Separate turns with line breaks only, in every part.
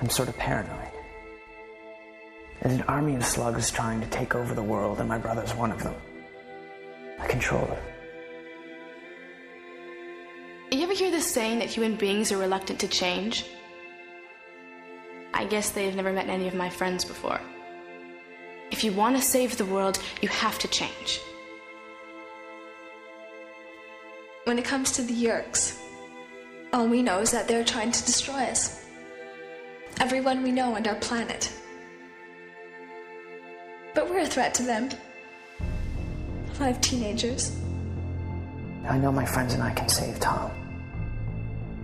I'm sort of paranoid. There's an army of slugs trying to take over the world, and my brother's one of them. A controller. it.
You ever hear this saying that human beings are reluctant to change? I guess they've never met any of my friends before. If you want to save the world, you have to change.
When it comes to the Yeerks, all we know is that they're trying to destroy us. Everyone we know on our planet. But we're a threat to them. Five teenagers.
I know my friends and I can save Tom.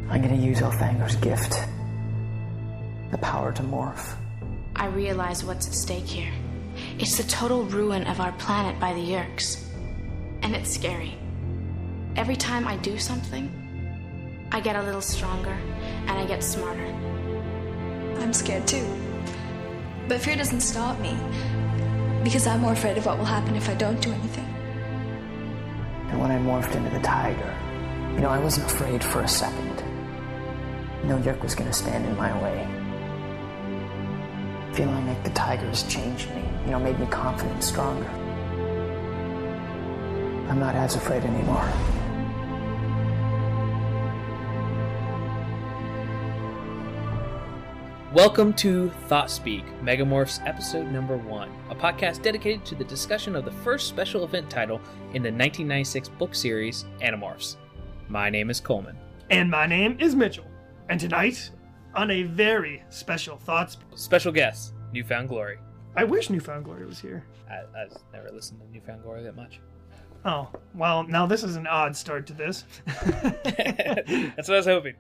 I'm gonna use Elfangor's gift. The power to morph.
I realize what's at stake here. It's the total ruin of our planet by the Yeerks. And it's scary. Every time I do something, I get a little stronger and I get smarter.
I'm scared too. But fear doesn't stop me. Because I'm more afraid of what will happen if I don't do anything.
And when I morphed into the tiger, you know, I wasn't afraid for a second. No Yeerk was gonna stand in my way. Feeling like the tiger has changed me, you know, made me confident stronger. I'm not as afraid anymore.
Welcome to Thought Speak, Megamorphs episode number one, a podcast dedicated to the discussion of the first special event title in the 1996 book series, Animorphs. My name is Coleman.
And my name is Mitchell. And tonight, on a very special Thoughts,
Special guest, New Found Glory.
I wish New Found Glory was here.
I, I've never listened to New Found Glory that much.
Oh, well, now this is an odd start to this.
That's what I was hoping.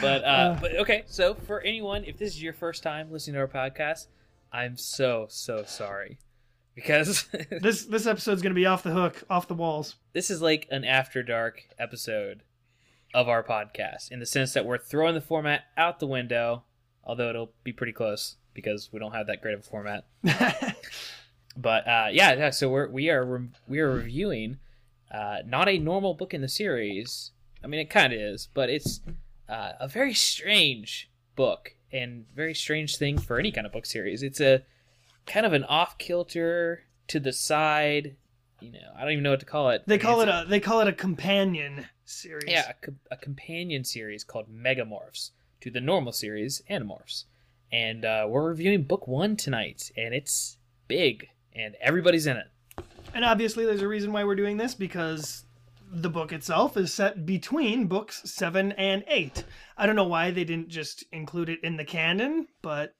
But uh, but okay, so for anyone, if this is your first time listening to our podcast, I'm so so sorry because
this this episode's going to be off the hook, off the walls.
this is like an after dark episode of our podcast in the sense that we're throwing the format out the window, although it'll be pretty close because we don't have that great of a format. But uh, yeah, yeah, so we're we are re- we are reviewing uh, not a normal book in the series. I mean, it kind of is, but it's uh, a very strange book and very strange thing for any kind of book series. It's a kind of an off kilter to the side. You know, I don't even know what to call it.
They call it a they call it a companion series.
yeah, a, co- a companion series called Megamorphs to the normal series Animorphs, and uh, we're reviewing book one tonight, and it's big, and everybody's in it.
And obviously, there's a reason why we're doing this because the book itself is set between books seven and eight. I don't know why they didn't just include it in the canon, but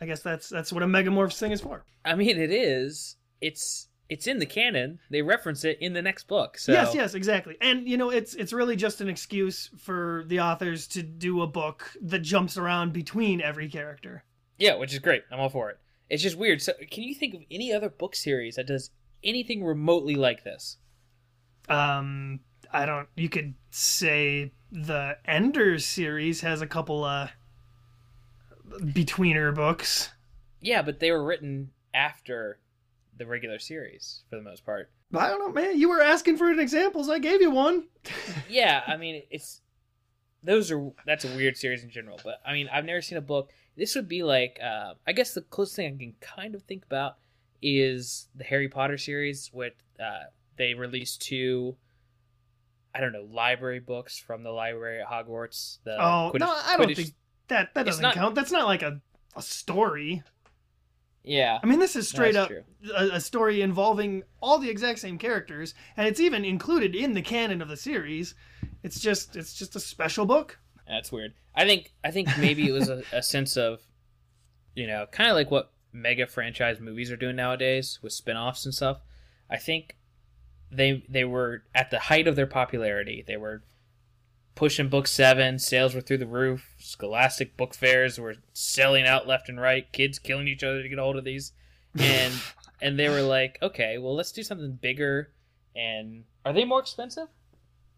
I guess that's that's what a Megamorphs thing is for.
I mean, it is. It's it's in the canon. They reference it in the next book. So
Yes, yes, exactly. And you know, it's it's really just an excuse for the authors to do a book that jumps around between every character.
yeah, which is great. I'm all for it. It's just weird. So, can you think of any other book series that does anything remotely like this?
Um, I don't. You could say the Enders series has a couple uh betweener books.
Yeah, but they were written after the regular series for the most part.
I don't know, man. You were asking for examples. I gave you one.
yeah, I mean, it's those are that's a weird series in general. But I mean, I've never seen a book. This would be like, uh, I guess the closest thing I can kind of think about is the Harry Potter series, with uh, they released two. I don't know library books from the library at Hogwarts. The
oh
Quidditch-
no, I don't
Quidditch-
think that that doesn't
not-
count. That's not like a a story.
Yeah,
I mean, this is straight up a, a story involving all the exact same characters, and it's even included in the canon of the series. It's just it's just a special book.
That's weird. I think I think maybe it was a, a sense of, you know, kind of like what mega franchise movies are doing nowadays with spin-offs and stuff. I think they they were at the height of their popularity. They were pushing book 7, sales were through the roof. Scholastic book fairs were selling out left and right. Kids killing each other to get a hold of these. And and they were like, "Okay, well, let's do something bigger." And are they more expensive?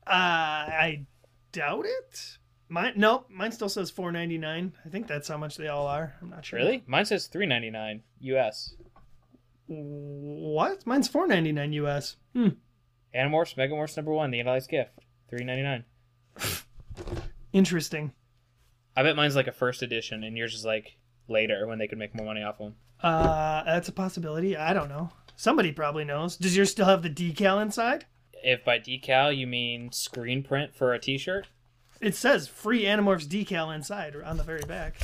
Uh, I doubt it. Mine nope. Mine still says four ninety nine. I think that's how much they all are. I'm not sure.
Really? Mine says 3.99 US.
What? Mine's four ninety nine US. Hmm.
Animorphs, Megamorphs number one, the Andalite's Gift, three ninety nine.
Interesting.
I bet mine's like a first edition, and yours is like later when they could make more money off of them.
Uh, that's a possibility. I don't know. Somebody probably knows. Does yours still have the decal inside?
If by decal you mean screen print for a T-shirt,
It says free Animorphs decal inside on the very back.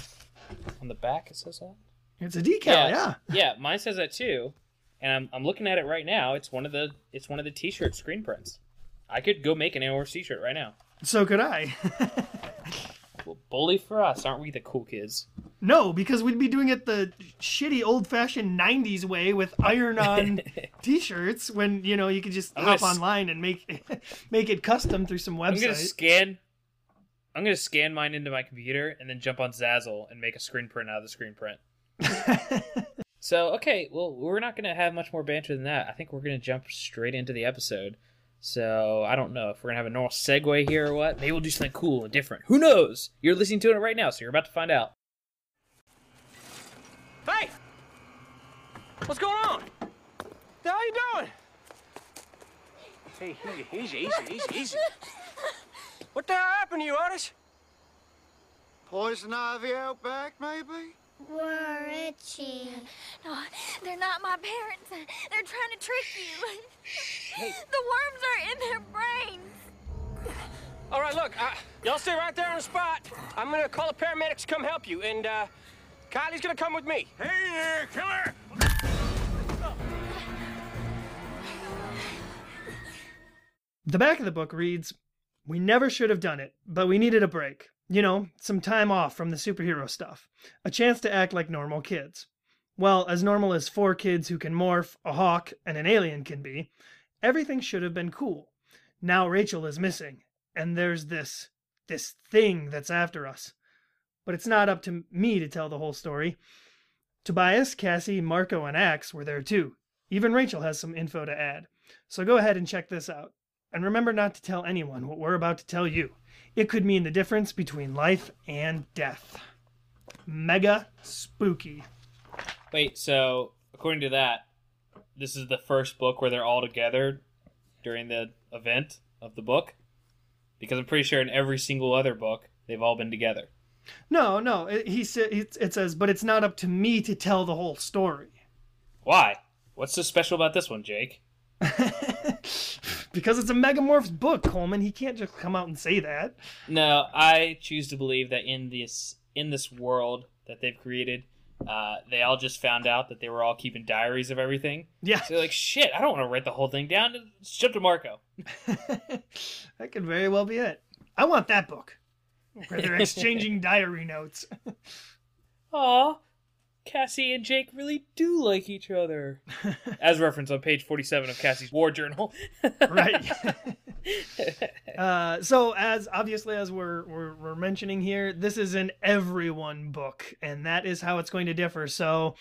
on the back it says that.
It's a decal, yeah.
yeah, mine says that too, and I'm I'm looking at it right now. It's one of the it's one of the T-shirt screen prints. I could go make an Animorphs T-shirt right now.
So could I.
Well, bully for us, aren't we the cool kids?
no, because we'd be doing it the shitty old fashioned 90s way with iron on t shirts when, you know, you could just
I'm
hop online and make make it custom through some website.
I'm gonna scan. I'm gonna scan mine into my computer and then jump on Zazzle and make a screen print out of the screen print. So okay, well we're not gonna have much more banter than that. I think we're gonna jump straight into the episode. So I don't know if we're gonna have a normal segue here or what. Maybe we'll do something cool and different. Who knows? You're listening to it right now, so you're about to find out.
Hey! What's going on? How you doing? Hey, easy, easy, easy, easy, easy. What the hell happened to you, Otis?
Poison ivy out back, maybe?
We're itchy.
No, they're not my parents. They're trying to trick you. The worms are in their brains.
All right, look, uh, y'all stay right there on the spot. I'm gonna call the paramedics to come help you, and uh, Kylie's gonna come with me. Hey there, killer!
The back of the book reads We never should have done it, but we needed a break. You know, some time off from the superhero stuff. A chance to act like normal kids. Well, as normal as four kids who can morph, a hawk, and an alien can be, everything should have been cool. Now Rachel is missing, and there's this this thing that's after us. But it's not up to me to tell the whole story. Tobias, Cassie, Marco, and Ax were there too. Even Rachel has some info to add. So go ahead and check this out. And remember not to tell anyone what we're about to tell you. It could mean the difference between life and death. Mega spooky.
Wait, so according to that, this is the first book where they're all together during the event of the book? Because I'm pretty sure in every single other book they've all been together.
No, no, it, he it, it says, but it's not up to me to tell the whole story.
Why? What's so special about this one, Jake?
because it's a Megamorphs book, Coleman. He can't just come out and say that.
No, I choose to believe that in this in this world that they've created, uh, they all just found out that they were all keeping diaries of everything.
Yeah,
So they're like, shit, I don't want to write the whole thing down. Let's to Marco.
that could very well be it. I want that book where they're exchanging diary notes.
Aw, Cassie and Jake really do like each other. As referenced on page 47 of Cassie's war journal.
right. uh, so as obviously as we're, we're we're mentioning here, this is an everyone book, and that is how it's going to differ. So,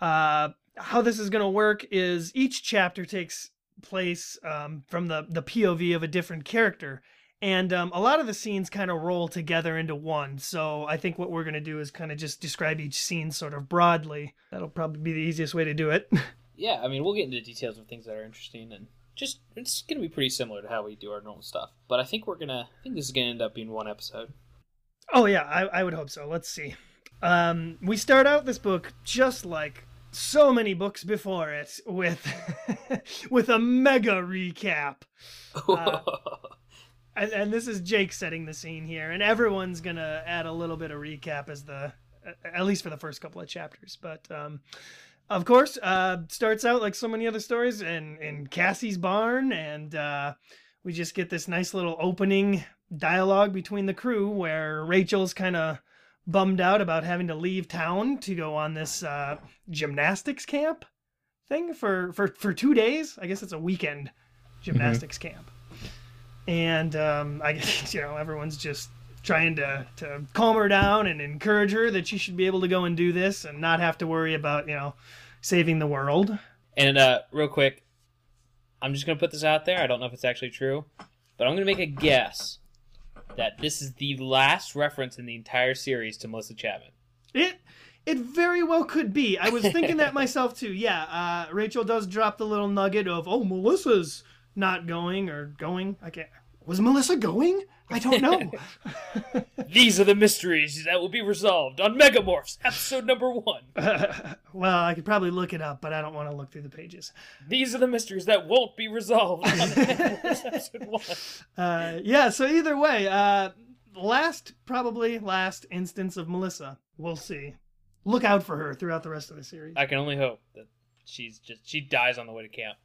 uh, how this is going to work is each chapter takes place um, from the the POV of a different character. And um, a lot of the scenes kind of roll together into one. So I think what we're going to do is kind of just describe each scene sort of broadly. That'll probably be the easiest way to do it.
yeah, I mean, we'll get into details of things that are interesting and just it's going to be pretty similar to how we do our normal stuff. But I think we're going to I think this is going to end up being one episode.
Oh yeah, I, I would hope so. Let's see. Um, we start out this book just like so many books before it with with a mega recap. Uh, and, and this is Jake setting the scene here, and everyone's gonna add a little bit of recap as the at least for the first couple of chapters. But um, of course, uh, starts out like so many other stories in in Cassie's barn, and uh, we just get this nice little opening dialogue between the crew where Rachel's kind of bummed out about having to leave town to go on this uh, gymnastics camp thing for, for, for two days. I guess it's a weekend gymnastics camp. And um, I guess, you know, everyone's just trying to, to calm her down and encourage her that she should be able to go and do this and not have to worry about, you know, saving the world.
And uh, real quick, I'm just going to put this out there. I don't know if it's actually true, but I'm going to make a guess that this is the last reference in the entire series to Melissa Chapman.
It it very well could be. I was thinking that myself too. Yeah, uh, Rachel does drop the little nugget of, "Oh, Melissa's not going or going." I can't. Was Melissa going? I don't know.
These are the mysteries that will be resolved on Megamorphs, episode number one.
well, I could probably look it up, but I don't want to look through the pages.
These are the mysteries that won't be resolved on Megamorphs, episode one.
Uh, yeah, so either way, uh, last, probably last instance of Melissa. We'll see. Look out for her throughout the rest of the series.
I can only hope that she's just she dies on the way to camp.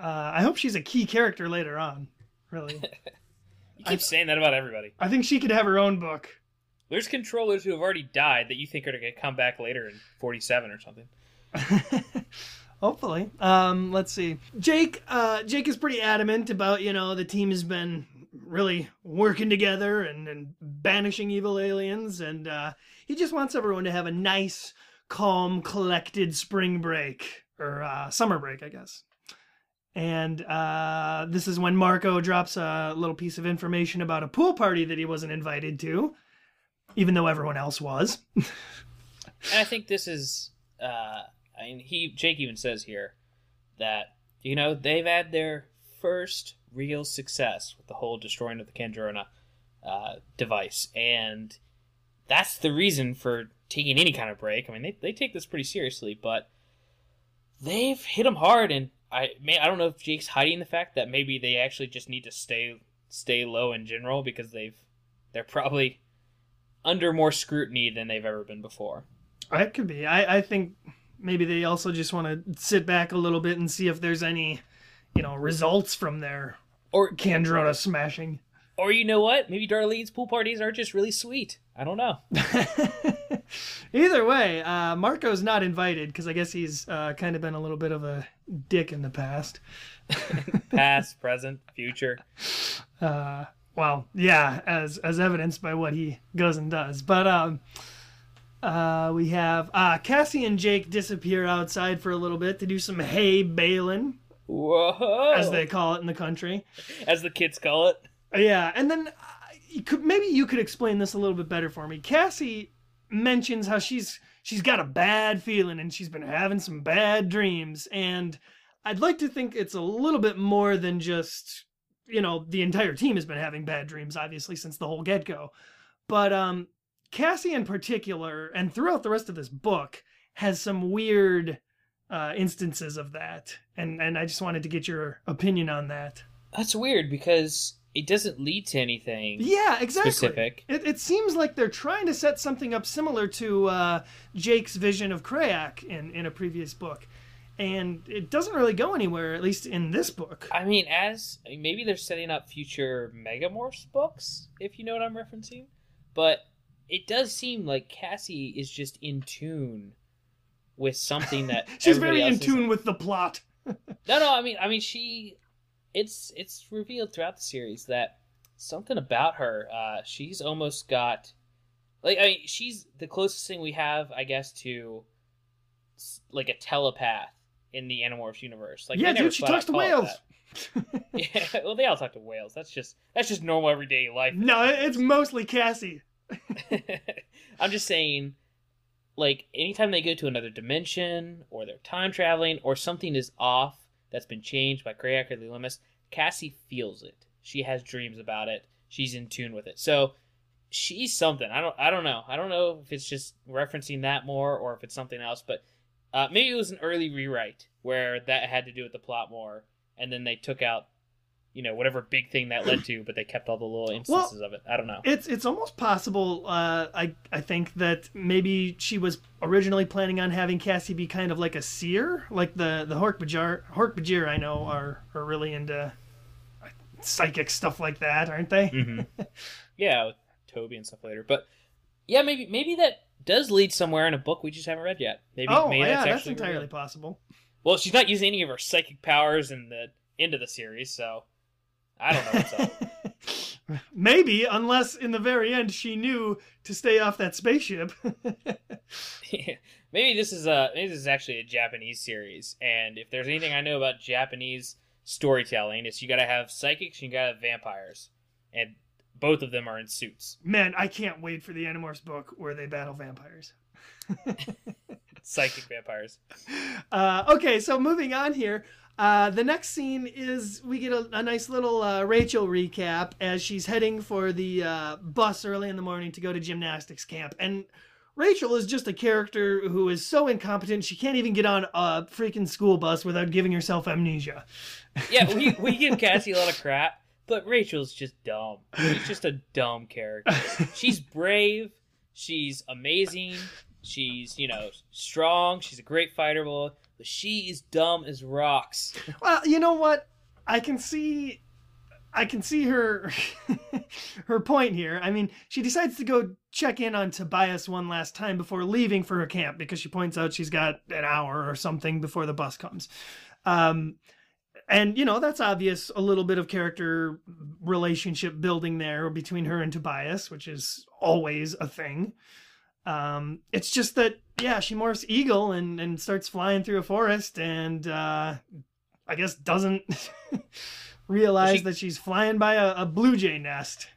Uh, I hope she's a key character later on. Really.
you keep I, saying that about everybody.
I think she could have her own book.
There's controllers who have already died that you think are going to come back later in 47 or something.
Hopefully. Um, let's see. Jake. Uh, Jake is pretty adamant about you know the team has been really working together and, and banishing evil aliens, and uh, he just wants everyone to have a nice, calm, collected spring break or uh, summer break, I guess. And uh, this is when Marco drops a little piece of information about a pool party that he wasn't invited to, even though everyone else was.
and I think this is, uh, I mean, he Jake even says here that you know they've had their first real success with the whole destroying of the Kandrona uh, device, and that's the reason for taking any kind of break. I mean, they they take this pretty seriously, but they've hit them hard, and I may I don't know if Jake's hiding the fact that maybe they actually just need to stay stay low in general because they've they're probably under more scrutiny than they've ever been before.
It could be. I, I think maybe they also just want to sit back a little bit and see if there's any, you know, results from their or Kandrona smashing.
Or you know what? Maybe Darlene's pool parties are just really sweet. I don't know.
Either way, uh, Marco's not invited because I guess he's uh, kind of been a little bit of a dick in the past.
past, present, future.
Uh, well, yeah, as as evidenced by what he goes and does. But um, uh, we have uh, Cassie and Jake disappear outside for a little bit to do some hay baling.
Whoa!
As they call it in the country,
as the kids call it.
Yeah, and then uh, you could, maybe you could explain this a little bit better for me. Cassie mentions how she's she's got a bad feeling and she's been having some bad dreams, and I'd like to think it's a little bit more than just you know the entire team has been having bad dreams, obviously since the whole get go, but um, Cassie in particular, and throughout the rest of this book, has some weird uh, instances of that, and and I just wanted to get your opinion on that.
That's weird because it doesn't lead to anything.
Yeah, exactly.
Specific.
It, it seems like they're trying to set something up similar to uh, Jake's vision of Crayak in in a previous book, and it doesn't really go anywhere. At least in this book.
I mean, as maybe they're setting up future Megamorphs books, if you know what I'm referencing, but it does seem like Cassie is just in tune with something that
she's very in tune with the plot.
no, no, I mean, I mean, she, it's it's revealed throughout the series that something about her, uh, she's almost got, like, I mean, she's the closest thing we have, I guess, to like a telepath in the Animorphs universe. Like,
yeah, dude, she talks to whales.
yeah, well, they all talk to whales. That's just that's just normal everyday life.
No, it's mostly Cassie.
I'm just saying like anytime they go to another dimension or they're time traveling or something is off that's been changed by Crayak or the Ellimist, Cassie feels it. She has dreams about it. She's in tune with it. So she's something. I don't I don't know. I don't know if it's just referencing that more or if it's something else, but uh, maybe it was an early rewrite where that had to do with the plot more and then they took out you know whatever big thing that led to, but they kept all the little instances well, of it. I don't know.
It's it's almost possible. Uh, I I think that maybe she was originally planning on having Cassie be kind of like a seer, like the the Hork-Bajir. Hork-Bajir I know are are really into psychic stuff like that, aren't they?
Mm-hmm. yeah, Toby and stuff later. But yeah, maybe maybe that does lead somewhere in a book we just haven't read yet. Maybe,
oh
maybe
yeah, that's, that's entirely real. possible.
Well, she's not using any of her psychic powers in the end of the series, so I don't know what's up.
Maybe, unless in the very end she knew to stay off that spaceship.
Maybe this is a maybe this is actually a Japanese series, and if there's anything I know about Japanese storytelling, it's you got to have psychics, and you got to have vampires, and both of them are in suits.
Man, I can't wait for the Animorphs book where they battle vampires.
Psychic vampires.
Uh, okay, so moving on here. Uh, the next scene is we get a, a nice little uh, Rachel recap as she's heading for the uh, bus early in the morning to go to gymnastics camp. And Rachel is just a character who is so incompetent she can't even get on a freaking school bus without giving herself amnesia.
Yeah, we, we give Cassie a lot of crap, but Rachel's just dumb. She's just a dumb character. She's brave. She's amazing. She's, you know, strong. She's a great fighter, but she is dumb as rocks.
Well, you know what? I can see I can see her her point here. I mean, she decides to go check in on Tobias one last time before leaving for her camp because she points out she's got an hour or something before the bus comes. Um, and you know that's obvious a little bit of character relationship building there between her and Tobias, which is always a thing. Um, it's just that yeah, she morphs eagle and and starts flying through a forest and uh, I guess doesn't realize
She-
that she's flying by a, a blue jay nest.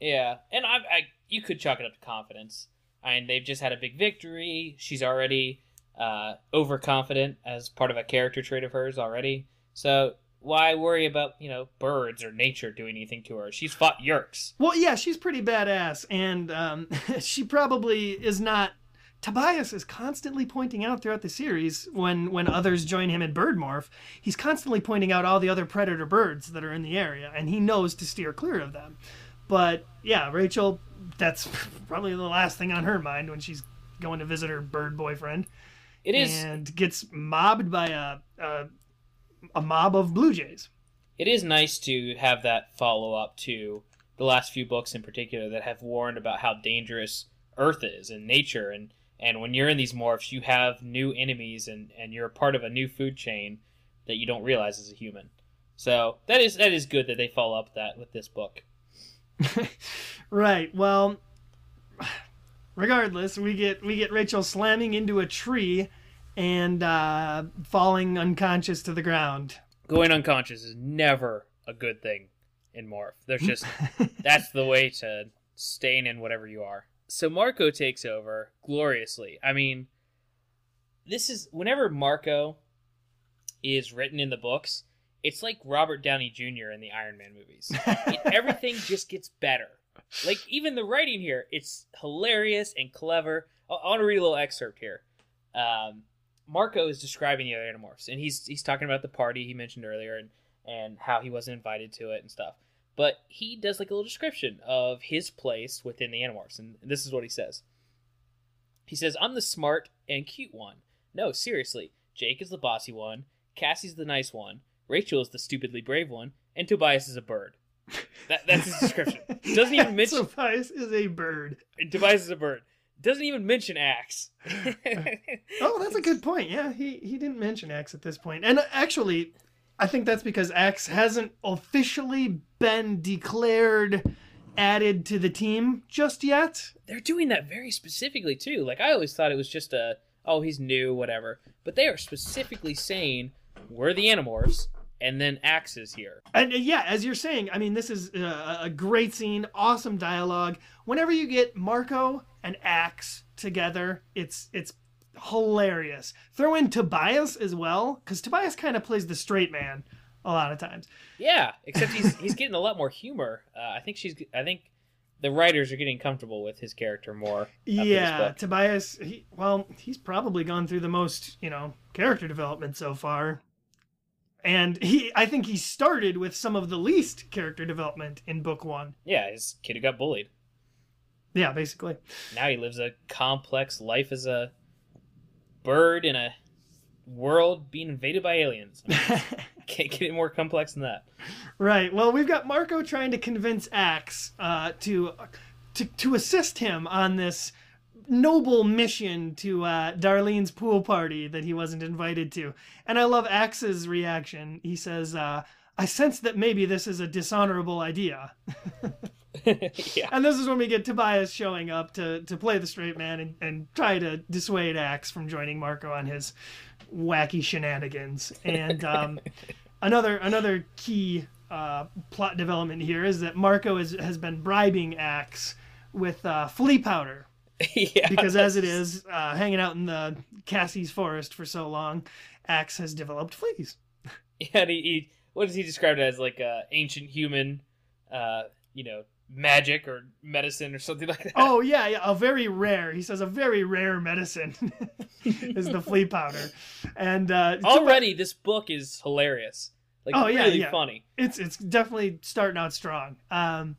Yeah, and I, I, you could chalk it up to confidence. I mean, they've just had a big victory. She's already uh, overconfident as part of a character trait of hers already. So why worry about you know birds or nature doing anything to her? She's fought Yeerks.
Well, yeah, she's pretty badass, and um, she probably is not. Tobias is constantly pointing out throughout the series when when others join him in bird morph, he's constantly pointing out all the other predator birds that are in the area, and he knows to steer clear of them. But yeah, Rachel, that's probably the last thing on her mind when she's going to visit her bird boyfriend.
It is.
and gets mobbed by a a, a mob of blue jays.
it is nice to have that follow up to the last few books in particular that have warned about how dangerous Earth is and nature and and when you're in these morphs you have new enemies and and you're a part of a new food chain that you don't realize as a human. So that is that is good that they follow up that with this book.
Right. Well, regardless, we get we get Rachel slamming into a tree and uh, falling unconscious to the ground.
Going unconscious is never a good thing in morph. There's just that's the way to stain in whatever you are. So Marco takes over gloriously. I mean, this is whenever Marco is written in the books, it's like Robert Downey Jr. in the Iron Man movies. It- everything just gets better. Like even the writing here, it's hilarious and clever. I, I want to read a little excerpt here. Um, Marco is describing the other Animorphs, and he's he's talking about the party he mentioned earlier, and and how he wasn't invited to it and stuff. But he does like a little description of his place within the Animorphs, and this is what he says. He says, "I'm the smart and cute one. No, seriously, Jake is the bossy one. Cassie's the nice one. Rachel is the stupidly brave one, and Tobias is a bird. That, that's his description. Doesn't even mention
Tobias is a bird.
Tobias is a bird. Doesn't even mention Ax.
Oh, that's a good point. Yeah, he he didn't mention Ax at this point. and actually, I think that's because Ax hasn't officially been declared added to the team just yet.
They're doing that very specifically too. Like I always thought it was just a oh he's new whatever, but they are specifically saying we're the Animorphs, and then Ax is here.
And uh, yeah, as you're saying, I mean, this is uh, a great scene, awesome dialogue. Whenever you get Marco and Ax together, it's it's hilarious. Throw in Tobias as well, because Tobias kind of plays the straight man a lot of times.
Yeah, except he's he's getting a lot more humor. Uh, I think she's I think the writers are getting comfortable with his character more.
Yeah. Tobias. He, well, he's probably gone through the most, you know, character development so far. And he, I think he started with some of the least character development in book one.
yeah, his kid who got bullied.
Yeah, basically.
Now he lives a complex life as a bird in a world being invaded by aliens. I mean, can't get any more complex than that.
Right. Well, we've got Marco trying to convince Ax uh, to, to to assist him on this noble mission to uh, Darlene's pool party that he wasn't invited to. And I love Ax's reaction. He says, uh, "I sense that maybe this is a dishonorable idea."
yeah.
And this is when we get Tobias showing up to, to play the straight man and, and try to dissuade Ax from joining Marco on his wacky shenanigans. And um, another another key uh, plot development here is that Marco is, has been bribing Ax with uh, flea powder.
yeah.
Because as it is, uh, hanging out in the Cassie's forest for so long, Ax has developed fleas.
Yeah, and he, he what does he describe it as like uh, ancient human, uh, you know, magic or medicine or something like that.
Oh yeah, yeah, a very rare. He says a very rare medicine is the flea powder, and uh,
already this book is hilarious. Like
oh yeah,
really
yeah.
funny.
It's it's definitely starting out strong. Um,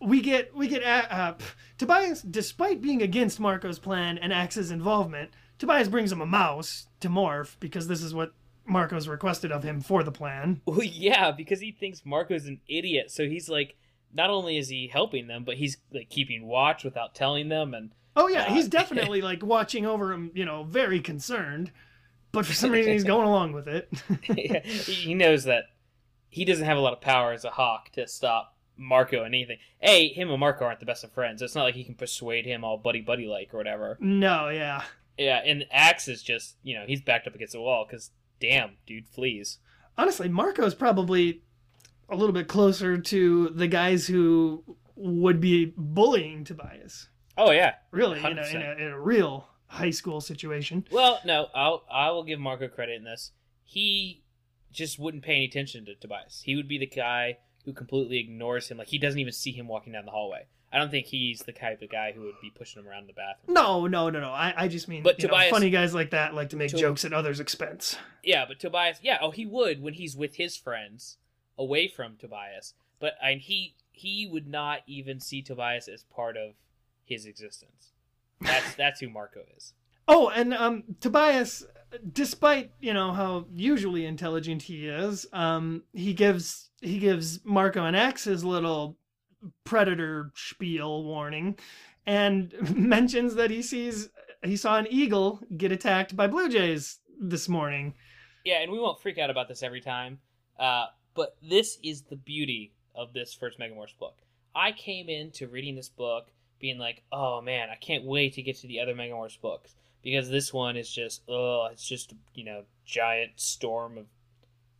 we get we get uh, uh, Tobias, despite being against Marco's plan and Ax's involvement, Tobias brings him a mouse to morph because this is what Marco's requested of him for the plan.
Well, yeah, because he thinks Marco's an idiot, so he's like, not only is he helping them, but he's like keeping watch without telling them, and
Oh yeah,
uh,
he's definitely like watching over him, you know, very concerned. But for some reason, he's going along with it.
yeah, he knows that he doesn't have a lot of power as a hawk to stop Marco and anything. A, him and Marco aren't the best of friends. It's not like he can persuade him all buddy buddy like or whatever.
no, yeah.
Yeah, and Ax is just you know he's backed up against the wall because damn dude flees.
Honestly, Marco's probably a little bit closer to the guys who would be bullying Tobias.
Oh yeah,
Really, in a, in a, in a real high school situation.
Well, no, I'll I will give Marco credit in this. He just wouldn't pay any attention to Tobias. He would be the guy who completely ignores him. Like he doesn't even see him walking down the hallway. I don't think he's the type of guy who would be pushing him around the bathroom.
No, no, no, no. I, I just mean,
But
you know, funny guys like that like to make jokes at others' expense.
Yeah, but Tobias, yeah, oh, he would when he's with his friends, away from Tobias. But and he he would not even see Tobias as part of his existence. That's that's who Marco is.
Oh, and um, Tobias, despite you know how usually intelligent he is, um, he gives he gives Marco and Ax his little predator spiel warning, and mentions that he sees he saw an eagle get attacked by blue jays this morning.
Yeah, and we won't freak out about this every time. Uh, but this is the beauty of this first Megamorphs book. I came into reading this book being like, oh man, I can't wait to get to the other Megamorphs books because this one is just, oh, it's just you know, giant storm of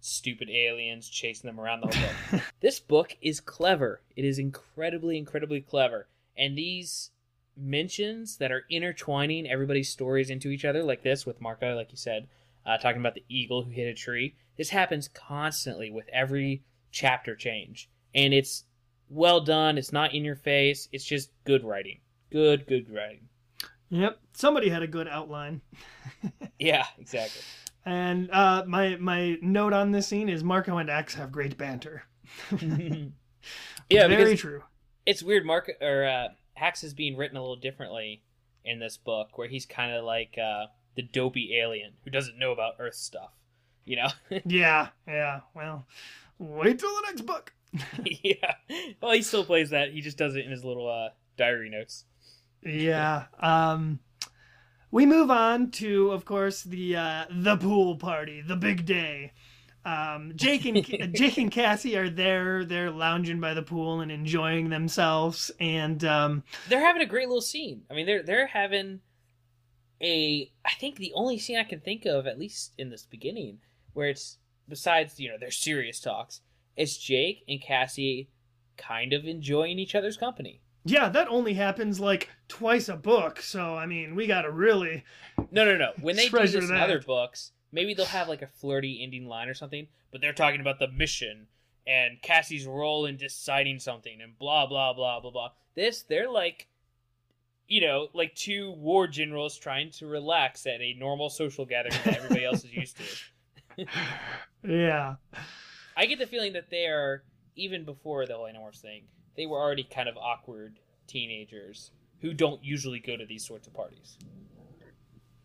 stupid aliens chasing them around the whole book. this book is clever. It is incredibly, incredibly clever, and these mentions that are intertwining everybody's stories into each other, like this with Marco, like you said, uh, talking about the eagle who hit a tree. This happens constantly with every chapter change, and it's well done. It's not in your face. It's just good writing. Good, good writing.
Yep, somebody had a good outline.
Yeah, exactly.
And uh, my my note on this scene is Marco and Ax have great banter.
Yeah,
very true.
it's weird. Mark or uh, Hax is being written a little differently in this book, where he's kind of like uh, the dopey alien who doesn't know about Earth stuff. You know?
Yeah, yeah. Well, wait till the next book.
yeah. Well, he still plays that. He just does it in his little uh, diary notes.
Yeah. Um we move on to of course the uh the pool party, the big day. Um Jake and Jake and Cassie are there, they're lounging by the pool and enjoying themselves and um
They're having a great little scene. I mean, they're they're having a. I think the only scene I can think of, at least in this beginning, where it's besides you know their serious talks, it's Jake and Cassie kind of enjoying each other's company.
yeah, that only happens like twice a book, so I mean, we got to really
No, no, no. When they do this in other books, maybe they'll have like a flirty ending line or something, but they're talking about the mission and Cassie's role in deciding something and blah blah blah blah blah. This they're like you know, like two war generals trying to relax at a normal social gathering that everybody else is used to.
yeah.
I get the feeling that they are even before the whole Animorphs thing, they were already kind of awkward teenagers who don't usually go to these sorts of parties.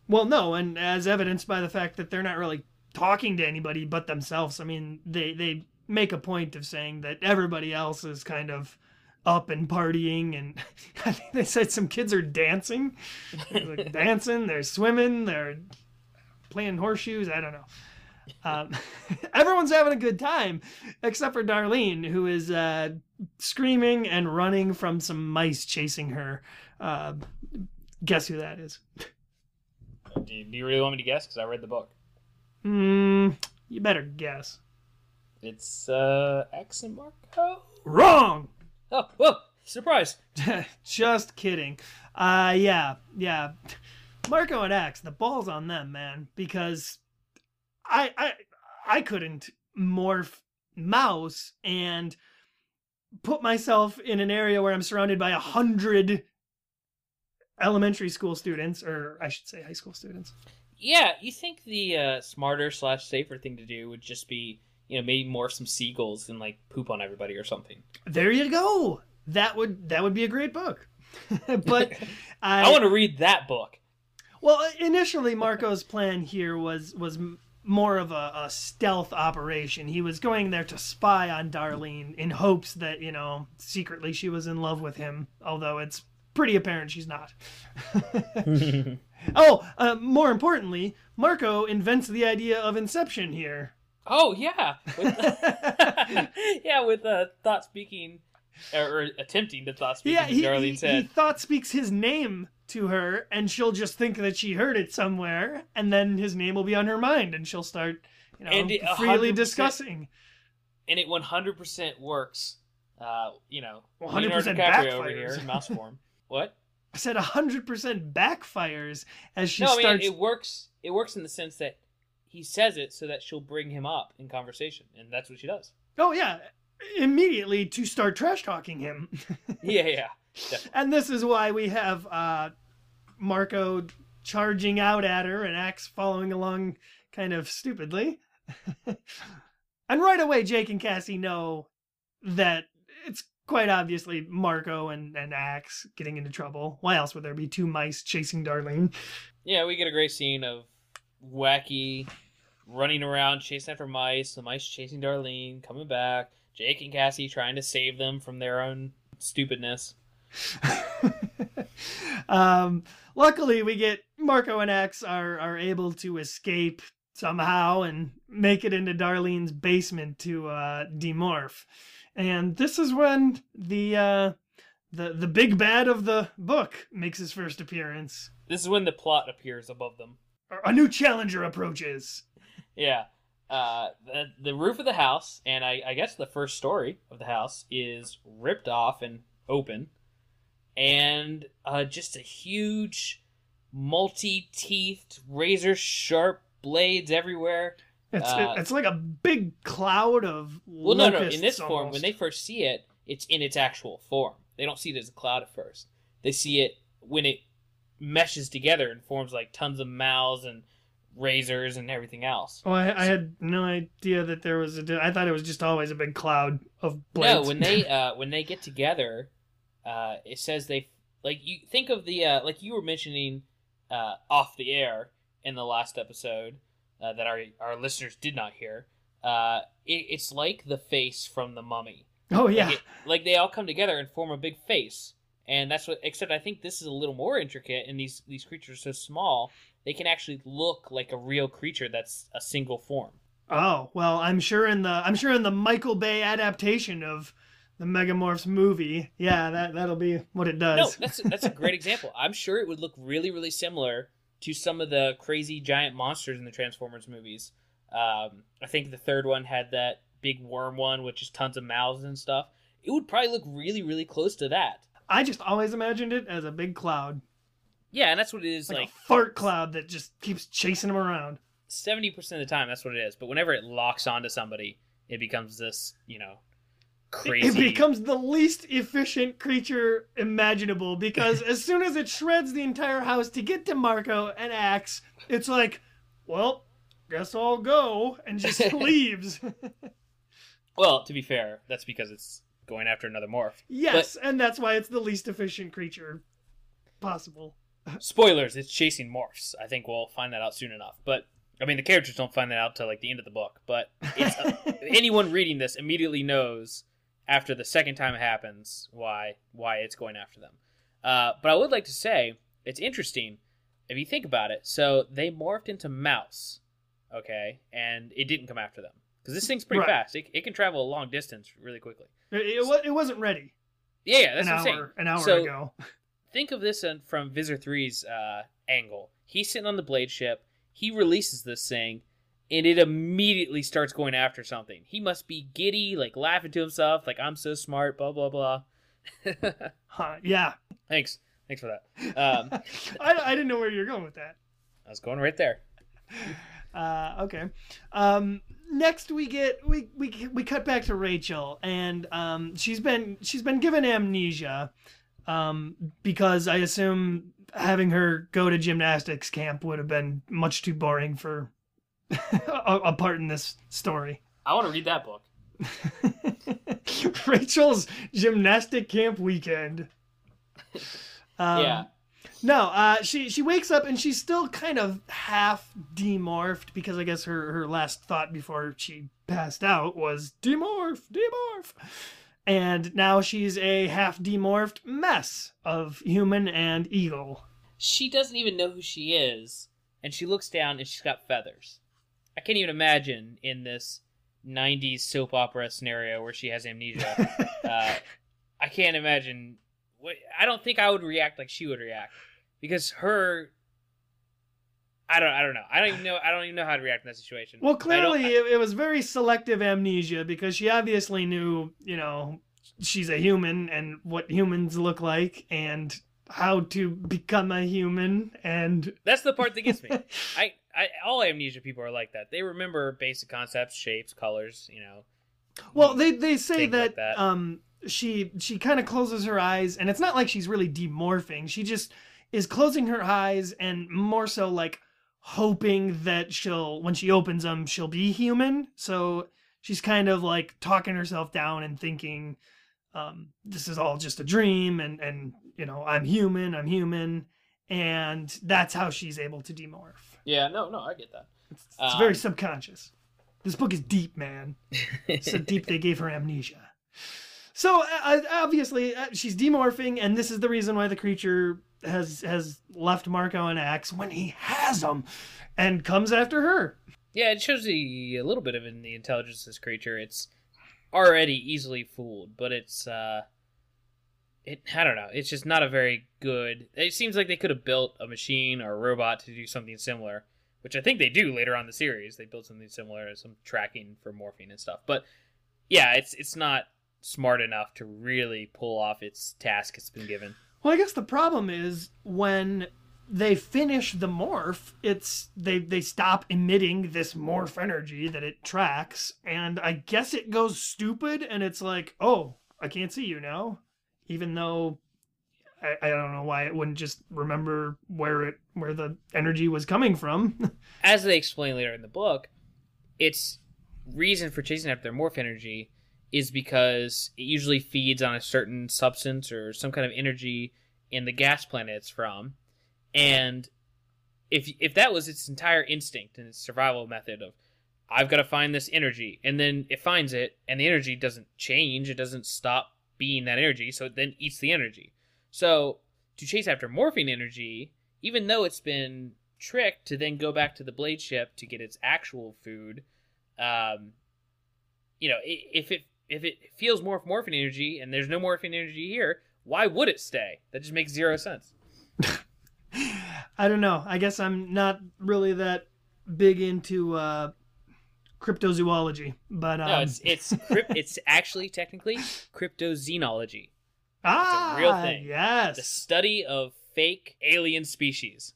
Well, no, and as evidenced by the fact that they're not really talking to anybody but themselves. I mean, they they make a point of saying that everybody else is kind of up and partying, and I think they said some kids are dancing, They're, like, dancing, they're swimming, they're playing horseshoes. I don't know. Um, everyone's having a good time except for Darlene, who is uh, screaming and running from some mice chasing her. Uh, guess who that is?
Do you, do you really want me to guess? Because I read the book.
Hmm, you better guess.
It's uh, Ax and Marco.
Wrong.
Oh, whoa! Surprise!
Just kidding. Uh, yeah, yeah. Marco and Ax, the ball's on them, man, because I, I, I couldn't morph mouse and put myself in an area where I'm surrounded by a hundred elementary school students, or I should say high school students.
Yeah, you think the uh, smarter slash safer thing to do would just be, you know, maybe morph some seagulls and like poop on everybody or something.
There you go. That would that would be a great book. but I,
I want to read that book.
Well, initially Marco's plan here was was more of a, a, stealth operation. He was going there to spy on Darlene in hopes that you know secretly she was in love with him, although it's pretty apparent she's not. oh, uh, more importantly, Marco invents the idea of Inception here.
Oh yeah, with, yeah, with uh, thought speaking or, or, attempting to thought speak.
Yeah, he,
Darlene
he,
said.
he thought speaks his name to her, and she'll just think that she heard it somewhere, and then his name will be on her mind, and she'll start, you know,
And
freely discussing.
and it 100% works. Uh, you know,
100%
Leonardo DiCaprio over
backfires.
here in mouse form. What?
I said hundred percent backfires as she
no, I mean it works. It works in the sense that he says it so that she'll bring him up in conversation, and that's what she does.
Oh yeah, immediately to start trash talking him.
Yeah, yeah. Definitely.
and this is why we have uh, Marco charging out at her and Ax following along kind of stupidly. and right away, Jake and Cassie know that it's quite obviously Marco and, and Ax getting into trouble. Why else would there be two mice chasing Darlene?
Yeah, we get a great scene of wacky running around chasing after mice, the mice chasing Darlene, coming back, Jake and Cassie trying to save them from their own stupidness.
um, luckily, we get Marco and Ax are are able to escape somehow and make it into Darlene's basement to uh, demorph. And this is when the uh, the the big bad of the book makes his first appearance.
This is when the plot appears above them.
A new challenger approaches.
Yeah. Uh, the, the roof of the house, and I, I guess the first story of the house, is ripped off and open. And uh, just a huge, multi teethed, razor sharp blades everywhere.
It's
Uh,
it's like a big cloud of
Well, no, no. In this form, when they first see it, it's in its actual form. They don't see it as a cloud at first. They see it when it meshes together and forms like tons of mouths and razors and everything else.
Oh, I, I had no idea that there was a. I thought it was just always a big cloud of blades.
No, when they uh, when they get together, uh, it says they like you think of the uh, like you were mentioning uh, off the air in the last episode uh, that our our listeners did not hear. Uh, it, it's like the face from the mummy.
oh yeah,
Like, it- like they all come together and form a big face, and that's what. Except I think this is a little more intricate, and these these creatures are so small they can actually look like a real creature that's a single form.
Oh well, I'm sure in the I'm sure in the Michael Bay adaptation of the Megamorphs movie, yeah, that that'll be what it does.
No, that's that's a great example. I'm sure it would look really really similar to some of the crazy giant monsters in the Transformers movies. Um, I think the third one had that big worm one, with just tons of mouths and stuff. It would probably look really really close to that.
I just always imagined it as a big cloud,
Yeah, and that's what it is
like,
like
a fart cloud that just keeps chasing them around.
seventy percent of the time that's what it is. But whenever it locks onto somebody, it becomes this, you know, crazy.
It becomes the least efficient creature imaginable because as soon as it shreds the entire house to get to Marco and Ax, it's like, well, guess I'll go, and just leaves.
well, to be fair, that's because it's going after another morph.
yes, and that's why it's the least efficient creature possible.
Spoilers: It's chasing morphs. I think we'll find that out soon enough. But I mean, the characters don't find that out till like the end of the book. But it's, uh, anyone reading this immediately knows after the second time it happens why why it's going after them. Uh, but I would like to say it's interesting if you think about it. So they morphed into mouse, okay, and it didn't come after them because this thing's pretty
Right.
fast. It, it can travel a long distance really quickly.
It, it, it wasn't ready
Yeah, yeah, that's
an
what
hour an hour
So,
ago.
think of this from Visser 3's uh, angle. He's sitting on the blade ship. He releases this thing, and it immediately starts going after something. He must be giddy, like laughing to himself, like I'm so smart, blah blah blah.
Huh, yeah,
Thanks, thanks for that. Um,
I, I didn't know where you were going with that.
I was going right there.
Uh, okay. Um, next we get we we we cut back to Rachel, and um, she's been she's been given amnesia, um, because I assume having her go to gymnastics camp would have been much too boring for a, a part in this story.
I want to read that book.
Rachel's gymnastic camp weekend. Um,
yeah.
No, uh, she she wakes up and she's still kind of half demorphed because I guess her her last thought before she passed out was demorph, demorph, and now she's a half demorphed mess of human and eagle.
She doesn't even know who she is, and she looks down and she's got feathers. I can't even imagine in this 90s soap opera scenario where she has amnesia. uh, I can't imagine. I don't think I would react like she would react because her. I don't. I don't know. I don't even know. I don't even know how to react in that situation.
Well,
I
clearly
I-
it, it was very selective amnesia because she obviously knew, you know, she's a human and what humans look like and how to become a human and
That's the part that gets me. I, I all amnesia people are like that. They remember basic concepts, shapes, colors. You know.
Well, they they say that,
like that.
um she she kind of closes her eyes and it's not like she's really demorphing. She just is closing her eyes and more so like hoping that she'll when she opens them she'll be human. So she's kind of like talking herself down and thinking um this is all just a dream and and you know, I'm human, I'm human and that's how she's able to demorph.
Yeah. No. No. I get that.
It's very
Um,
subconscious. This book is deep, man. so deep they gave her amnesia. So uh, obviously uh, she's demorphing, and this is the reason why the creature has has left Marco an Ax when he has them, and comes after her.
Yeah, it shows the a little bit of in the intelligence of this creature. It's already easily fooled, but it's uh it I don't know. It's just not a very good. It seems like they could have built a machine or a robot to do something similar, which I think they do later on in the series. They built something similar, some tracking for morphing and stuff. But yeah, it's it's not smart enough to really pull off its task it's been given.
Well, I guess the problem is when they finish the morph, it's they they stop emitting this morph energy that it tracks, and I guess it goes stupid, and it's like, oh, I can't see you now, even though I, I don't know why it wouldn't just remember where it where the energy was coming from.
as they explain later in the book, its reason for chasing after morph energy is because it usually feeds on a certain substance or some kind of energy in the gas planet it's from. And if if that was its entire instinct and its survival method of I've got to find this energy and then it finds it and the energy doesn't change, it doesn't stop being that energy, so it then eats the energy. So to chase after morphing energy, even though it's been tricked to then go back to the blade ship to get its actual food, um, you know, if it if it feels more morphing energy and there's no morphing energy here, why would it stay? That just makes zero sense.
I don't know. I guess I'm not really that big into uh, cryptozoology, but um,
No, it's it's crypt, it's actually technically cryptoxenology,
ah,
real thing.
Yes,
the study of fake alien species.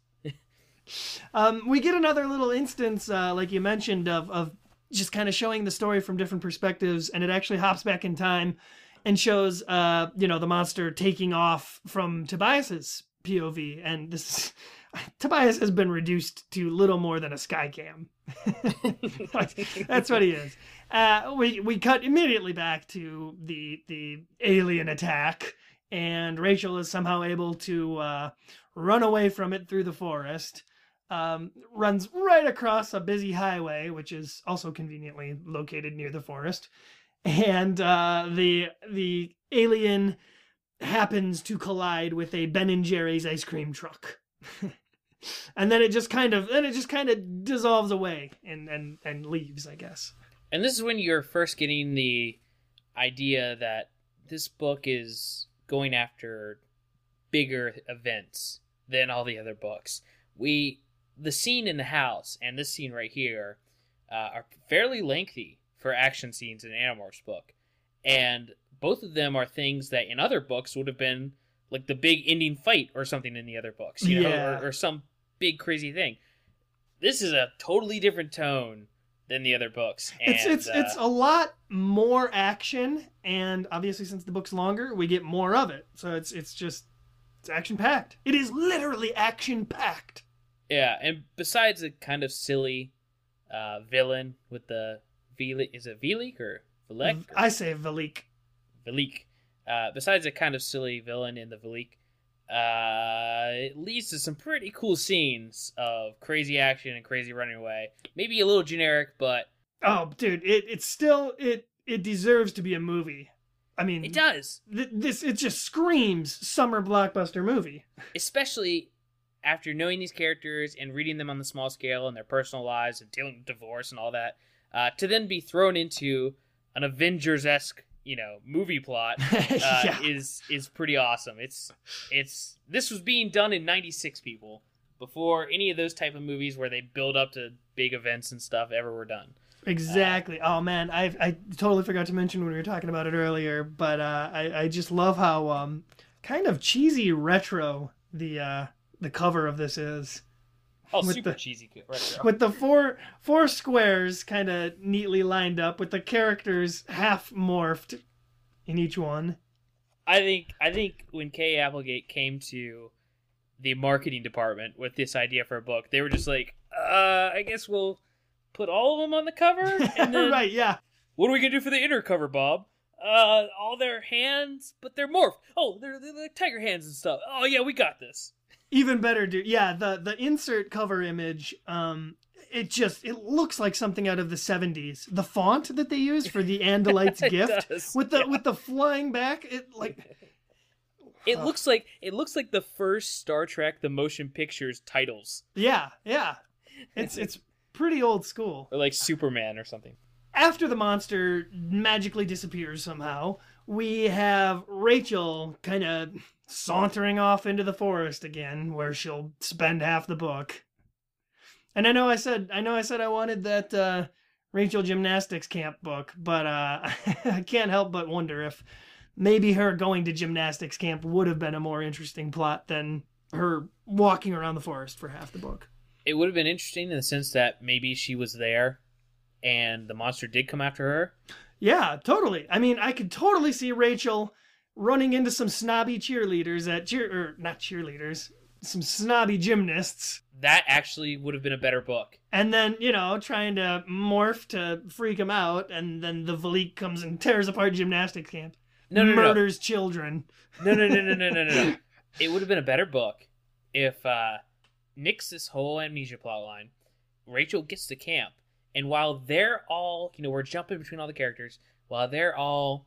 Um, we get another little instance, uh, like you mentioned, of of just kind of showing the story from different perspectives, and it actually hops back in time and shows, uh, you know, the monster taking off from Tobias's POV, and this Tobias has been reduced to little more than a sky cam. That's what he is. Uh, we we cut immediately back to the the alien attack, and Rachel is somehow able to uh, run away from it through the forest. Um, runs right across a busy highway, which is also conveniently located near the forest, and uh, the the alien happens to collide with a Ben and Jerry's ice cream truck. and then it just kind of then it just kind of dissolves away and and and leaves, I guess.
And this is when you're first getting the idea that this book is going after bigger events than all the other books. We the scene in the house and this scene right here uh, are fairly lengthy for action scenes in an Animorphs book, and both of them are things that in other books would have been like the big ending fight or something in the other books, you know,
Yeah.
or, or some big crazy thing. This is a totally different tone than the other books. And,
it's it's
uh,
it's a lot more action, and obviously since the book's longer, we get more of it. So it's it's just it's action packed. It is literally action packed.
yeah. And besides a kind of silly uh, villain with the Velik, is it Velik or Velek?
I say Valik.
Velik. Uh, besides a kind of silly villain in the Velik, uh, it leads to some pretty cool scenes of crazy action and crazy running away. Maybe a little generic, but
Oh, dude, it it's still it it deserves to be a movie. I mean,
it does.
th- this it just screams summer blockbuster movie.
especially after knowing these characters and reading them on the small scale and their personal lives and dealing with divorce and all that, uh, to then be thrown into an Avengers esque, you know, movie plot uh,
Yeah.
is is pretty awesome. It's it's this was being done in '96, people, before any of those type of movies where they build up to big events and stuff ever were done.
Exactly. oh man, I I totally forgot to mention when we were talking about it earlier, but uh, I I just love how um kind of cheesy retro the uh the cover of this is.
Oh,
With
super
the-
cheesy retro.
with the four four squares kind of neatly lined up with the characters half morphed in each one.
I think I think when Kay Applegate came to the marketing department with this idea for a book, they were just like, uh, I guess we'll put all of them on the cover, and then
right, yeah.
what are we gonna do for the inner cover, Bob? Uh, all their hands, but they're morphed. Oh, they're, they're like tiger hands and stuff. Oh yeah, we got this.
Even better, dude. Yeah, the the insert cover image um it just it looks like something out of the 70s. The font that they use for the Andalite's Gift
does,
with the
yeah.
with the flying back, it like
It looks like it looks like the first Star Trek the motion pictures titles,
yeah, yeah. It's it's pretty old school.
or like Superman or something.
after the monster magically disappears somehow, we have Rachel kind of sauntering off into the forest again, where she'll spend half the book. And I know I said I know I said I wanted that uh, Rachel gymnastics camp book, but uh, I can't help but wonder if maybe her going to gymnastics camp would have been a more interesting plot than her walking around the forest for half the book.
It would have been interesting in the sense that maybe she was there, and the monster did come after her.
Yeah, totally. I mean, I could totally see Rachel running into some snobby cheerleaders at cheer or not cheerleaders, some snobby gymnasts,
That actually would have been a better book.
and then you know trying to morph to freak them out, and then the Valik comes and tears apart gymnastics camp,
No, no, no, no.
murders children.
No, no, no, no, no, no, no, no. It would have been a better book if uh, nix this whole amnesia plot line. Rachel gets to camp, and while they're all, you know, we're jumping between all the characters, while they're all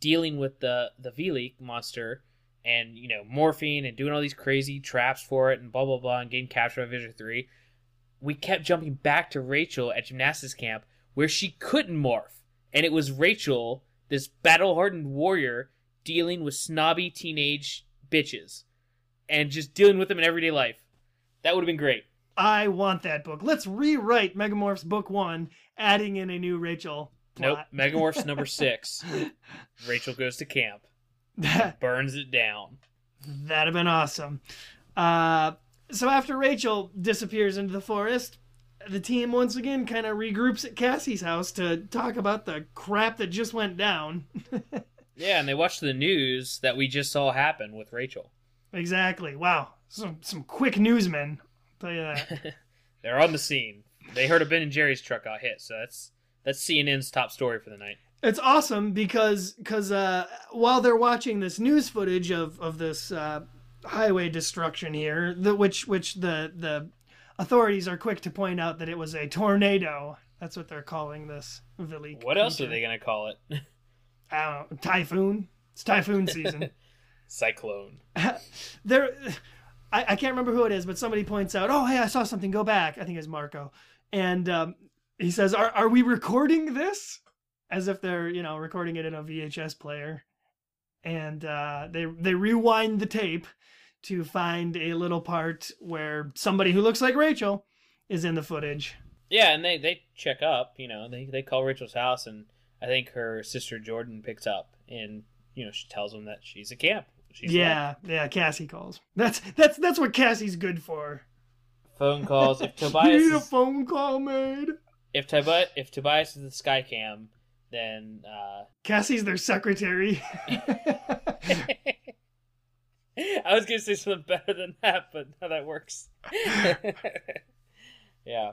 dealing with the the Velik monster and you know morphing and doing all these crazy traps for it and blah blah blah and getting captured by Visser Three, we kept jumping back to Rachel at gymnastics camp where she couldn't morph, and it was Rachel, this battle hardened warrior, dealing with snobby teenage bitches and just dealing with them in everyday life. That would have been great.
I want that book. Let's rewrite Megamorphs Book One, adding in a new Rachel.
Nope.
Plot.
Number six. Rachel goes to camp, burns it down.
That'd have been awesome. Uh, so after Rachel disappears into the forest, the team once again kind of regroups at Cassie's house to talk about the crap that just went down.
Yeah, and they watch the news that we just saw happen with Rachel.
exactly. Wow. Some some quick newsmen. I'll tell you that.
They're on the scene. They heard a Ben and Jerry's truck got hit, so that's that's CNN's top story for the night.
it's awesome because because uh, while they're watching this news footage of of this uh, highway destruction here, the, which which the the authorities are quick to point out that it was a tornado. That's what they're calling this. Vili
What else are they gonna call it?
I don't know, typhoon. It's typhoon season.
Cyclone.
there, I, I can't remember who it is, but somebody points out, "Oh, hey, I saw something. Go back." I think it's Marco, and um, he says, "Are are we recording this?" As if they're you know recording it in a VHS player, and uh, they they rewind the tape to find a little part where somebody who looks like Rachel is in the footage.
Yeah, and they they check up. You know, they they call Rachel's house, and I think her sister Jordan picks up, and you know she tells them that she's at camp. She's
yeah, yeah. Cassie calls. That's that's that's what Cassie's good for.
phone calls. If
You
Tobias
need a phone call made.
If Tobias if Tobias is the Skycam, then uh,
Cassie's their secretary.
I was gonna say something better than that, but how that works. yeah.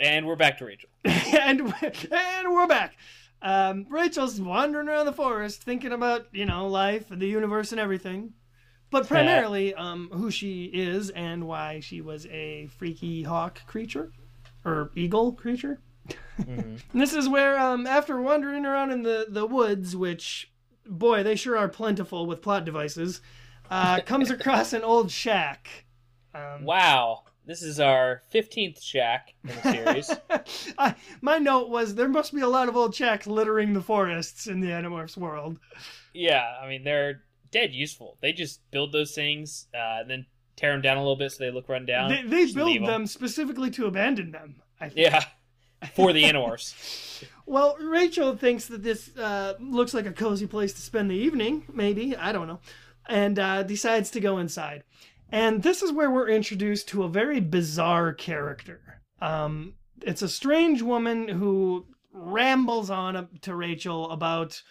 And we're back to Rachel.
and and we're back. Um, Rachel's wandering around the forest, thinking about you know life and the universe and everything, but primarily um, who she is and why she was a freaky hawk creature or eagle creature.
Mm-hmm.
This is where, um, after wandering around in the the woods, which boy they sure are plentiful with plot devices, uh, comes across an old shack. Um,
Wow. This is our fifteenth shack in the series.
I, my note was there must be a lot of old shacks littering the forests in the Animorphs world.
yeah, I mean they're dead useful. They just build those things, uh, and then tear them down a little bit so they look run down.
They, they build them specifically to abandon them. I think.
Yeah, for the Animorphs.
Well, Rachel thinks that this uh, looks like a cozy place to spend the evening, maybe. I don't know. And uh, decides to go inside. And this is where we're introduced to a very bizarre character. Um, it's a strange woman who rambles on to Rachel about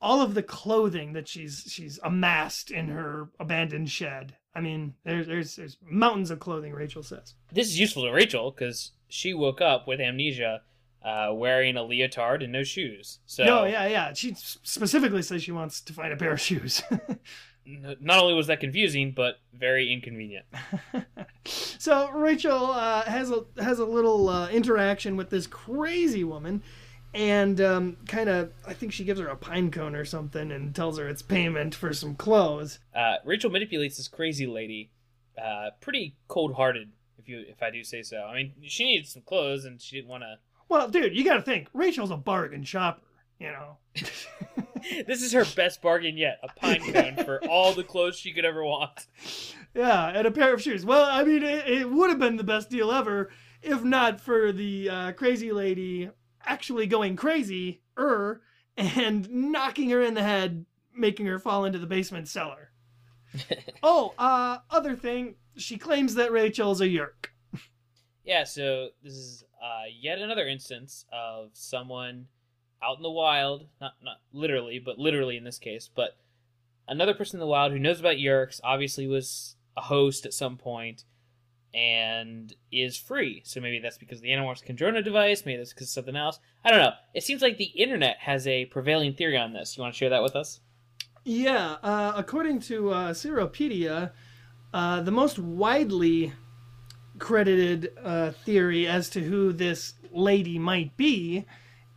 all of the clothing that she's she's amassed in her abandoned shed. I mean, there's there's, there's mountains of clothing. Rachel says.
this is useful to Rachel because she woke up with amnesia, uh, wearing a leotard and no shoes. So
No, yeah, yeah. She specifically says she wants to find a pair of shoes.
not only was that confusing, but very inconvenient.
so Rachel uh, has a has a little uh, interaction with this crazy woman, and um, kind of I think she gives her a pine cone or something and tells her it's payment for some clothes.
Uh, Rachel manipulates this crazy lady, uh, pretty cold hearted, if you if I do say so. I mean, she needed some clothes and she didn't want to.
Well, dude, you got to think Rachel's a bargain shopper. You know,
This is her best bargain yet a pine cone for all the clothes she could ever want.
yeah, and a pair of shoes. Well, I mean, it, it would have been the best deal ever if not for the uh, crazy lady actually going crazy, er, and knocking her in the head, making her fall into the basement cellar. oh, uh, other thing, she claims that Rachel's a Yeerk.
Yeah, so this is uh, yet another instance of someone out in the wild, not not literally, but literally in this case, but another person in the wild who knows about Yeerks, obviously was a host at some point, and is free. So maybe that's because the Animorphs can drone a device, maybe that's because of something else. I don't know. It seems like the internet has a prevailing theory on this. You want to share that with us?
Yeah, uh, according to uh, Seropedia, uh, the most widely credited uh, theory as to who this lady might be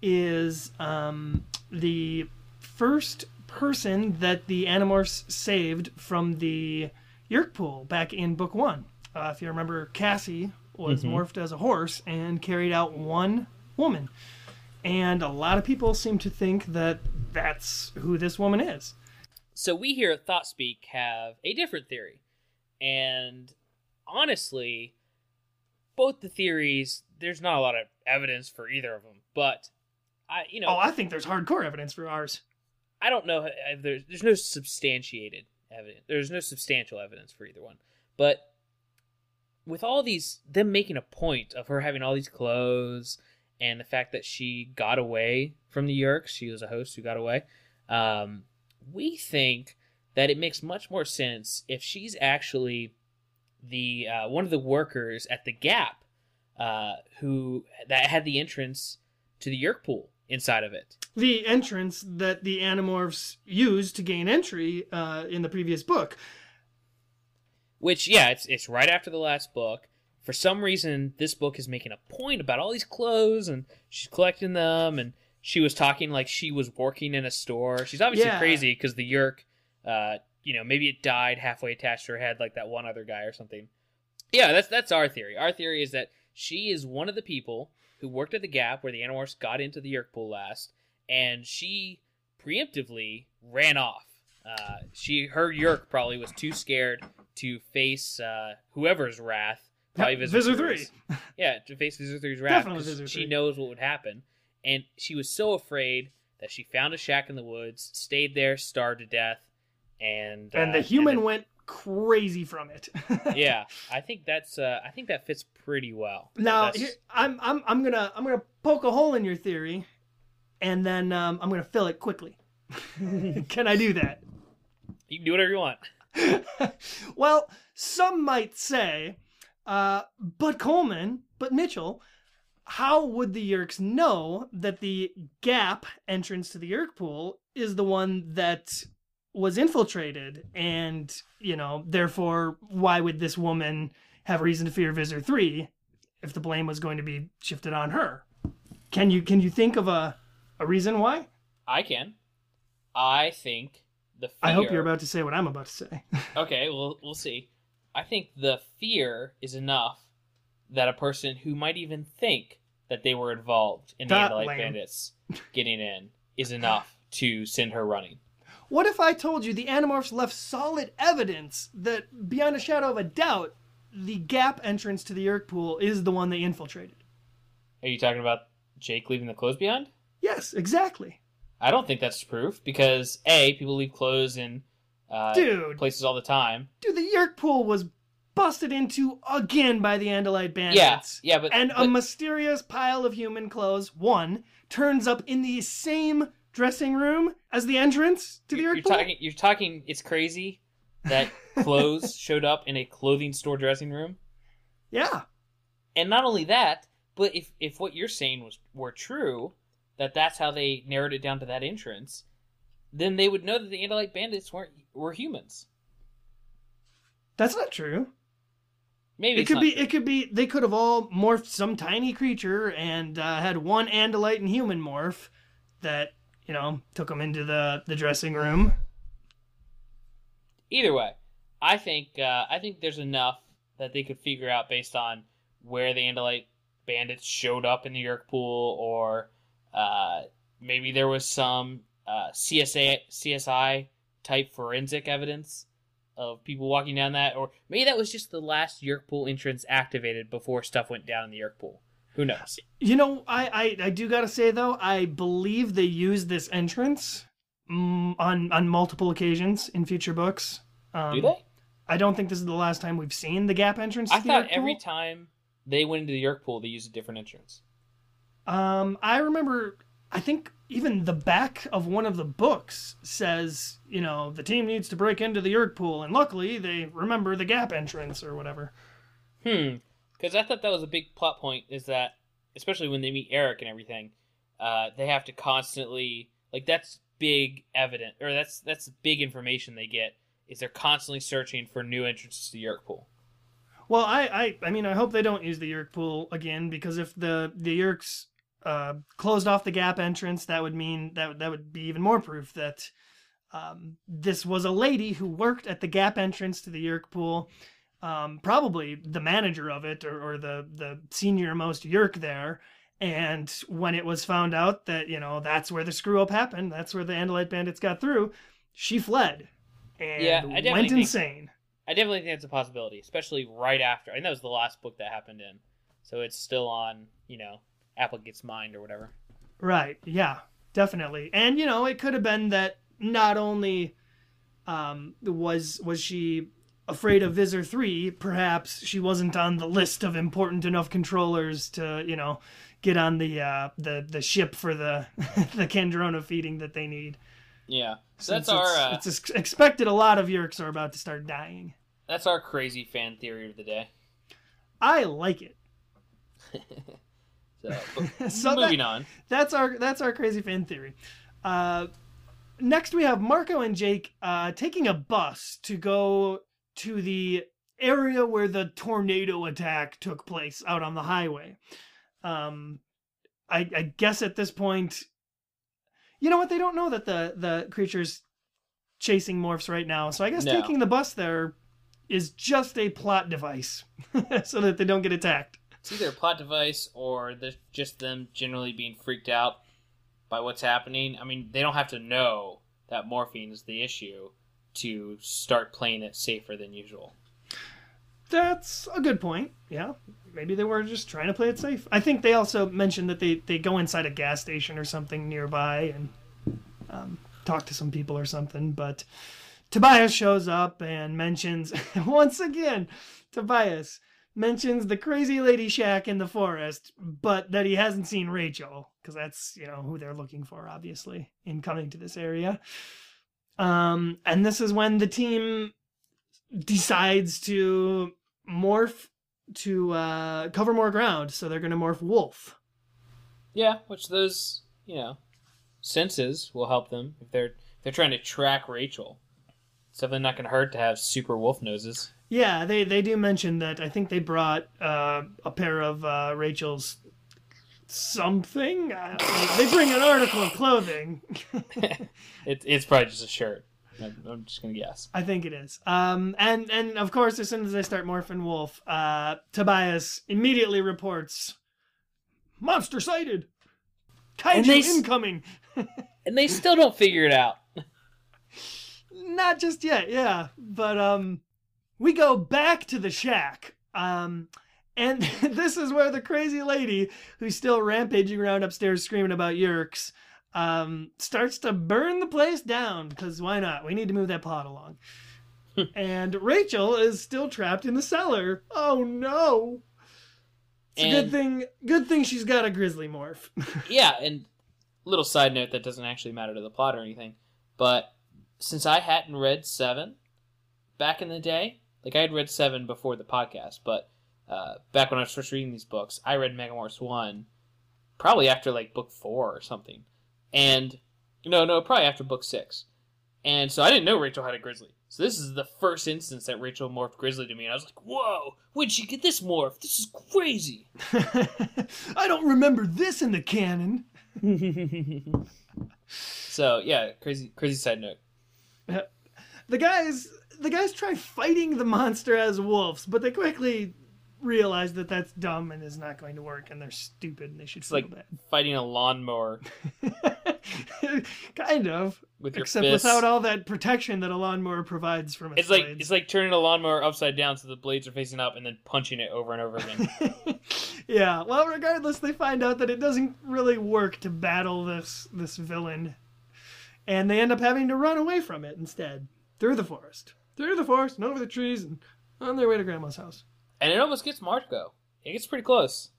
is um, the first person that the Animorphs saved from the Yeerk pool back in book one. Uh, if you remember, Cassie was
Mhm.
morphed as a horse and carried out one woman. And a lot of people seem to think that that's who this woman is.
So we here at ThoughtSpeak have a different theory. And honestly, both the theories, there's not a lot of evidence for either of them. But I, you know,
Oh, I think there's hardcore evidence for ours.
I don't know if there's there's no substantiated evidence. There's no substantial evidence for either one. But with all these them making a point of her having all these clothes and the fact that she got away from the Yeerks, she was a host who got away. Um, we think that it makes much more sense if she's actually the uh, one of the workers at the Gap uh, who that had the entrance to the Yeerk pool inside of it.
The entrance that the Animorphs used to gain entry uh, in the previous book.
Which, yeah, it's it's right after the last book. For some reason, this book is making a point about all these clothes, and she's collecting them, and she was talking like she was working in a store. She's obviously
Yeah.
crazy because the Yeerk, uh, you know, maybe it died halfway attached to her head, like that one other guy or something. Yeah, that's that's our theory. Our theory is that she is one of the people who worked at the Gap where the Animorphs got into the Yeerk pool last, and she preemptively ran off. Uh, she her Yeerk probably was too scared to face uh, whoever's wrath. Probably Visser,
Visser
3's. Yeah, to face Visser 3's wrath.
Definitely Visser
She knows what would happen. And she was so afraid that she found a shack in the woods, stayed there, starved to death, and
And
uh,
the human
then-
went crazy from it.
yeah, I think that's uh, I think that fits pretty well.
Now, here, I'm I'm I'm gonna I'm gonna poke a hole in your theory, and then um, I'm gonna fill it quickly. Can I do that?
you can do whatever you want.
well, some might say, uh, but Coleman, but Mitchell, how would the Yeerks know that the gap entrance to the Yeerk pool is the one that was infiltrated? And, you know, therefore, why would this woman have reason to fear Visser 3 if the blame was going to be shifted on her? Can you can you think of a a reason why?
I can. I think the fear.
I hope you're about to say what I'm about to say.
Okay, well, we'll see. I think the fear is enough that a person who might even think that they were involved in the
That
Andalite
lame.
Bandits getting in is enough to send her running.
What if I told you the Animorphs left solid evidence that, beyond a shadow of a doubt, the gap entrance to the Yeerk pool is the one they infiltrated?
Are you talking about Jake leaving the clothes behind?
Yes, exactly.
I don't think that's proof because a people leave clothes in uh,
Dude.
places all the time.
Dude, the Yeerk pool was busted into again by the Andalite bandits.
yeah, yeah, but
And a mysterious pile of human clothes, one, turns up in the same dressing room as the entrance to the Yeerk
you're
pool.
talking. You're talking. It's crazy that clothes showed up in a clothing store dressing room.
Yeah.
And not only that, but if if what you're saying was were true, that that's how they narrowed it down to that entrance, then they would know that the Andalite bandits weren't were humans.
That's not true.
Maybe
it
it's
could be
true.
it could be they could have all morphed some tiny creature and uh, had one andalite and human morph that you know took them into the the dressing room
Either way, I think uh, I think there's enough that they could figure out based on where the Andalite bandits showed up in the Yeerk pool, or uh, maybe there was some uh, CSA CSI type forensic evidence of people walking down that, or maybe that was just the last Yeerk pool entrance activated before stuff went down in the Yeerk pool. Who knows?
you know i i, I do gotta say though i believe they used this entrance mm, on on multiple occasions in future books um,
Do they?
i don't think this is the last time we've seen the gap entrance
I thought every time they went into the Yeerk pool, they used a different entrance.
Um, I remember. I think even the back of one of the books says, you know, the team needs to break into the Yeerk pool, and luckily they remember the gap entrance or whatever.
Hmm. Because I thought that was a big plot point. Is that especially when they meet Erek and everything, uh, they have to constantly like that's big evidence or that's that's big information they get. Is they're constantly searching for new entrances to the Yeerk pool.
Well, I, I, I mean, I hope they don't use the Yeerk pool again because if the the Yeerks uh, closed off the gap entrance, that would mean that that would be even more proof that um, this was a lady who worked at the gap entrance to the Yeerk pool. Um, probably the manager of it or, or the the senior most Yeerk there. And when it was found out that you know that's where the screw up happened, that's where the Andalite bandits got through, she fled and
Yeah, I
went
think-
insane.
I definitely think that's a possibility, especially right after. I think that was the last book that happened in, so it's still on you know Applegate's mind or whatever.
Right. Yeah. Definitely. And you know, it could have been that not only um, was was she afraid of Visser three, perhaps she wasn't on the list of important enough controllers to you know get on the uh, the the ship for the the Kandrona feeding that they need.
Yeah. So that's
Since
our
it's,
uh,
it's expected. A lot of Yeerks are about to start dying.
that's our crazy fan theory of the day.
I like it.
So,
So that-
moving on.
That's our that's our crazy fan theory. Uh, next, we have Marco and Jake uh, taking a bus to go to the area where the tornado attack took place out on the highway. Um, I, I guess at this point, you know what? They don't know that the the creatures chasing morphs right now. So I guess
No.
taking the bus there is just a plot device so that they don't get attacked.
It's either a plot device or just them generally being freaked out by what's happening. I mean, they don't have to know that morphing is the issue to start playing it safer than usual.
That's a good point. Yeah. Maybe they were just trying to play it safe. I think they also mentioned that they, they go inside a gas station or something nearby and um, talk to some people or something. But Tobias shows up and mentions, once again, Tobias mentions the crazy lady shack in the forest, but that he hasn't seen Rachel because that's you know who they're looking for, obviously, in coming to this area. Um, and this is when the team decides to morph to uh, cover more ground, so they're going to morph wolf.
Yeah, which those you know senses will help them if they're if they're trying to track Rachel. It's definitely not going to hurt to have super wolf noses.
Yeah, they they do mention that. I think they brought uh, a pair of uh, Rachel's something. They bring an article of clothing.
it, it's probably just a shirt. I'm, I'm just gonna guess.
I think it is. Um, and and of course, as soon as they start morphing wolf, uh, Tobias immediately reports monster sighted, kaiju
And they
incoming.
And they still don't figure it out.
Not just yet, yeah. But um, we go back to the shack. Um, and this is where the crazy lady, who's still rampaging around upstairs screaming about Yeerks, um, starts to burn the place down. Because why not? We need to move that plot along. and Rachel is still trapped in the cellar. Oh no! It's a good thing. Good thing she's got a grizzly morph.
yeah, and little side note that doesn't actually matter to the plot or anything, but since I hadn't read seven back in the day, like I had read seven before the podcast, but uh, back when I was first reading these books, I read Megamorphs one, probably after like book four or something, and no, no, probably after book six, and so I didn't know Rachel had a grizzly. So this is the first instance that Rachel morphed grizzly to me, and I was like, "Whoa, When'd she get this morph? This is crazy."
I don't remember this in the canon.
So yeah, crazy, crazy side note.
the guys the guys try fighting the monster as wolves, but they quickly realize that that's dumb and is not going to work, and they're stupid and they should
It's
feel
like fighting a lawnmower
kind of,
with your
except
fists.
without all that protection that a lawnmower provides from its
It's like
blades.
it's like turning a lawnmower upside down so the blades are facing up and then punching it over and over again.
yeah. Well, regardless, they find out that it doesn't really work to battle this this villain, and they end up having to run away from it instead through the forest, through the forest, and over the trees, and on their way to Grandma's house.
and it almost gets Marco. It gets pretty close.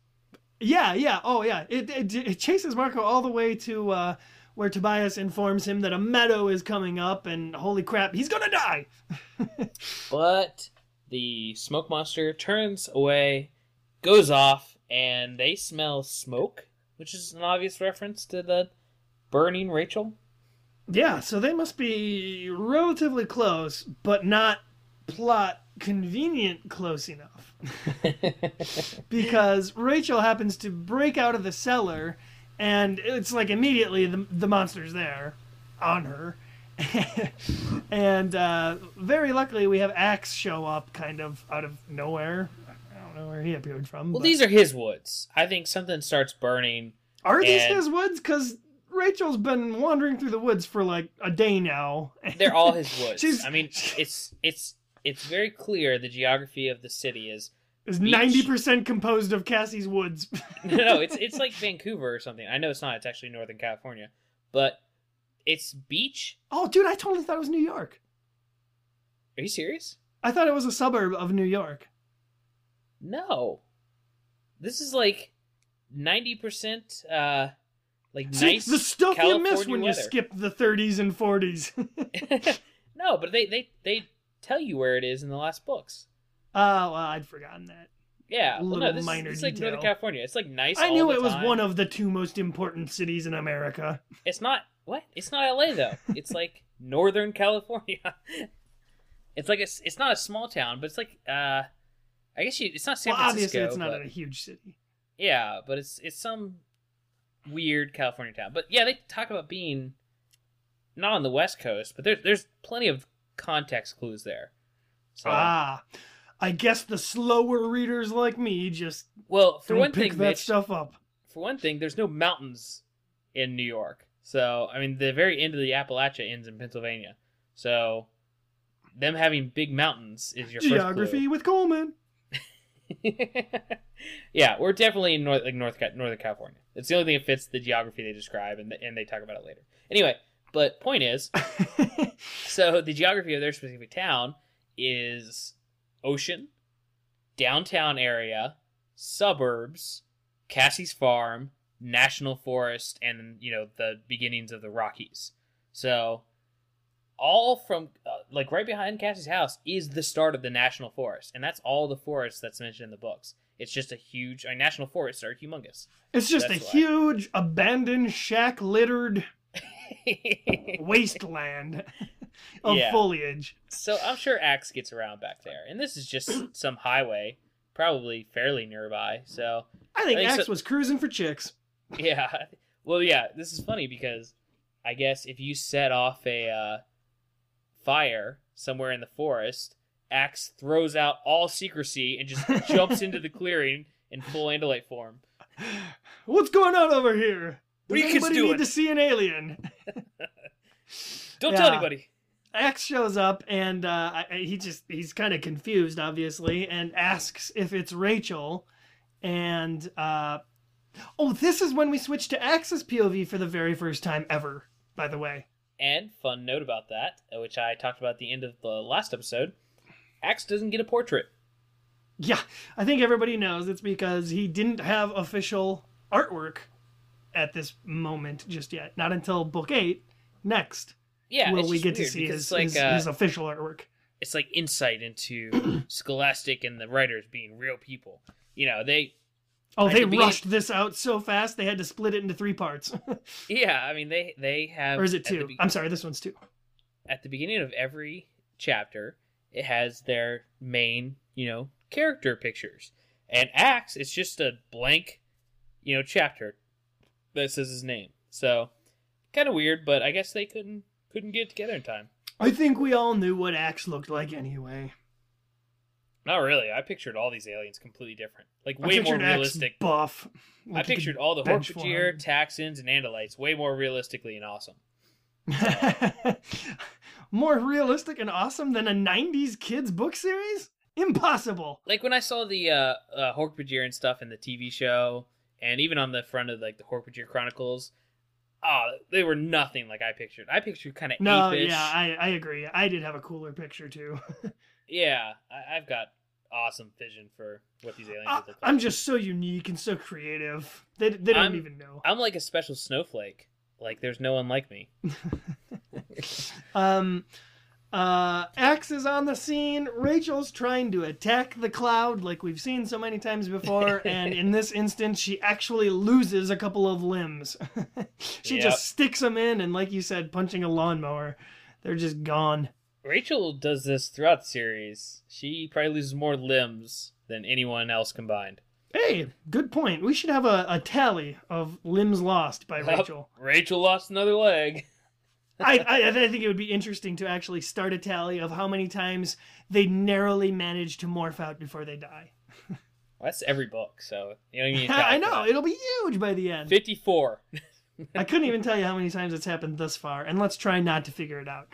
Yeah, yeah, oh yeah. It it, it chases Marco all the way to uh, where Tobias informs him that a meadow is coming up, and holy crap, he's gonna die.
But the smoke monster turns away, goes off, and they smell smoke, which is an obvious reference to the burning Rachel.
Yeah, so they must be relatively close, but not plot convenient close enough. because Rachel happens to break out of the cellar, and it's like immediately the, the monster's there on her. and uh, very luckily, we have Ax show up kind of out of nowhere. I don't know where he appeared from.
Well,
but-
these are his woods. I think something starts burning.
Are these his woods? Because Rachel's been wandering through the woods for like a day now.
They're all his woods.
She's-
I mean, it's it's it's very clear the geography of the city is
is ninety percent composed of Cassie's woods.
no, no, it's it's like Vancouver or something. I know it's not. It's actually Northern California, but it's beach.
oh, dude, I totally thought it was New York.
Are you serious?
I thought it was a suburb of New York.
No, this is like ninety percent. uh like
See,
nice
the stuff you miss when
weather.
you skip the 30s and 40s.
no, but they they they tell you where it is in the last books.
Oh, well, I'd forgotten that.
Yeah, well, no,
Little
this,
minor
this is like Northern. California. It's like nice.
I knew it was
time.
one of the two most important cities in America.
It's not what? It's not LA though. It's like Northern California. It's like a, it's not a small town, but it's like uh, I guess you, it's not San
well, obviously, it's not
but-
a huge city.
Yeah, but it's it's some weird California town. But yeah, they talk about being not on the West Coast, but there's there's plenty of context clues there. So
Ah, I guess the slower readers like me just
well, for one
pick
thing,
that
Mitch,
stuff up.
for one thing, there's no mountains in New York. So I mean, the very end of the Appalachia ends in Pennsylvania. So them having big mountains is your
Geography with Coleman.
yeah, we're definitely in North like North Northern California. It's the only thing that fits the geography they describe, and and they talk about it later. Anyway, but point is, so the geography of their specific town is ocean, downtown area, suburbs, Cassie's farm, national forest, and you know the beginnings of the Rockies. So all from uh, like right behind Cassie's house is the start of the national forest, and that's all the forest that's mentioned in the books. It's just a huge. I mean, national forests are humongous.
It's just a
why.
huge, abandoned, shack littered wasteland of
Yeah.
foliage.
So I'm sure Ax gets around back there, and this is just some highway, probably fairly nearby. So
I think
I think
Ax
so-
was cruising for chicks.
yeah, well, yeah, this is funny because I guess if you set off a uh, fire somewhere in the forest, Ax throws out all secrecy and just jumps into the clearing in full Andalite form.
What's going on over here?
What
Does
are you kids
anybody
doing?
need to see an alien?
Don't
Yeah.
tell anybody.
Ax shows up and uh, I- I- he just he's kind of confused, obviously, and asks if it's Rachel. And uh, oh, this is when we switch to Ax's POV for the very first time ever. By the way,
And fun note about that, uh, which I talked about at the end of the last episode, Ax doesn't get a portrait.
yeah, I think everybody knows it's because he didn't have official artwork at this moment just yet. Not until book eight next
Yeah,
will we get to see his,
like
his,
uh,
his official artwork.
it's like insight into Scholastic and the writers being real people. You know, they
Oh, they
the
rushed this out so fast they had to split it into three parts.
yeah, I mean they they have
or is it two?
be-
I'm sorry, this one's two.
at the beginning of every chapter, it has their main, you know, character pictures. And Ax, it's just a blank, you know, chapter that says his name. So kind of weird, but I guess they couldn't couldn't get it together in time.
I think we all knew what Ax looked like anyway.
Not really. I pictured all these aliens completely different, like way more realistic.
buff.
I
Like he
pictured all the Hork-Bajir, Taxxons, and Andalites way more realistically and awesome.
400. More realistic and awesome than a 90s kids book series? Impossible.
Like when I saw the uh, uh, and stuff in the TV show, and even on the front of like the Hork-Bajir Chronicles, oh, they were nothing like I pictured. I pictured kind of
No,
apish.
yeah, I, I agree. I did have a cooler picture too.
yeah, I, I've got awesome vision for what these aliens
I,
look like.
I'm just so unique and so creative. They, they don't
I'm-
even know.
I'm like a special snowflake. Like there's no one like me.
Um, uh, Ax is on the scene. Rachel's trying to attack the cloud, like we've seen so many times before, and in this instance, she actually loses a couple of limbs. she
Yep.
just sticks them in, and like you said, punching a lawnmower, they're just gone.
Rachel does this throughout the series. She probably loses more limbs than anyone else combined.
Hey, good point. We should have a, a tally of limbs lost by Rachel.
Rachel lost another leg.
I, I, I think it would be interesting to actually start a tally of how many times they narrowly manage to morph out before they die.
Well, that's every book, so you even need
I know, it'll be huge by the end.
54.
I couldn't even tell you how many times it's happened thus far, and let's try not to figure it out.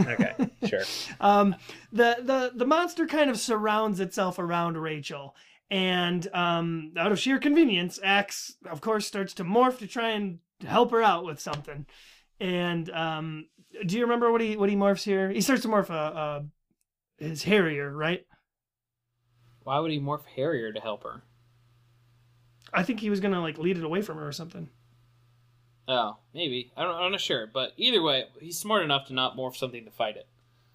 Okay, sure.
Um, the the the monster kind of surrounds itself around Rachel, and um, out of sheer convenience, Ax, of course, starts to morph to try and help her out with something. And um, do you remember what he what he morphs here? He starts to morph a, a his Harrier, right?
Why would he morph Harrier to help her?
I think he was gonna like lead it away from her or something.
Oh, maybe. I don't, I'm not sure. But either way, he's smart enough to not morph something to fight it.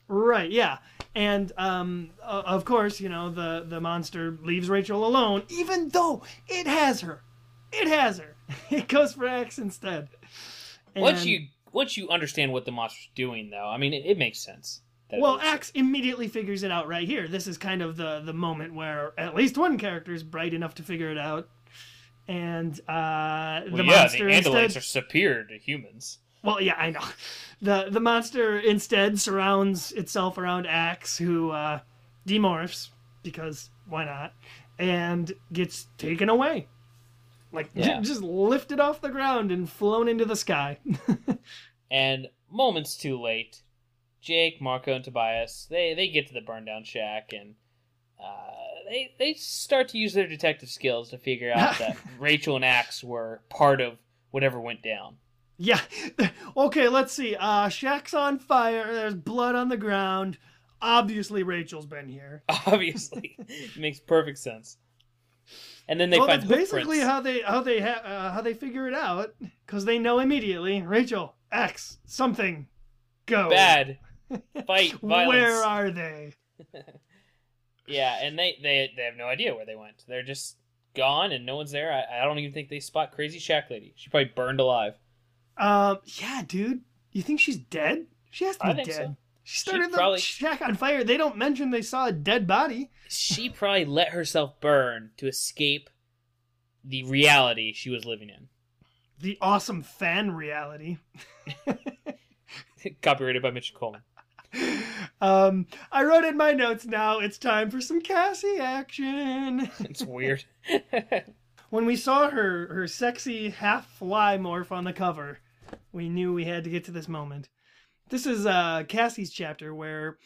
Right, yeah. And um uh, of course, you know, the the monster leaves Rachel alone even though it has her. It has her. It goes for Ax instead.
Once you once you understand what the monster's doing, though, I mean, it, it makes sense.
Well, Ax immediately figures it out right here. This is kind of the the moment where at least one character is bright enough to figure it out. And uh the
well, yeah, the
monster
Andalites
instead
are superior to humans.
Well, yeah, I know. The the monster instead surrounds itself around Ax, who uh, demorphs because why not, and gets taken away, like
Yeah.
just lifted off the ground and flown into the sky.
And moments too late, Jake, Marco, and Tobias they they get to the burn down shack and uh, they they start to use their detective skills to figure out that Rachel and Ax were part of whatever went down.
yeah. Okay, let's see. Uh, Shack's on fire. There's blood on the ground. obviously Rachel's been here.
Obviously, it makes perfect sense. And then they
well,
find
that's basically
prints.
how they how they ha- uh, how they figure it out because they know immediately. Rachel, X, something, go
bad fight violence.
Where are they?
Yeah, and they, they they have no idea where they went. They're just gone, and no one's there. I, I don't even think they spot Crazy Shack Lady. She probably burned alive.
Um, yeah, dude. You think she's dead? She has to
I
be dead.
so.
She started the
probably-
shack on fire. They don't mention they saw a dead body.
She probably let herself burn to escape the reality she was living in.
The awesome fan reality.
Copyrighted by Mitch Coleman.
Um, I wrote in my notes now. It's time for some Cassie action.
It's weird.
when we saw her her sexy half fly morph on the cover, we knew we had to get to this moment. This is uh Cassie's chapter where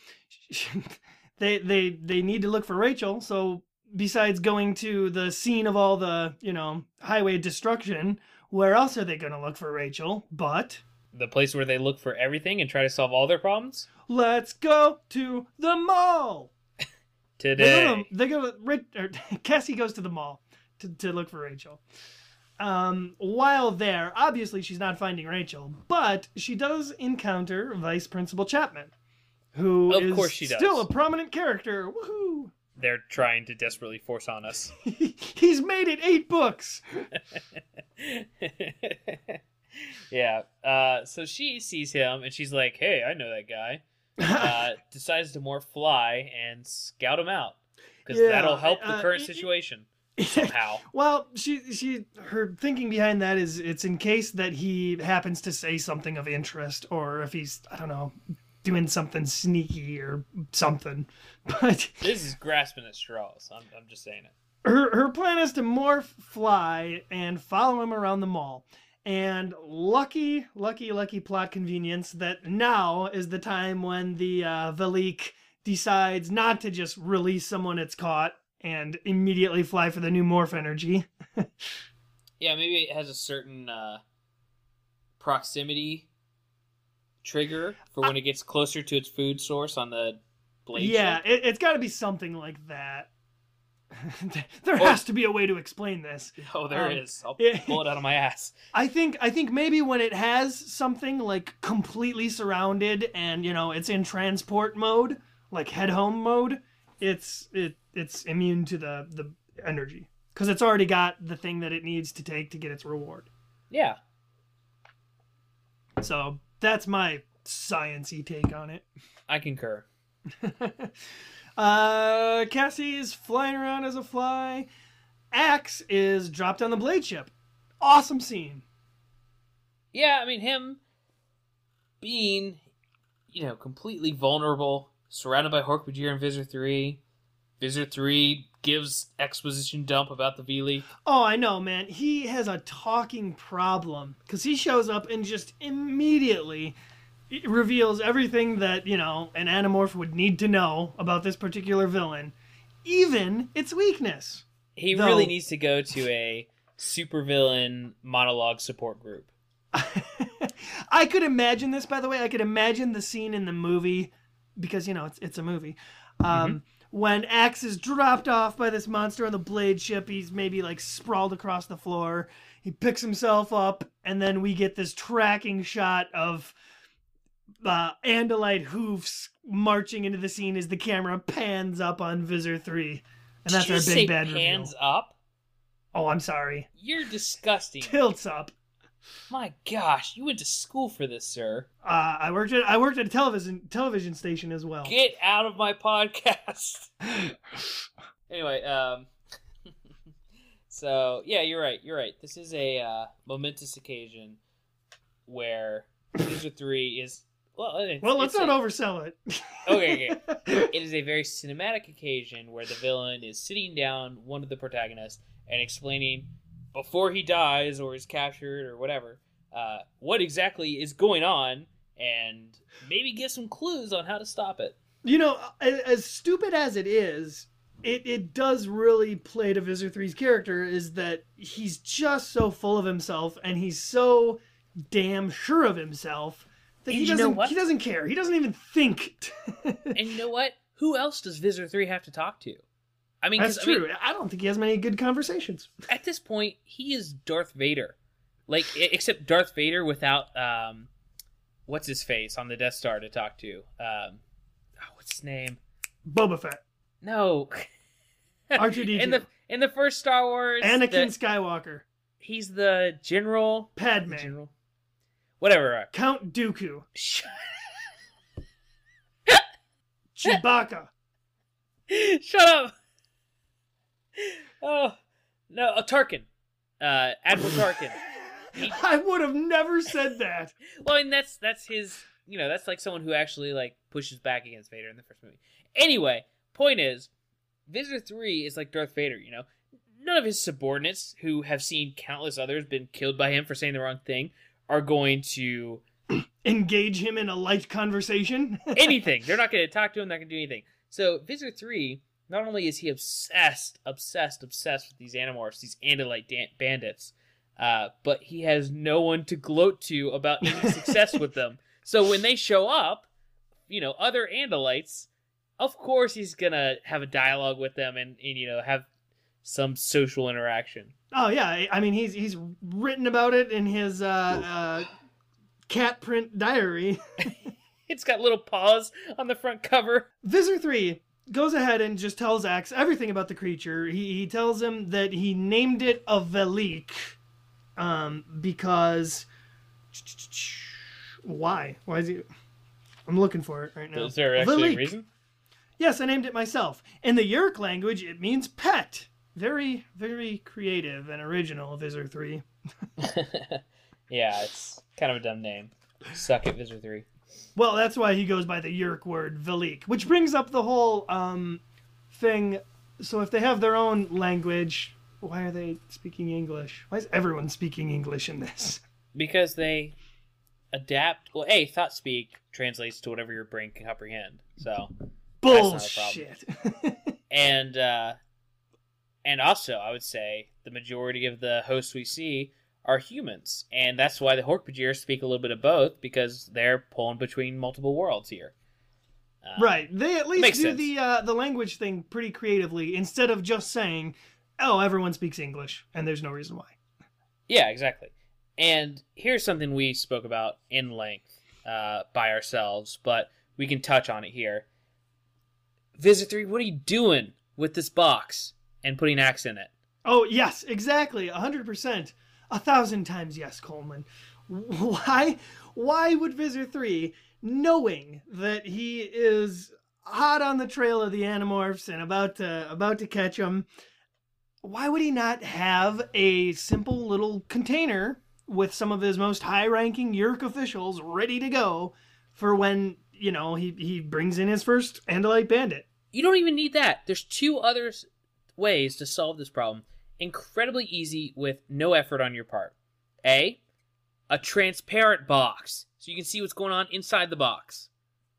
they they they need to look for Rachel. So besides going to the scene of all the you know highway destruction, where else are they going to look for Rachel? But
the place where they look for everything and try to solve all their problems
let's go to the mall. They
today.
go to, they go to Cassie goes to the mall to, to look for Rachel. Um, while there, obviously she's not finding Rachel, but she does encounter Vice Principal Chapman, who
Of
is
course she does.
still a prominent character. Woohoo!
They're trying to desperately force on us.
He's made it eight books.
Yeah. Uh, so she sees him and she's like, "Hey, I know that guy." Uh, decides to more fly and scout him out because
Yeah,
that'll help the
uh,
current
it- it-
situation somehow.
Well, she she her thinking behind that is it's in case that he happens to say something of interest or if he's I don't know doing something sneaky or something. But
this is grasping at straws. I'm, I'm just saying it.
her her plan is to morph fly and follow him around the mall. And lucky, lucky, lucky plot convenience that now is the time when the uh, Veleek decides not to just release someone it's caught and immediately fly for the new morph energy.
Yeah, maybe it has a certain uh, proximity trigger for when it gets closer to its food source on the blade.
yeah, it, it's got to be something like that. there
Oh.
has to be a way to explain this.
Oh, there
Um,
is. I'll pull it out of my ass.
I think I think maybe when it has something like completely surrounded and you know it's in transport mode, like head home mode, it's it it's immune to the the energy because it's already got the thing that it needs to take to get its reward.
Yeah.
So that's my sciency take on it.
I concur.
Uh, Cassie is flying around as a fly. Ax is dropped on the blade ship. Awesome scene.
Yeah, I mean him being, you know, completely vulnerable, surrounded by Hork-Bajir and Visser Three. Visser Three gives exposition dump about the Veleek.
Oh, I know, man. He has a talking problem because he shows up and just immediately reveals everything that, you know, an Animorph would need to know about this particular villain, even its weakness.
He
Though-
really needs to go to a supervillain monologue support group.
I could imagine this, by the way. I could imagine the scene in the movie because, you know, it's, it's a movie. Um, When Ax is dropped off by this monster on the blade ship, he's maybe like sprawled across the floor. He picks himself up, and then we get this tracking shot of uh, Andalite hoofs marching into the scene as the camera pans up on Visser 3. And that's our big bad
hands
reveal.
up.
Oh, I'm sorry.
You're disgusting.
Tilts up.
My gosh, you went to school for this, sir.
Uh, I worked at I worked at a television television station as well.
Get out of my podcast. anyway, um, so yeah, you're right. You're right. This is a uh, momentous occasion where Ninja Three is well. it's-
Well, let's not
a-
oversell it.
Okay, okay. It is a very cinematic occasion where the villain is sitting down one of the protagonists and explaining before he dies or is captured or whatever uh, what exactly is going on and maybe get some clues on how to stop it.
You know, as, as stupid as it is, it, it does really play to Visser 3's character is that he's just so full of himself and he's so damn sure of himself that
And
he
you know
doesn't
what?
he doesn't care. He doesn't even think.
And you know what? Who else does Visser Three have to talk to? I mean,
That's
'cause, I mean,
true. I don't think he has many good conversations.
at this point, he is Darth Vader. Like, except Darth Vader without um, what's his face on the Death Star to talk to. Um, oh, what's his name?
Boba Fett,
No.
R2D2.
in the in the first Star Wars,
Anakin
the-
Skywalker,
he's the general.
Padme,
General. Whatever. uh,
Count Dooku, Chewbacca.
Shut up. Oh no, a Tarkin. Uh, Admiral Tarkin. He-
I would have never said that.
Well, and that's that's his. You know, that's like someone who actually like pushes back against Vader in the first movie. Anyway, point is, Visser Three is like Darth Vader. You know, none of his subordinates who have seen countless others been killed by him for saying the wrong thing are going to
Engage him in a light conversation.
anything. They're not going to talk to him. They're not going to do anything. So Visser Three, not only is he obsessed, obsessed, obsessed with these Animorphs, these Andalite dan- bandits, uh, but he has no one to gloat to about any success with them. So when they show up, you know, other Andalites, of course he's gonna have a dialogue with them and, and you know have some social interaction.
oh yeah, I- I mean he's he's written about it in his uh, uh, cat print diary.
It's got little paws on the front cover.
Visser 3 goes ahead and just tells Ax everything about the creature. He, he tells him that he named it a Veleek um, because. Why? Why is he. I'm looking for it right now.
Is there actually
Veleek.
a reason?
Yes, I named it myself. In the Yeerk language, it means pet. Very, very creative and original, Visser 3.
yeah, it's kind of a dumb name. Suck it, Visser Three.
Well, that's why he goes by the Yeerk word Veleek, which brings up the whole um, thing. So if they have their own language, why are they speaking English? Why is everyone speaking English in this?
because they adapt. Well, a thought speak translates to whatever your brain can comprehend. So That's not a problem.
Bullshit.
and uh, and also, I would say the majority of the hosts we see are humans, and that's why the Hork-Bajir speak a little bit of both because they're pulling between multiple worlds here. Uh,
right. They at least do
sense.
the uh, the language thing pretty creatively instead of just saying, "Oh, everyone speaks English," and there's no reason why.
Yeah, exactly. And here's something we spoke about in length uh, by ourselves, but we can touch on it here. Visser 3, what are you doing with this box and putting Ax in it?
Oh, yes, exactly. 100%. A thousand times yes, Coleman. Why why would Visser 3, knowing that he is hot on the trail of the Animorphs and about to about to catch them, why would he not have a simple little container with some of his most high-ranking Yeerk officials ready to go for when, you know, he, he brings in his first Andalite bandit?
You don't even need that. There's two other s- ways to solve this problem. Incredibly easy with no effort on your part. A, a transparent box so you can see what's going on inside the box.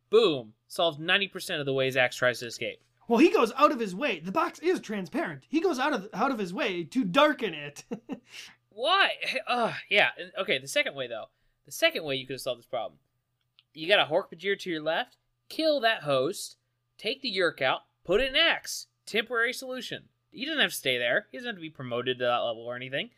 Boom, solves 90% of the ways Ax tries to escape.
Well, he goes out of his way. The box is transparent. He goes out of out of his way to darken it.
Why? Uh, yeah. Okay, the second way, though. The second way you could have solved this problem. You got a Hork-Bajir to your left, kill that host, take the Yeerk out, put it in Ax. Temporary solution. He doesn't have to stay there. He doesn't have to be promoted to that level or anything.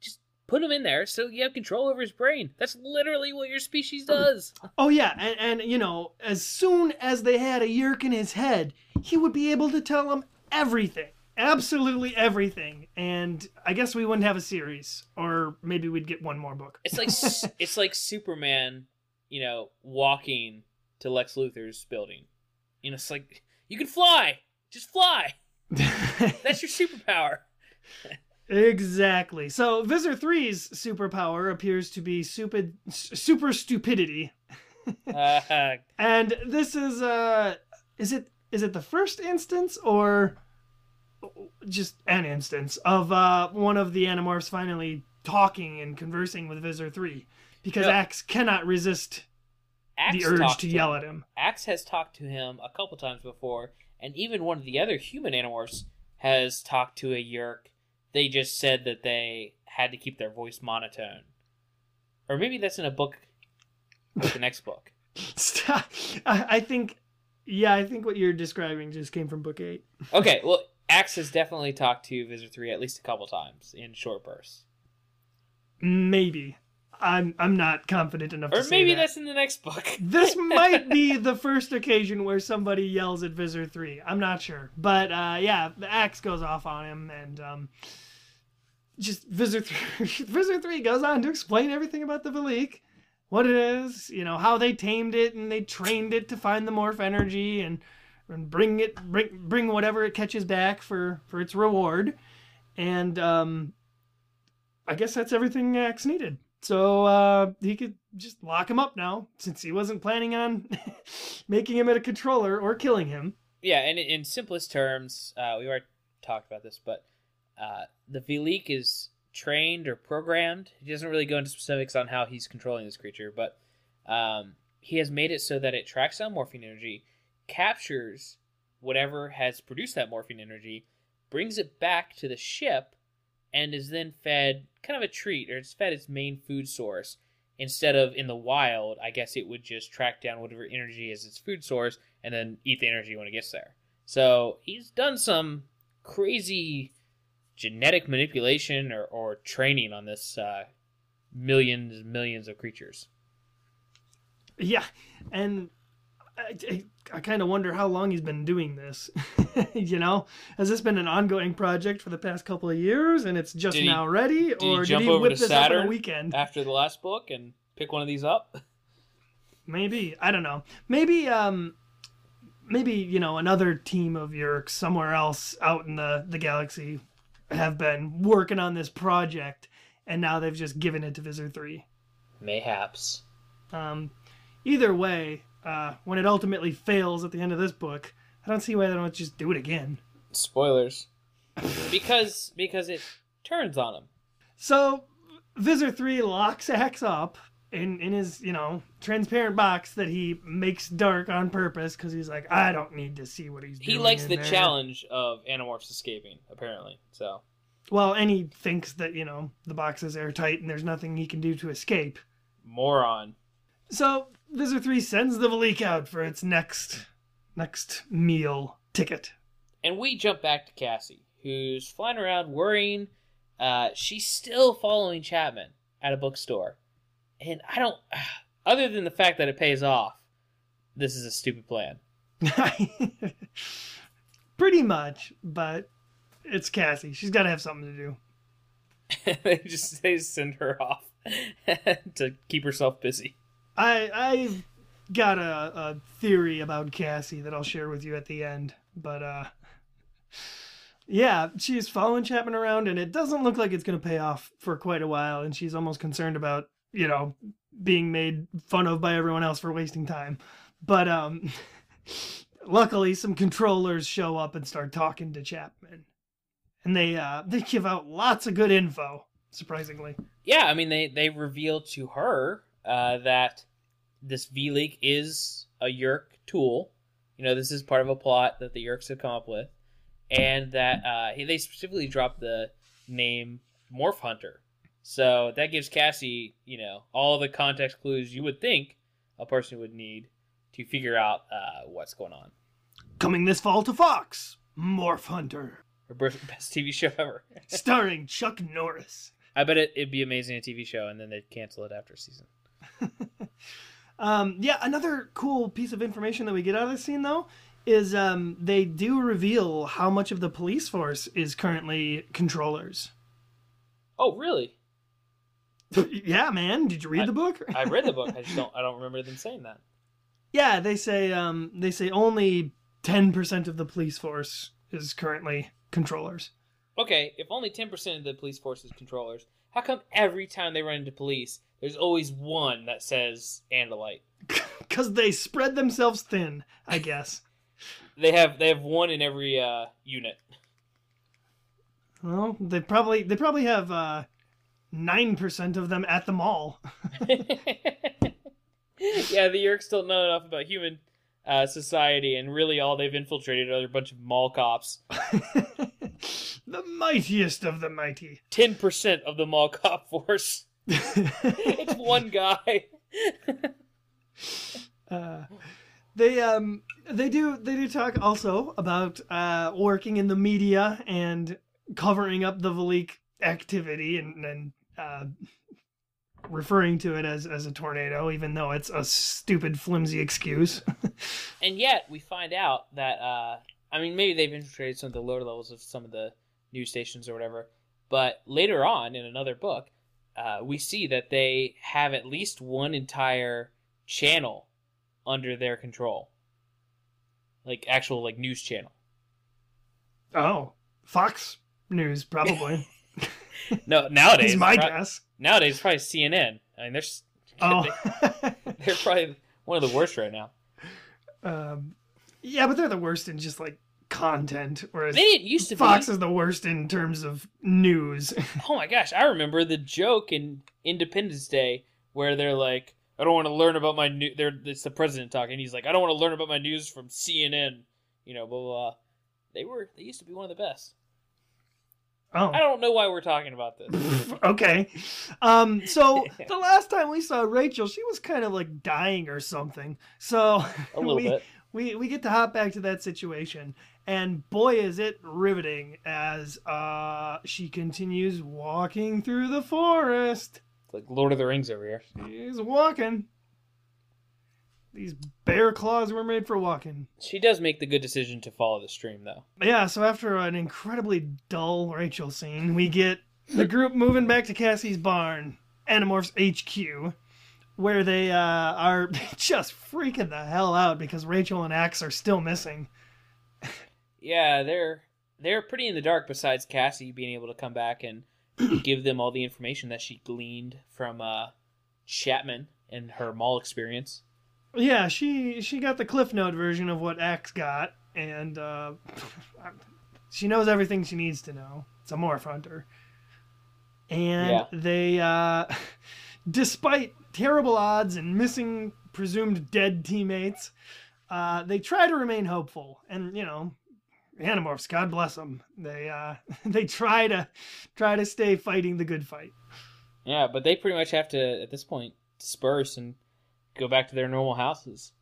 Just put him in there so you have control over his brain. That's literally what your species does.
oh yeah, and, and you know, as soon as they had a Yeerk in his head, he would be able to tell them everything, absolutely everything. And I guess we wouldn't have a series, or maybe we'd get one more book.
It's like it's like Superman, you know, walking to Lex Luthor's building. You know, it's like you can fly. Just fly. That's your superpower.
exactly. So Visser 3's superpower appears to be stupid, super stupidity.
Uh,
And this is uh is it is it the first instance or just an instance of uh one of the Animorphs finally talking and conversing with Visser 3 because. Ax cannot resist
Ax
the urge to
to
yell
him.
at him.
Ax has talked to him a couple times before, and even one of the other human animorphs has talked to a Yeerk. They just said that they had to keep their voice monotone. Or maybe that's in a book with the next book.
Stop. I, I think, yeah, I think what you're describing just came from book eight.
Okay, well, Ax has definitely talked to Visser Three at least a couple times in short bursts,
Maybe. I'm I'm not confident enough
or
to say that.
Or maybe
that.
that's in the next book.
this might be the first occasion where somebody yells at Visser 3. I'm not sure. But uh, yeah, the Ax goes off on him and um, just Visser 3 Visser 3 goes on to explain everything about the Veleek. What it is, you know, how they tamed it and they trained it to find the morph energy and and bring it bring bring whatever it catches back for for its reward. And um I guess that's everything Ax needed. So uh, he could just lock him up now, since he wasn't planning on making him a controller or killing him.
Yeah, and in, simplest terms, uh, we already talked about this, but uh, the Veleek is trained or programmed. He doesn't really go into specifics on how he's controlling this creature, but um, he has made it so that it tracks down morphing energy, captures whatever has produced that morphing energy, brings it back to the ship, and is then fed kind of a treat, or it's fed its main food source. Instead of in the wild, I guess it would just track down whatever energy is its food source and then eat the energy when it gets there. So he's done some crazy genetic manipulation or, or training on this uh, millions and millions of creatures.
Yeah, and I, I, I kind of wonder how long he's been doing this. you know, has this been an ongoing project for the past couple of years, and it's just
Did he-
now ready,
Did
or
he jump
did he
over
whip
to
this up in
Saturn
a weekend?
after the last book and pick one of these up?
Maybe I don't know. Maybe um, maybe you know another team of Yeerks somewhere else out in the the galaxy have been working on this project, and now they've just given it to Visser Three.
Mayhaps.
Um, either way, uh, when it ultimately fails at the end of this book, I don't see why they don't just do it again.
Spoilers. because because it turns on him.
So Visser Three locks Ax up in in his you know transparent box that he makes dark on purpose because he's like I don't need to see what he's doing.
He likes
in
the
there."
challenge of Animorphs escaping, apparently. So
Well, and he thinks that you know the box is airtight and there's nothing he can do to escape.
moron.
So Visser Three sends the Veleek out for its next next meal ticket.
And we jump back to Cassie, who's flying around worrying. Uh, she's still following Chapman at a bookstore. And I don't, other than the fact that it pays off, this is a stupid plan.
Pretty much, but it's Cassie. She's got to have something to do.
they just they send her off to keep herself busy.
I I've got a, a theory about Cassie that I'll share with you at the end, but uh yeah, she's following Chapman around and it doesn't look like it's going to pay off for quite a while and she's almost concerned about, you know, being made fun of by everyone else for wasting time. But um luckily some controllers show up and start talking to Chapman. And they uh they give out lots of good info, surprisingly.
Yeah, I mean they they reveal to her uh, that this Veleek is a Yeerk tool. You know, this is part of a plot that the Yeerks have come up with, and that uh, they specifically dropped the name Morph Hunter. So that gives Cassie, you know, all the context clues you would think a person would need to figure out uh, what's going on.
Coming this fall to Fox, Morph Hunter,
Her best TV show ever.
starring Chuck Norris.
I bet it, it'd be amazing a TV show, and then they'd cancel it after a season.
Um, yeah, another cool piece of information that we get out of this scene, though, is um, they do reveal how much of the police force is currently controllers.
Oh, really?
yeah, man. Did you read the book?
I read the book. I just don't. I don't remember them saying that.
yeah, they say um, they say only ten percent of the police force is currently controllers.
Okay, if only ten percent of the police force is controllers, how come every time they run into police, there's always one that says Andalite?
Because they spread themselves thin, I guess.
They have they have one in every uh, unit.
well, they probably they probably have uh, nine percent of them at the mall.
yeah, the Yeerks don't know enough about human uh, society, and really all they've infiltrated are a bunch of mall cops.
the mightiest of the mighty.
Ten percent of the mall cop force. It's one guy.
uh, they um they do they do talk also about uh working in the media and covering up the Veleek activity and and uh, referring to it as as a tornado, even though it's a stupid flimsy excuse.
and yet we find out that uh, I mean maybe they've infiltrated some of the lower levels of some of the news stations or whatever, but later on in another book, uh, we see that they have at least one entire channel under their control, like actual like news channel.
Oh, Fox News probably.
no, nowadays
my
pro-
guess.
Nowadays, probably CNN. I mean, they're
Oh.
they're probably one of the worst right now.
Um, yeah, but they're the worst in just like content, whereas
They didn't used to
Fox
be.
is the worst in terms of news.
Oh my gosh, I remember the joke in Independence Day where they're like, "I don't want to learn about my new." They're it's the president talking. He's like, "I don't want to learn about my news from CNN." You know, blah blah. blah. They were they used to be one of the best.
oh,
I don't know why we're talking about this.
okay. Um, so the last time we saw Rachel, she was kind of like dying or something. So
A little
we,
bit.
We we get to hop back to that situation, and boy, is it riveting as uh she continues walking through the forest.
It's like Lord of the Rings over here.
She's walking. These bear claws were made for walking.
She does make the good decision to follow the stream, though.
Yeah, so after an incredibly dull Rachel scene, we get the group moving back to Cassie's barn, Animorphs HQ, where they uh, are just freaking the hell out because Rachel and Ax are still missing.
Yeah, they're they're pretty in the dark. Besides Cassie being able to come back and give them all the information that she gleaned from uh, Chapman and her mall experience.
Yeah, she she got the Cliff Note version of what Ax got, and uh, she knows everything she needs to know. It's a morph hunter, and
Yeah.
they, uh, despite terrible odds and missing presumed dead teammates, uh, they try to remain hopeful. And you know, Animorphs, God bless them, they uh, they try to try to stay fighting the good fight.
Yeah, but they pretty much have to at this point disperse and go back to their normal houses.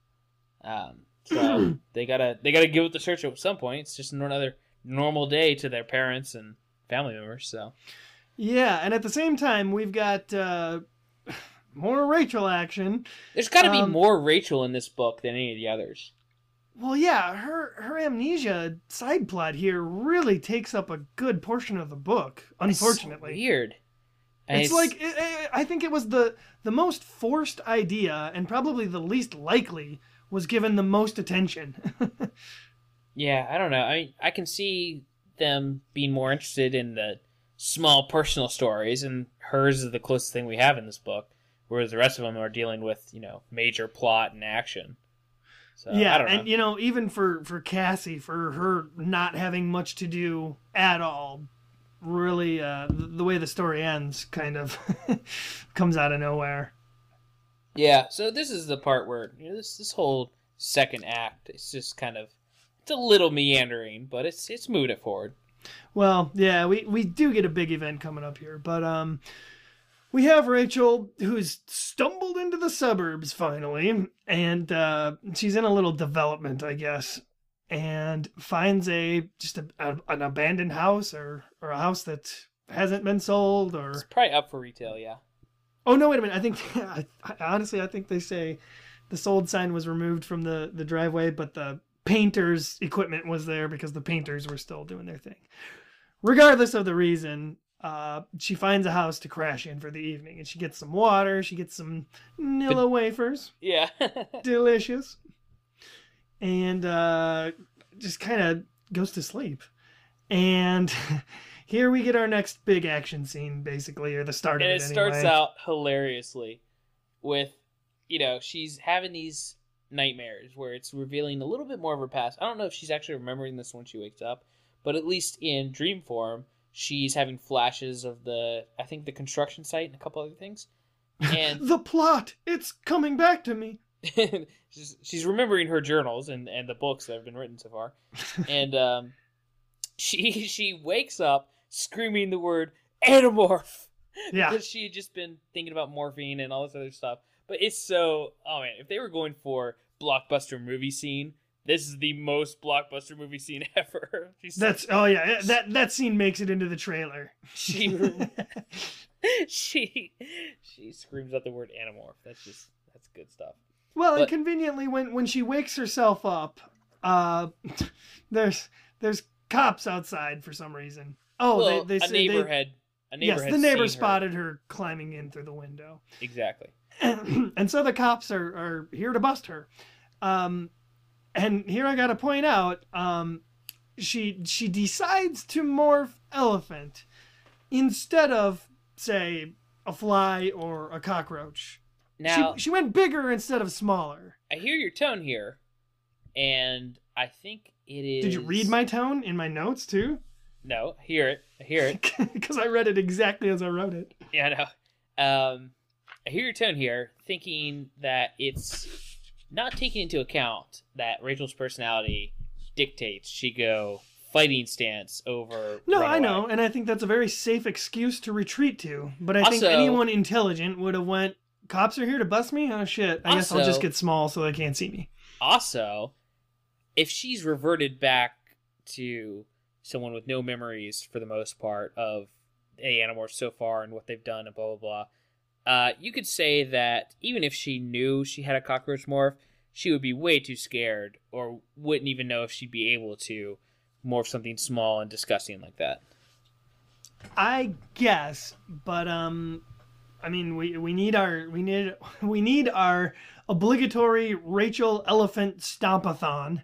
Um, so they gotta they gotta give up the search at some point. It's just another normal day to their parents and family members. So
Yeah, and at the same time, we've got uh, more Rachel action.
there's got to be
Um,
more Rachel in this book than any of the others.
Well, yeah, her her amnesia side plot here really takes up a good portion of the book. Unfortunately,
Weird. And
it's, like i i I think it was the the most forced idea, and probably the least likely was given the most attention.
Yeah, I don't know. I I can see them being more interested in the small personal stories, and hers is the closest thing we have in this book, whereas the rest of them are dealing with you know major plot and action. So
yeah,
I don't know.
and you know, even for for Cassie, for her not having much to do at all, really, uh, the, the way the story ends, kind of comes out of nowhere.
Yeah, so this is the part where you know this this whole second act it's just kind of it's a little meandering, but it's it's moving it forward.
Well, yeah, we, we do get a big event coming up here, but um, we have Rachel who's stumbled into the suburbs finally, and uh, she's in a little development, I guess, and finds a just a, a, an abandoned house or or a house that hasn't been sold or
It's probably up for retail, yeah.
oh no, wait a minute, I think I, I, honestly I think they say the sold sign was removed from the the driveway, but the painters equipment was there because the painters were still doing their thing regardless of the reason, uh, she finds a house to crash in for the evening, and she gets some water. She gets some Nilla wafers,
Yeah.
delicious, and uh, just kind of goes to sleep. And here we get our next big action scene, basically, or the start
and
of
it
it.
starts out hilariously with you know she's having these nightmares where it's revealing a little bit more of her past i don't know if she's actually remembering this when she wakes up but at least in dream form she's having flashes of the i think the construction site and a couple other things and
the plot. It's coming back to me.
she's, she's remembering her journals and, and the books that have been written so far and um, she she wakes up screaming the word animorph
Yeah.
because she had just been thinking about morphing and all this other stuff. But it's so oh man, if they were going for blockbuster movie scene, this is the most blockbuster movie scene ever. She's
That's oh yeah, that that scene makes it into the trailer.
she she she screams out the word animorph. That's just that's good stuff.
Well, and conveniently, when when she wakes herself up, uh, there's there's cops outside for some reason. Oh,
well,
they, they
a neighbor
they,
had a neighbor
yes, the neighbor
seen her.
spotted her. climbing in through the window,
exactly.
and so the cops are are here to bust her. Um, and here I gotta point out, um, she she decides to morph elephant instead of say a fly or a cockroach.
Now
she, she went bigger instead of smaller.
I hear your tone here, and I think it is.
Did you read my tone in my notes too?
No, I hear it. I hear it.
Because I read it exactly as I wrote it.
Yeah, I know. Um, I hear your tone here, thinking that it's not taking into account that Rachel's personality dictates she go fighting stance over.
No,
run
I know, and I think that's a very safe excuse to retreat to. But I think anyone intelligent would have went. Cops are here to bust me. Oh shit! I guess I'll just get small so they can't see me.
Also, if she's reverted back to someone with no memories for the most part of a Animorphs so far and what they've done and blah blah blah, uh, you could say that even if she knew she had a cockroach morph, she would be way too scared or wouldn't even know if she'd be able to morph something small and disgusting like that.
I guess, but um, I mean, we we need our we need we need our obligatory Rachel Elephant Stompathon.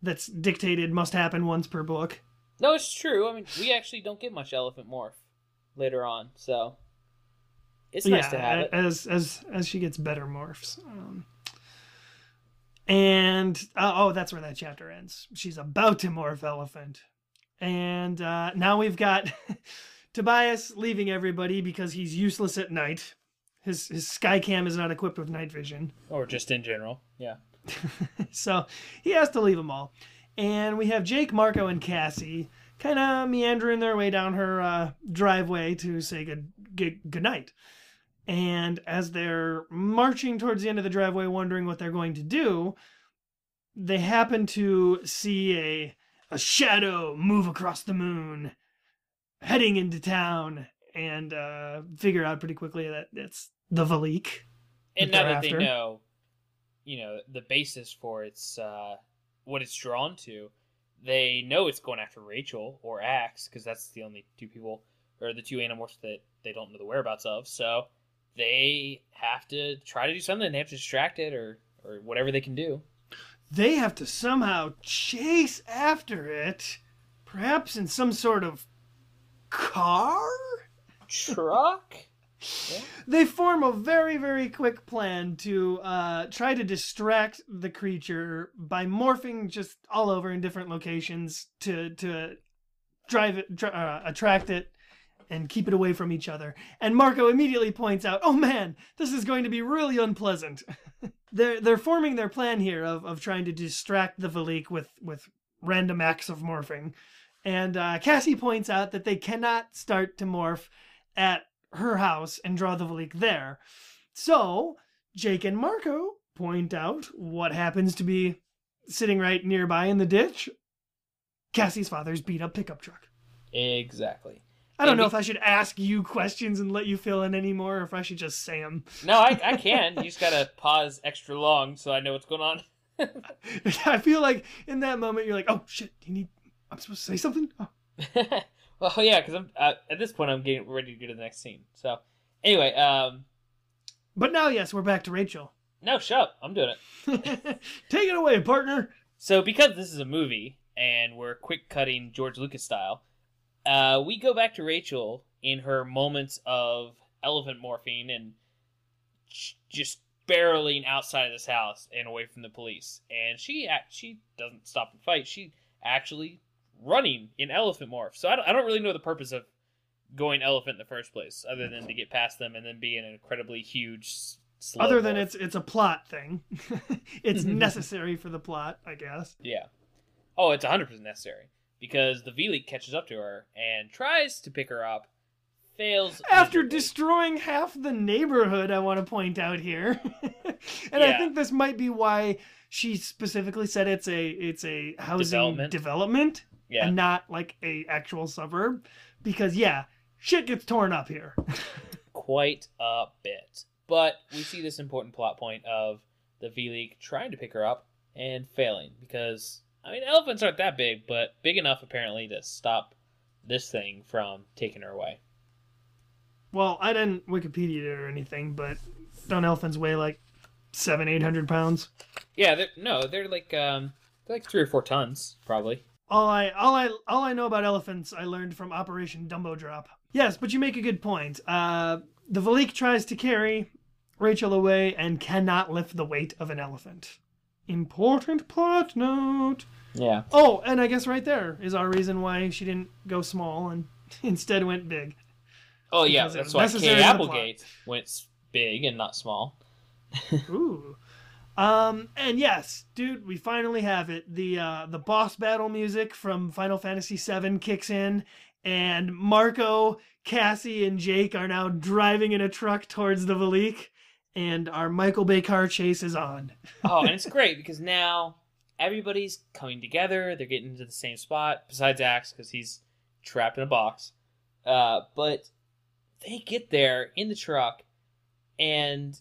That's dictated must happen once per book.
No, it's true. I mean, we actually don't get much elephant morph later on, so it's nice
yeah,
to have it.
as as as she gets better morphs. Um, and uh, oh, that's where that chapter ends. She's about to morph elephant, and uh, now we've got Tobias leaving everybody because he's useless at night. His his skycam is not equipped with night vision,
Or just in general, yeah.
so he has to leave them all. And we have Jake, Marco, and Cassie kind of meandering their way down her uh, driveway to say good, good good night. And as they're marching towards the end of the driveway, wondering what they're going to do, they happen to see a a shadow move across the moon, heading into town, and uh, figure out pretty quickly that it's the Veleek.
and
that
now that they know you know the basis for its uh what it's drawn to they know it's going after rachel or axe because that's the only two people or the two animals that they don't know the whereabouts of. So they have to try to do something. They have to distract it or or whatever they can do.
They have to somehow chase after it, perhaps in some sort of car?
truck
They form a very, very quick plan to uh, try to distract the creature by morphing just all over in different locations to to drive it, uh, attract it, and keep it away from each other. And Marco immediately points out, "Oh man, this is going to be really unpleasant." they're they're forming their plan here of of trying to distract the Veleek with with random acts of morphing. And uh, Cassie points out that they cannot start to morph at her house and draw the Veleek there. So Jake and Marco point out what happens to be sitting right nearby in the ditch. Cassie's father's beat up pickup truck.
exactly
I don't know
Maybe-
if I should ask you questions and let you fill in anymore, or if I should just say them.
no i, I can you just gotta pause extra long so i know what's going on
I feel like in that moment you're like, oh shit, do you need? I'm supposed to say something. Oh.
well, yeah, because I'm uh, at this point I'm getting ready to go to the next scene. So, anyway, um,
But now, yes, we're back to Rachel.
no, shut up, I'm doing it.
Take it away, partner.
So, because this is a movie and we're quick cutting George Lucas style, uh, we go back to Rachel in her moments of elephant morphing and just barreling outside of this house and away from the police. And she act- she doesn't stop and fight. She actually running in elephant morph. So I don't, I don't really know the purpose of going elephant in the first place, other than to get past them and then be an incredibly huge.
Other than
morph.
it's it's a plot thing. it's necessary for the plot, I guess.
Yeah. Oh, it's 100% necessary because the Veleek catches up to her and tries to pick her up, fails
After
miserably.
destroying half the neighborhood, I want to point out here, and I think this might be why she specifically said it's a it's a housing
Development.
development
Yeah.
and not like a actual suburb, because yeah, shit gets torn up here.
quite a bit. But we see this important plot point of the Veleek trying to pick her up and failing because I mean elephants aren't that big, but big enough apparently to stop this thing from taking her away.
well, I didn't Wikipedia it or anything, but don't elephants weigh like seven eight hundred pounds?
Yeah, they're, no, they're like um, they're like three or four tons probably.
All I all I all I know about elephants I learned from Operation Dumbo Drop. Yes, but you make a good point. Uh, the Veleek tries to carry Rachel away and cannot lift the weight of an elephant. Important plot note.
Yeah.
Oh, and I guess right there is our reason why she didn't go small and instead went big.
Oh yeah,
Because
that's why Kate
in the plot.
Applegate went big and not small.
Ooh. Um, and yes, dude, we finally have it. The uh, the boss battle music from Final Fantasy VII kicks in, and Marco, Cassie, and Jake are now driving in a truck towards the Veleek, and our Michael Bay car chase is on.
oh, and it's great because now everybody's coming together. They're getting to the same spot, besides Ax because he's trapped in a box. Uh, but they get there in the truck, and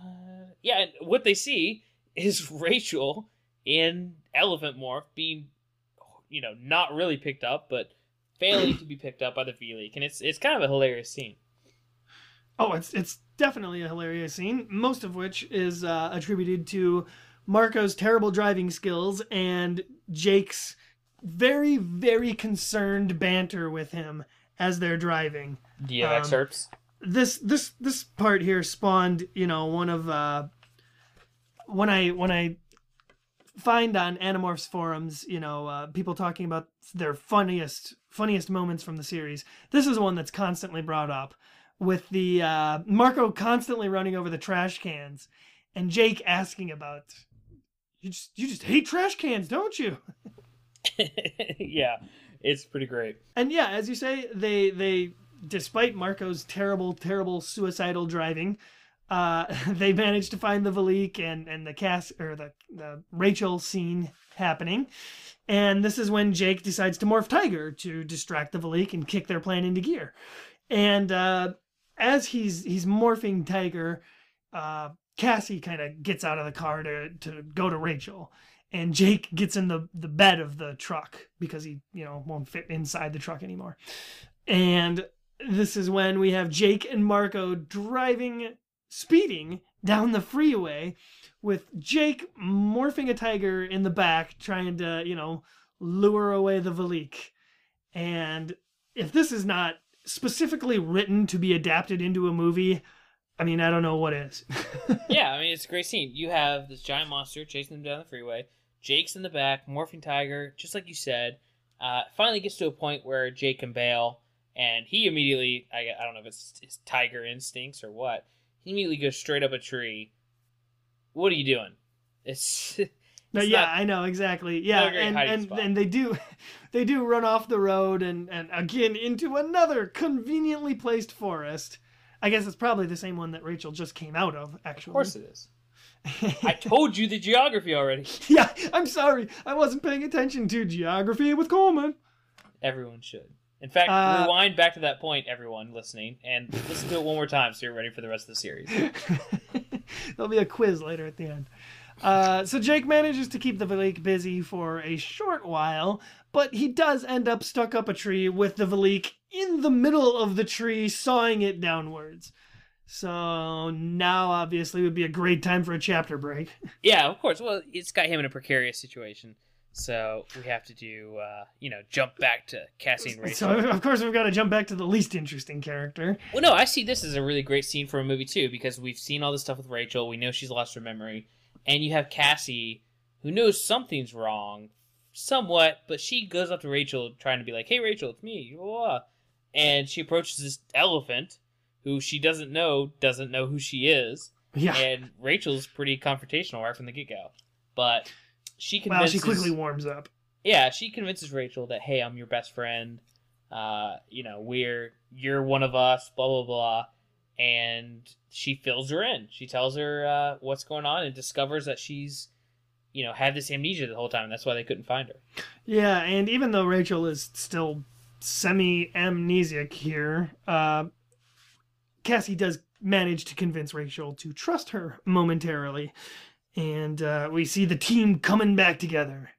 uh, yeah, and what they see is Rachel in elephant morph being, you know, not really picked up, but failing to be picked up by the Veleek, and it's it's kind of a hilarious scene.
Oh, it's it's definitely a hilarious scene, most of which is uh, attributed to Marco's terrible driving skills and Jake's very very concerned banter with him as they're driving.
Do you have
Um,
excerpts?
This this this part here spawned, you know, one of uh when I when I find on Animorphs forums, you know, uh, people talking about their funniest funniest moments from the series. This is one that's constantly brought up with the uh, Marco constantly running over the trash cans, and Jake asking about you just you just hate trash cans, don't you?
yeah, it's pretty great.
And yeah, as you say, they they despite Marco's terrible terrible suicidal driving, uh, they managed to find the Veleek and and the Cass or the the Rachel scene happening. And this is when Jake decides to morph Tiger to distract the Veleek and kick their plan into gear. And uh, as he's he's morphing Tiger, uh, Cassie kind of gets out of the car to to go to Rachel, and Jake gets in the the bed of the truck because he you know won't fit inside the truck anymore. And this is when we have Jake and Marco driving speeding down the freeway with Jake morphing a tiger in the back trying to, you know, lure away the Veleek. And if this is not specifically written to be adapted into a movie, I mean, I don't know what is.
yeah, I mean it's a great scene. You have this giant monster chasing them down the freeway. Jake's in the back, morphing tiger, just like you said. Uh, finally gets to a point where Jake can bail, and he immediately I, I don't know if it's his tiger instincts or what. He immediately goes straight up a tree. What are you doing? It's,
No,
it's
yeah,
not-
I know exactly. Yeah, and and,
spot.
and they do, they do run off the road and and again into another conveniently placed forest. I guess it's probably the same one that Rachel just came out of. Actually,
Of course it is. I told you the geography already.
yeah, I'm sorry, I wasn't paying attention to geography with Coleman.
Everyone should. In fact,
Uh,
rewind back to that point, everyone listening, and listen to it one more time so you're ready for the rest of the series.
There'll be a quiz later at the end. Uh, so Jake manages to keep the Veleek busy for a short while, but he does end up stuck up a tree with the Veleek in the middle of the tree, sawing it downwards. So now, obviously, would be a great time for a chapter break.
Yeah, of course. Well, it's got him in a precarious situation, so we have to do, uh, you know, jump back to Cassie and Rachel.
So, of course, we've got to jump back to the least interesting character.
Well, no, I see this as a really great scene for a movie too because we've seen all this stuff with Rachel. We know she's lost her memory, and you have Cassie, who knows something's wrong, somewhat, but she goes up to Rachel trying to be like, "Hey, Rachel, it's me," blah, blah, blah. and she approaches this elephant, who she doesn't know doesn't know who she is,
Yeah.
and Rachel's pretty confrontational right from the get go, but she
Wow,
convinces.
she quickly warms up.
Yeah, she convinces Rachel that hey, I'm your best friend. Uh, uh, you know, we're you're one of us, blah blah blah, and she fills her in. She tells her uh, what's going on and discovers that she's, you know, had this amnesia the whole time. That's why they couldn't find her.
Yeah, and even though Rachel is still semi amnesiac here, uh, Cassie does manage to convince Rachel to trust her momentarily. And uh, we see the team coming back together.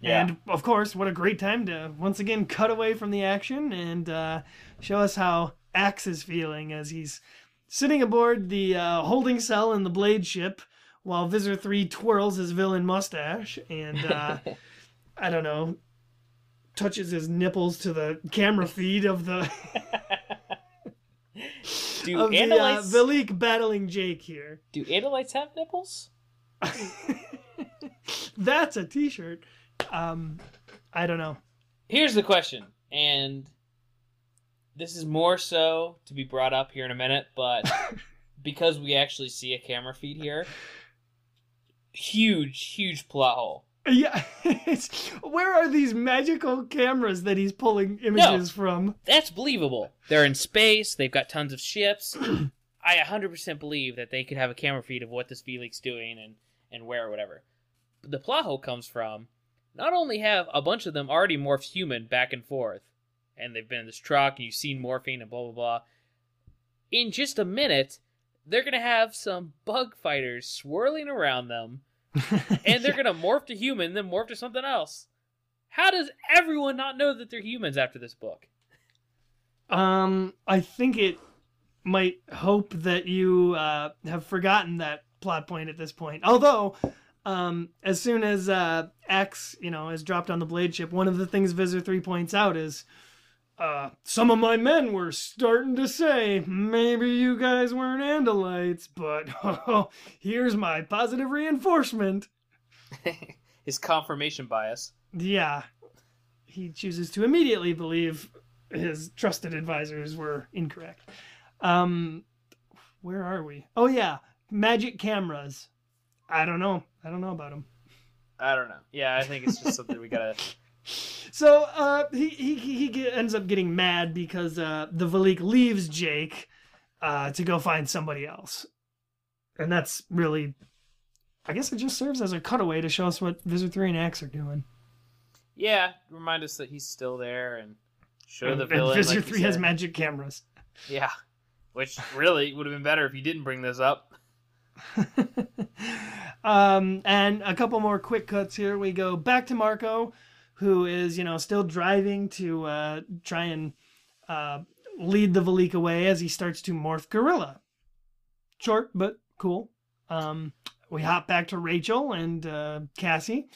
Yeah.
And of course, what a great time to once again cut away from the action and uh, show us how Ax is feeling as he's sitting aboard the uh, holding cell in the Blade ship while Visser 3 twirls his villain mustache and, uh, I don't know, touches his nipples to the camera feed of the.
Do
of the uh, battling Jake here.
do Andalites have nipples?
That's a T-shirt. Um, I don't know.
Here's the question, and this is more so to be brought up here in a minute, but because we actually see a camera feed here, huge, huge plot hole.
Yeah, where are these magical cameras that he's pulling images from?
That's believable. They're in space. They've got tons of ships. I 100% believe that they could have a camera feed of what this Felix doing and and where or whatever. But the plot hole comes from not only have a bunch of them already morphed human back and forth, and they've been in this truck and you've seen morphing and blah blah blah. In just a minute, they're gonna have some bug fighters swirling around them, and they're gonna morph to human, then morph to something else. How does everyone not know that they're humans after this book?
Um, I think it might hope that you uh, have forgotten that plot point at this point. Although, um, as soon as uh, Ax, you know, is dropped on the blade ship, one of the things Visser Three points out is, uh, some of my men were starting to say maybe you guys weren't Andalites, but oh, here's my positive reinforcement.
His confirmation bias.
Yeah, he chooses to immediately believe his trusted advisors were incorrect. Um, where are we? Oh yeah, magic cameras. I don't know. I don't know about them.
I don't know. Yeah, I think it's just something we gotta.
So uh, he he he ends up getting mad because uh, the Veleek leaves Jake uh, to go find somebody else, and that's really, I guess it just serves as a cutaway to show us what Visser Three and Ax are doing.
Yeah, remind us that he's still there and show
And,
the villain.
Visser
like
Three has magic cameras.
Yeah, which really would have been better if you didn't bring this up.
um, and a couple more quick cuts here. We go back to Marco, who is, you know, still driving to uh, try and uh, lead the Veleek away as he starts to morph gorilla. Short, but cool. Um, we hop back to Rachel and uh, Cassie,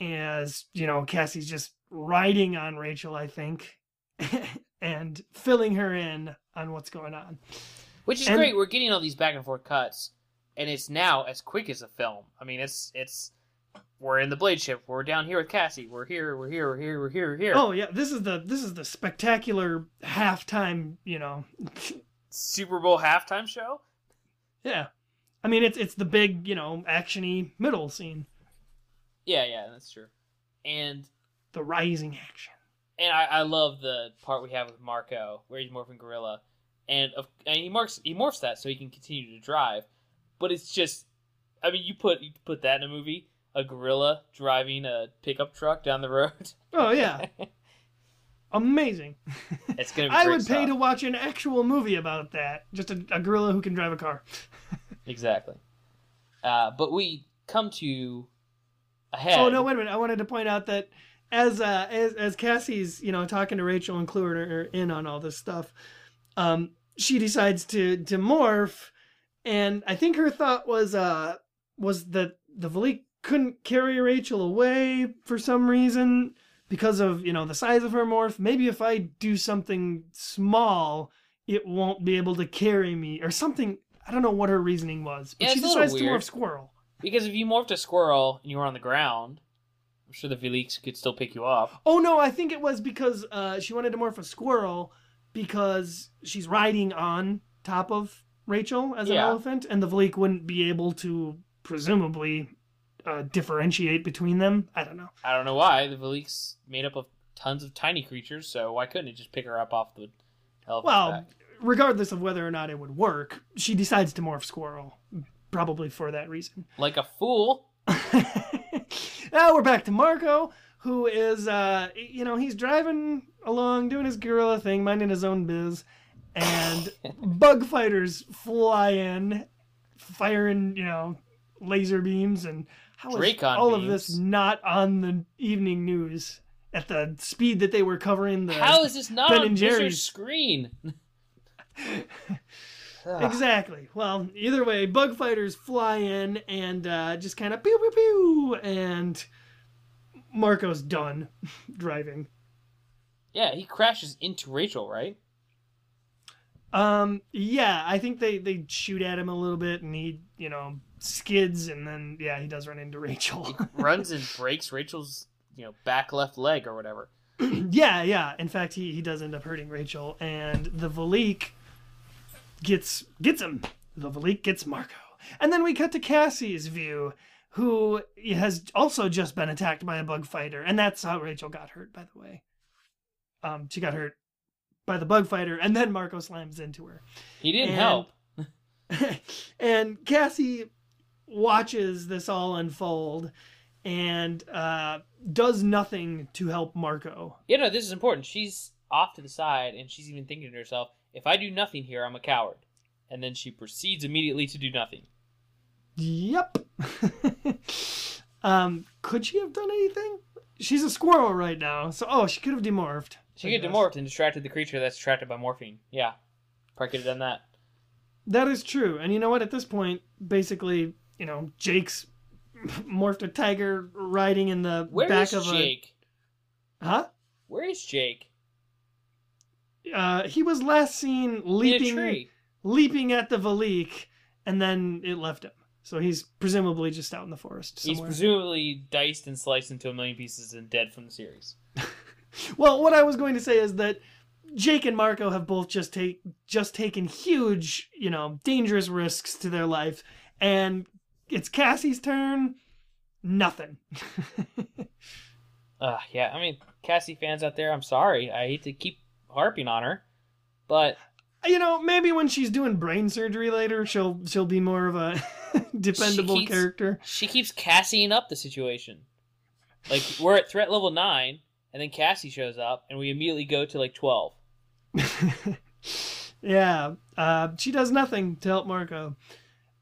as, you know, Cassie's just riding on Rachel, I think, and filling her in on what's going on.
Which is
And-
great. We're getting all these back and forth cuts, and it's now as quick as a film. I mean, it's it's we're in the blade ship. We're down here with Cassie. We're here. We're here. We're here. We're here. We're here.
Oh yeah, this is the this is the spectacular halftime, you know.
Super Bowl halftime show.
Yeah. I mean it's it's the big, you know, actiony middle scene.
Yeah, yeah, that's true. And
The rising action.
and I, I love the part we have with Marco where he's morphing gorilla, and of, and he marks he morphs that so he can continue to drive, but it's just, I mean, you put you put that in a movie, a gorilla driving a pickup truck down the road.
Oh yeah. Amazing.
It's gonna be.
I would pay
stuff.
to watch an actual movie about that. Just a, a gorilla who can drive a car.
Exactly. Uh, but we come to a head.
Oh no, wait a minute. I wanted to point out that as uh as as Cassie's, you know, talking to Rachel and cluing her in on all this stuff, um, she decides to to morph, and I think her thought was uh was that the Veleek couldn't carry Rachel away for some reason because of you know the size of her morph. Maybe if I do something small, it won't be able to carry me or something. I don't know what her reasoning was, but
Yeah,
she decides to morph squirrel.
Because if you morphed a squirrel and you were on the ground, I'm sure the Veleek's could still pick you up.
Oh no, I think it was because uh, she wanted to morph a squirrel because she's riding on top of Rachel as an
Yeah.
elephant, and the Veleek wouldn't be able to presumably uh, differentiate between them. I don't know.
I don't know why. The Veleek's made up of tons of tiny creatures, so why couldn't it just pick her up off the elephant's
Well,
back?
regardless of whether or not it would work, she decides to morph squirrel, probably for that reason.
Like a fool.
now we're back to Marco, who is, uh, you know, he's driving along, doing his gorilla thing, minding his own biz, and bug fighters fly in, firing, you know, laser beams, and how is
Dracon
all of this not on the evening news at the speed that they were covering the
How is this not
Ben
on
and Jerry's
screen?
Exactly. Well, either way, bug fighters fly in and uh, just kind of pew pew pew, and Marco's done driving.
Yeah, he crashes into Rachel, right?
Um, yeah, I think they they shoot at him a little bit, and he you know skids, and then yeah, he does run into Rachel.
Runs and breaks Rachel's, you know, back left leg or whatever.
yeah, yeah. In fact, he he does end up hurting Rachel, and the Veleek gets gets him. The Veleek gets Marco, and then we cut to Cassie's view, who has also just been attacked by a bug fighter, and that's how Rachel got hurt. By the way, um, she got hurt by the bug fighter, and then Marco slams into her.
He didn't
And-
help.
and Cassie watches this all unfold and uh, does nothing to help Marco.
Yeah, no, this is important. She's off to the side, and she's even thinking to herself, if I do nothing here, I'm a coward. And then she proceeds immediately to do nothing.
Yep. um, could she have done anything? She's a squirrel right now, so oh, she could have demorphed.
She could
guess.
demorphed and distracted the creature that's attracted by morphing. Yeah. Probably could have done that.
That is true, and you know what? At this point, basically, you know, Jake's morphed a tiger riding in the
Where
back
is
of
Jake?
a huh?
Where is Jake?
Uh, he was last seen leaping leaping at the Veleek, and then it left him. So he's presumably just out in the forest
He's presumably diced and sliced into a million pieces and dead from the series.
well, what I was going to say is that Jake and Marco have both just take just taken huge, you know, dangerous risks to their life, and it's Cassie's turn. Nothing.
Uh, yeah, I mean, Cassie fans out there, I'm sorry. I hate to keep harping on her, but
you know, maybe when she's doing brain surgery later, she'll she'll be more of a dependable
keeps-
character.
she keeps Cassieing up the situation. Like, we're at threat level 9, and then Cassie shows up, and we immediately go to like 12.
Yeah, uh, she does nothing to help Marco.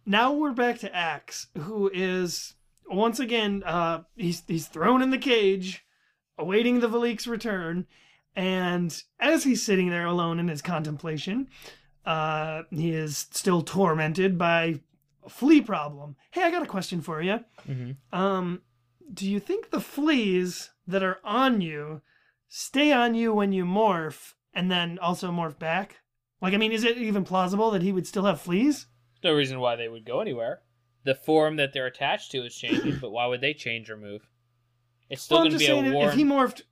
Now we're back to Ax, who is once again uh, he's he's thrown in the cage, awaiting the Veleek's return. And as he's sitting there alone in his contemplation, uh, he is still tormented by a flea problem. Hey, I got a question for you.
Mm-hmm.
Um, do you think the fleas that are on you stay on you when you morph and then also morph back? Like, I mean, is it even plausible that he would still have fleas?
No reason why they would go anywhere. The form that they're attached to is changing, but why would they change or move? It's still
well,
going to be a warm.
if he morphed,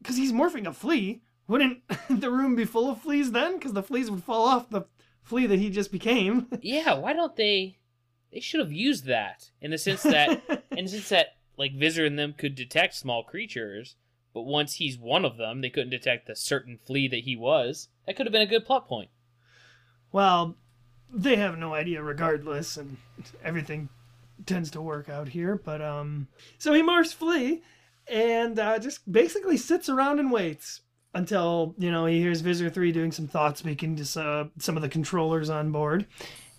because he's morphing a flea, wouldn't the room be full of fleas then? Because the fleas would fall off the flea that he just became.
Yeah, why don't they? They should have used that in the sense that, in the sense that, like Visser and them could detect small creatures, but once he's one of them, they couldn't detect the certain flea that he was. That could have been a good plot point.
Well, they have no idea regardless, and everything tends to work out here. But um, so he morphs Flea, and uh, just basically sits around and waits until you know he hears Visser Three doing some thought speaking to uh, some of the controllers on board,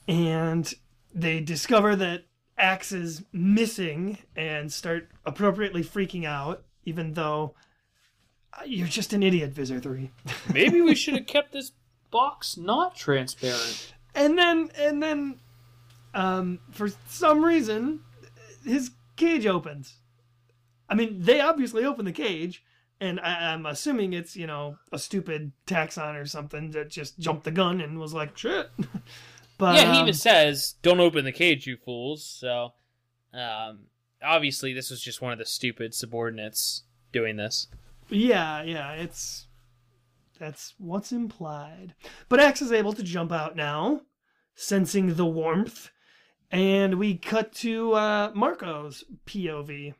and they discover that Ax is missing and start appropriately freaking out, even though. uh, You're just an idiot, Visser 3.
Maybe we should have kept this box not transparent.
And then and then um for some reason his cage opens i mean they obviously open the cage and I, i'm assuming it's you know a stupid Taxxon or something that just jumped the gun and was like shit but
yeah, he
um,
even says, "Don't open the cage, you fools." So, um, obviously, this was just one of the stupid subordinates doing this.
Yeah, yeah, it's that's what's implied. But Ax is able to jump out now, sensing the warmth, and we cut to uh, Marco's POV,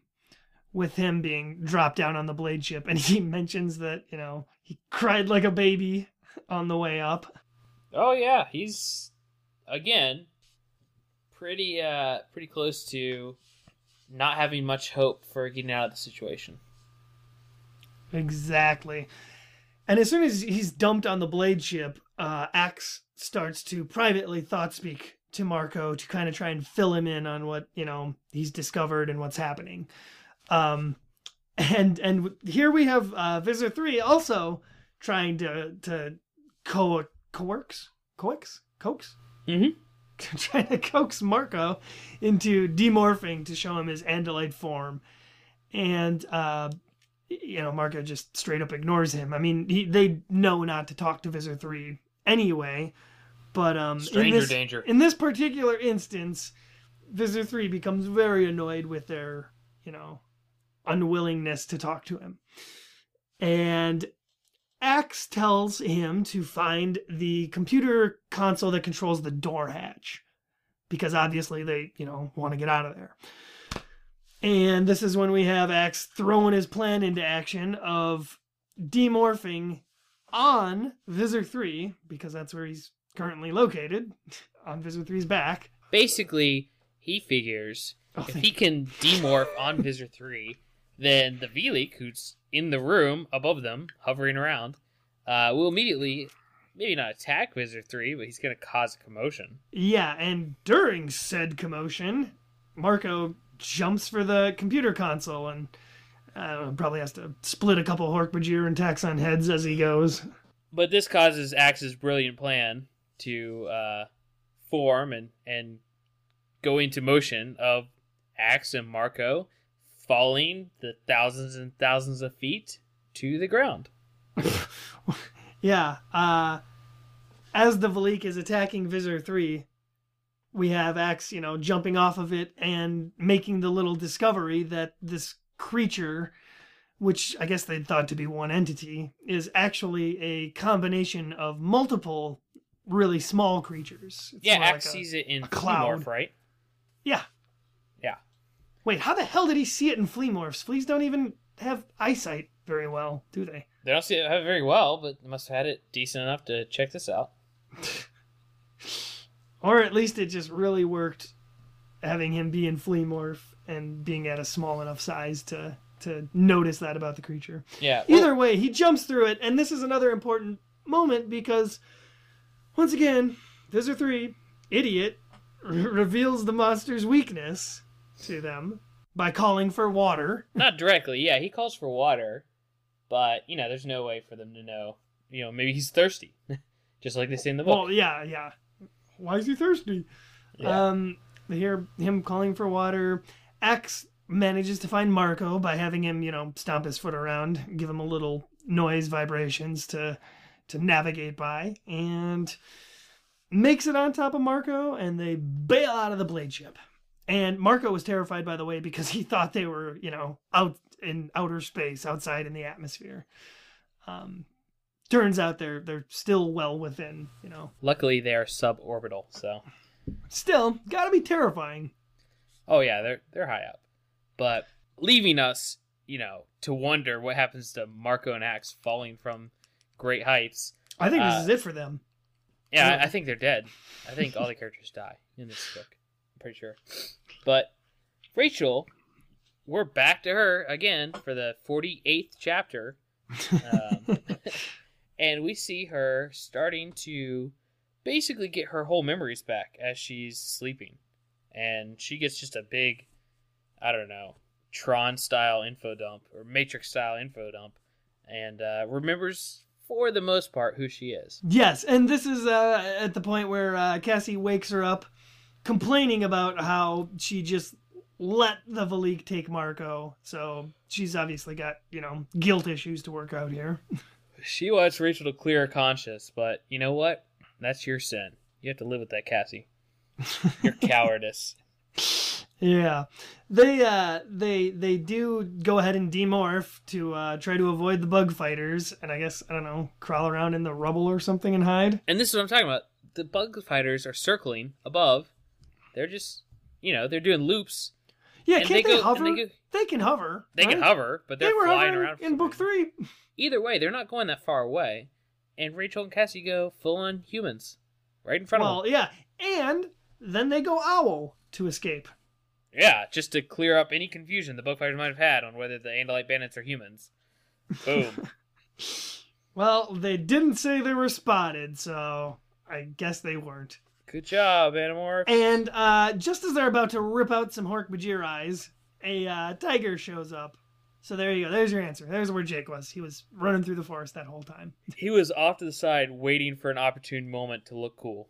with him being dropped down on the blade ship, and he mentions that you know he cried like a baby on the way up.
Oh yeah, he's again pretty uh pretty close to not having much hope for getting out of the situation.
Exactly. And as soon as he's dumped on the blade ship, uh, Ax starts to privately thought speak to Marco to kind of try and fill him in on what you know he's discovered and what's happening. Um, and and here we have uh, Visser Three also trying to to co coax coax coax
Mm-hmm.
trying to coax Marco into demorphing to show him his Andalite form, and uh, you know Marco just straight up ignores him. I mean, he, they know not to talk to Visser Three anyway, but um, in
Stranger
this,
danger.
In this particular instance, Visser Three becomes very annoyed with their you know unwillingness to talk to him, and Ax tells him to find the computer console that controls the door hatch because obviously they, you know, want to get out of there. And this is when we have Ax throwing his plan into action of demorphing on Visser 3 because that's where he's currently located on Visser 3's back.
Basically, he figures
Oh,
if he can demorph on Visser 3, then the Veleek, who's in the room above them, hovering around, uh, will immediately, maybe not attack Visser 3, but he's going to cause a commotion.
Yeah, and during said commotion, Marco jumps for the computer console and uh, probably has to split a couple Hork-Bajir and Taxxon heads as he goes.
But this causes Ax's brilliant plan to uh, form and, and go into motion of Ax and Marco falling the thousands and thousands of feet to the ground.
Yeah, uh, as the Veleek is attacking Visser 3, we have Ax, you know, jumping off of it and making the little discovery that this creature, which I guess they thought to be one entity, is actually a combination of multiple really small creatures. It's
Yeah, Ax
like
sees it in
a cloud.
Fleamorph, right?
Yeah.
Yeah.
Wait, how the hell did he see it in flea morphs? Fleas don't even have eyesight very well, do they?
They don't see it it very well, but they must have had it decent enough to check this out.
Or at least it just really worked having him be in flea morph and being at a small enough size to to notice that about the creature.
Yeah. well-
Either way, he jumps through it, and this is another important moment because once again, Visser 3, idiot, re- reveals the monster's weakness to them by calling for water.
Not directly, yeah. He calls for water, but you know, there's no way for them to know. You know, maybe he's thirsty, just like they say in the book.
Well, yeah, yeah. Why is he thirsty?
Yeah.
Um, they hear him calling for water. Ax manages to find Marco by having him, you know, stomp his foot around, give him a little noise vibrations to to navigate by, and makes it on top of Marco, and they bail out of the blade ship. And Marco was terrified, by the way, because he thought they were, you know, out in outer space, outside in the atmosphere. Um, turns out they're they're still well within, you know.
Luckily, they are suborbital, so.
Still, gotta be terrifying.
Oh yeah, they're they're high up, but leaving us, you know, to wonder what happens to Marco and Ax falling from great heights.
I think
Uh,
this is it for them.
Yeah,
Yeah.
I, I think they're dead. I think all the characters die in this book. I'm pretty sure. But Rachel, we're back to her again for the 48th chapter. Um, and we see her starting to basically get her whole memories back as she's sleeping. And she gets just a big, I don't know, Tron style info dump or Matrix style info dump and uh, remembers for the most part who she is.
Yes, and this is uh, at the point where uh, Cassie wakes her up, complaining about how she just let the Veleek take Marco. So she's obviously got you know guilt issues to work out here.
She wants Rachel to clear her conscience, but you know what? That's your sin. You have to live with that, Cassie. Your cowardice.
Yeah, they uh they they do go ahead and demorph to uh, try to avoid the bug fighters, and I guess I don't know crawl around in the rubble or something and hide.
And this is what I'm talking about. The bug fighters are circling above. They're just, you know, they're doing loops.
Yeah, can't
they
they,
go-
hover?
they go-
they can hover.
They can hover, but they're
They were
flying
hovering
around.
in book three.
Either way, they're not going that far away. And Rachel and Cassie go full on humans, right in front
Well,
of them.
yeah, and then they go owl to escape.
Yeah, just to clear up any confusion the book fighters might have had on whether the Andalite bandits are humans. Boom.
Well, they didn't say they were spotted, so I guess they weren't.
Good job, Animorph.
And uh, just as they're about to rip out some Hork-Bajir eyes, a uh, tiger shows up. So there you go. There's your answer. There's where Jake was. He was running through the forest that whole time.
He was off to the side waiting for an opportune moment to look cool.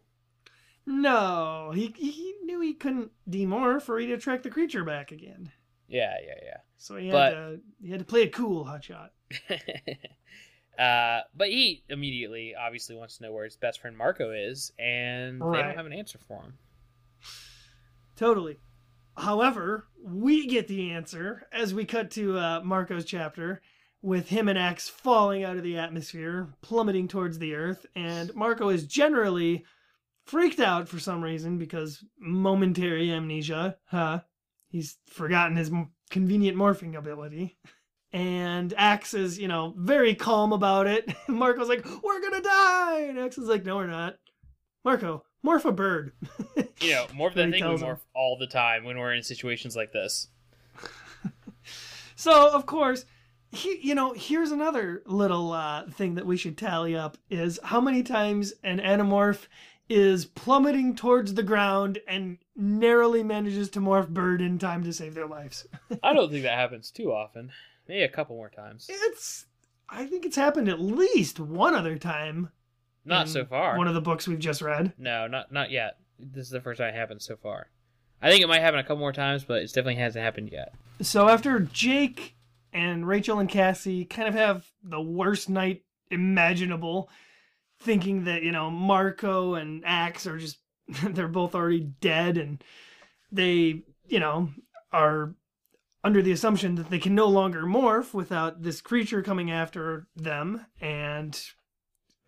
No, he he knew he couldn't demorph or he'd attract the creature back again.
Yeah, yeah, yeah.
So he had
But-
to he had to play it cool, hotshot.
uh, but he immediately, obviously, wants to know where his best friend Marco is, and they don't have an answer for him.
Totally. However, we get the answer as we cut to uh, Marco's chapter with him and Ax falling out of the atmosphere, plummeting towards the earth, and Marco is generally freaked out for some reason because momentary amnesia. Huh? He's forgotten his convenient morphing ability. And Ax is, you know, very calm about it. Marco's like, "We're gonna die," and Ax is like, "No, we're not." Marco, morph a bird.
You know, morph that thing we
tells him.
all the time when we're in situations like this.
So of course, he, you know, here's another little uh, thing that we should tally up: is how many times an Animorph is plummeting towards the ground and narrowly manages to morph bird in time to save their lives.
I don't think that happens too often. Maybe a couple more times.
It's, I think it's happened at least one other time.
Not so far.
One of the books we've just read.
No, not not yet. This is the first time it happened so far. I think it might happen a couple more times, but it definitely hasn't happened yet.
So after Jake and Rachel and Cassie kind of have the worst night imaginable, thinking that, you know, Marco and Ax are just, they're both already dead and they, you know, are under the assumption that they can no longer morph without this creature coming after them and